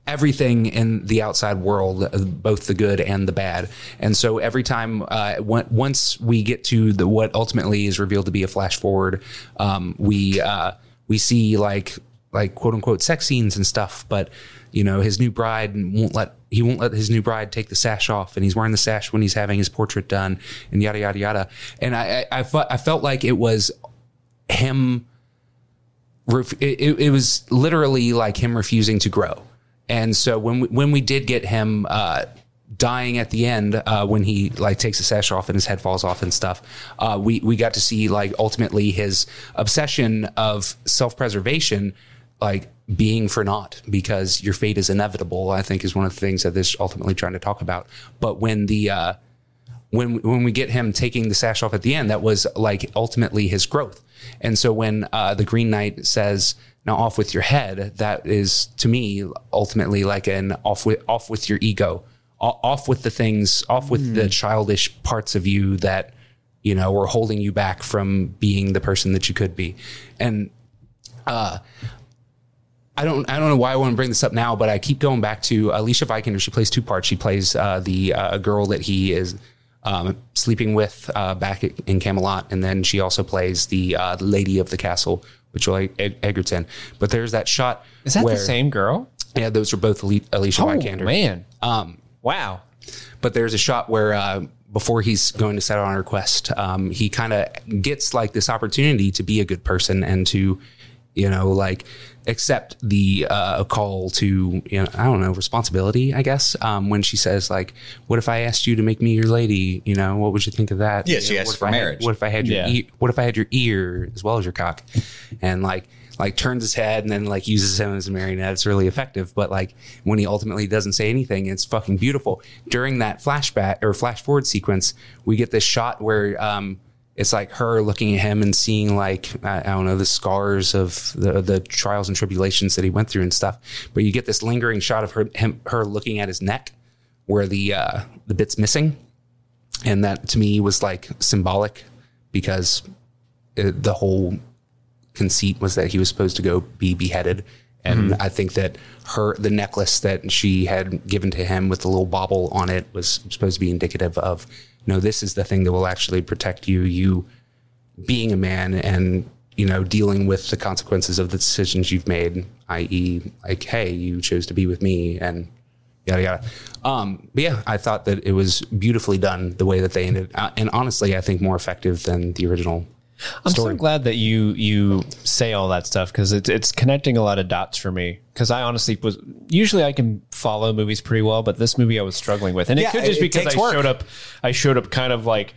Speaker 2: everything in the outside world, uh, both the good and the bad. And so every time, uh, once we get to the what ultimately is revealed to be a flash forward, um, we uh, we see like like quote unquote sex scenes and stuff. But you know, his new bride won't let he won't let his new bride take the sash off, and he's wearing the sash when he's having his portrait done, and yada yada yada. And I I, I, I felt like it was him it, it it was literally like him refusing to grow. And so when we, when we did get him uh, dying at the end, uh, when he like takes the sash off and his head falls off and stuff, uh, we we got to see like ultimately his obsession of self preservation, like being for naught because your fate is inevitable. I think is one of the things that this ultimately trying to talk about. But when the uh, when when we get him taking the sash off at the end, that was like ultimately his growth. And so when uh, the Green Knight says, "Now off with your head," that is to me ultimately like an off with off with your ego, O- off with the things, off with the childish parts of you that you know were holding you back from being the person that you could be. And I don't I don't know why I want to bring this up now, but I keep going back to Alicia Vikander. She plays two parts. She plays uh, the uh, girl that he is um, sleeping with uh, back in Camelot, and then she also plays the uh, lady of the castle, which will Eg- Edgerton. But there's that shot.
Speaker 3: Is that
Speaker 2: where,
Speaker 3: the same girl?
Speaker 2: Yeah, those are both Ali- Alicia
Speaker 3: Oh
Speaker 2: Vikander.
Speaker 3: man! Um, wow.
Speaker 2: But there's a shot where uh, before he's going to set out on her quest, um, he kind of gets like this opportunity to be a good person and to, you know, like accept the uh, call to, you know, I don't know, responsibility, I guess. Um, when she says like, "What if I asked you to make me your lady? You know, what would you think of that?"
Speaker 1: Yeah,
Speaker 2: You
Speaker 1: she
Speaker 2: know,
Speaker 1: asked
Speaker 2: what if
Speaker 1: for
Speaker 2: I had-
Speaker 1: marriage.
Speaker 2: what if I had your
Speaker 3: Yeah.
Speaker 2: ear? What if I had your ear as well as your cock? And like. Like turns his head and then like uses him as a marionette. It's really effective. But like when he ultimately doesn't say anything, it's fucking beautiful. During that flashback or flash forward sequence, we get this shot where um, it's like her looking at him and seeing like I, I don't know the scars of the the trials and tribulations that he went through and stuff. But you get this lingering shot of her him her looking at his neck where the uh, the bit's missing, and that to me was like symbolic because it, the whole conceit was that he was supposed to go be beheaded. And I think that her the necklace that she had given to him with the little bauble on it was supposed to be indicative of no, this is the thing that will actually protect you. You being a man and you know dealing with the consequences of the decisions you've made, i.e., like hey, you chose to be with me and yada yada. Um, but yeah, I thought that it was beautifully done the way that they ended, uh, and honestly, I think more effective than the original.
Speaker 3: I'm
Speaker 2: story.
Speaker 3: so glad that you you say all that stuff because it's it's connecting a lot of dots for me. Because I honestly was usually I can follow movies pretty well, but this movie I was struggling with, and it could just
Speaker 1: it- it
Speaker 3: because I
Speaker 1: work.
Speaker 3: showed up. I showed up kind of like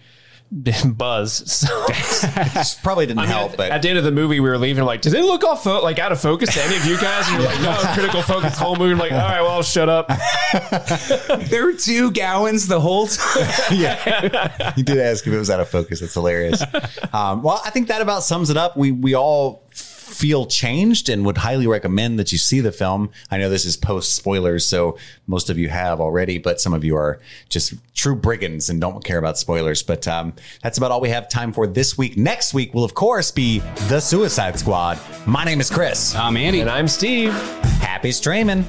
Speaker 3: <laughs> buzz. So
Speaker 1: This probably didn't
Speaker 3: I mean,
Speaker 1: help,
Speaker 3: at,
Speaker 1: but
Speaker 3: at the end of the movie, we were leaving. Like, did it look off fo- like out of focus to any of you guys? And you're like, no, critical focus, whole movie. I'm like, all right, well, shut up. <laughs>
Speaker 2: There were two Gawains the whole time. <laughs>
Speaker 1: yeah, you did ask if it was out of focus. That's hilarious. Um, well, I think that about sums it up. We we all feel changed and would highly recommend that you see the film. I know this is post spoilers, so most of you have already, but some of you are just true brigands and don't care about spoilers. But um, that's about all we have time for this week. Next week will, of course, be The Suicide Squad. My name is Chris.
Speaker 2: I'm Andy.
Speaker 3: And I'm Steve.
Speaker 1: Happy streaming.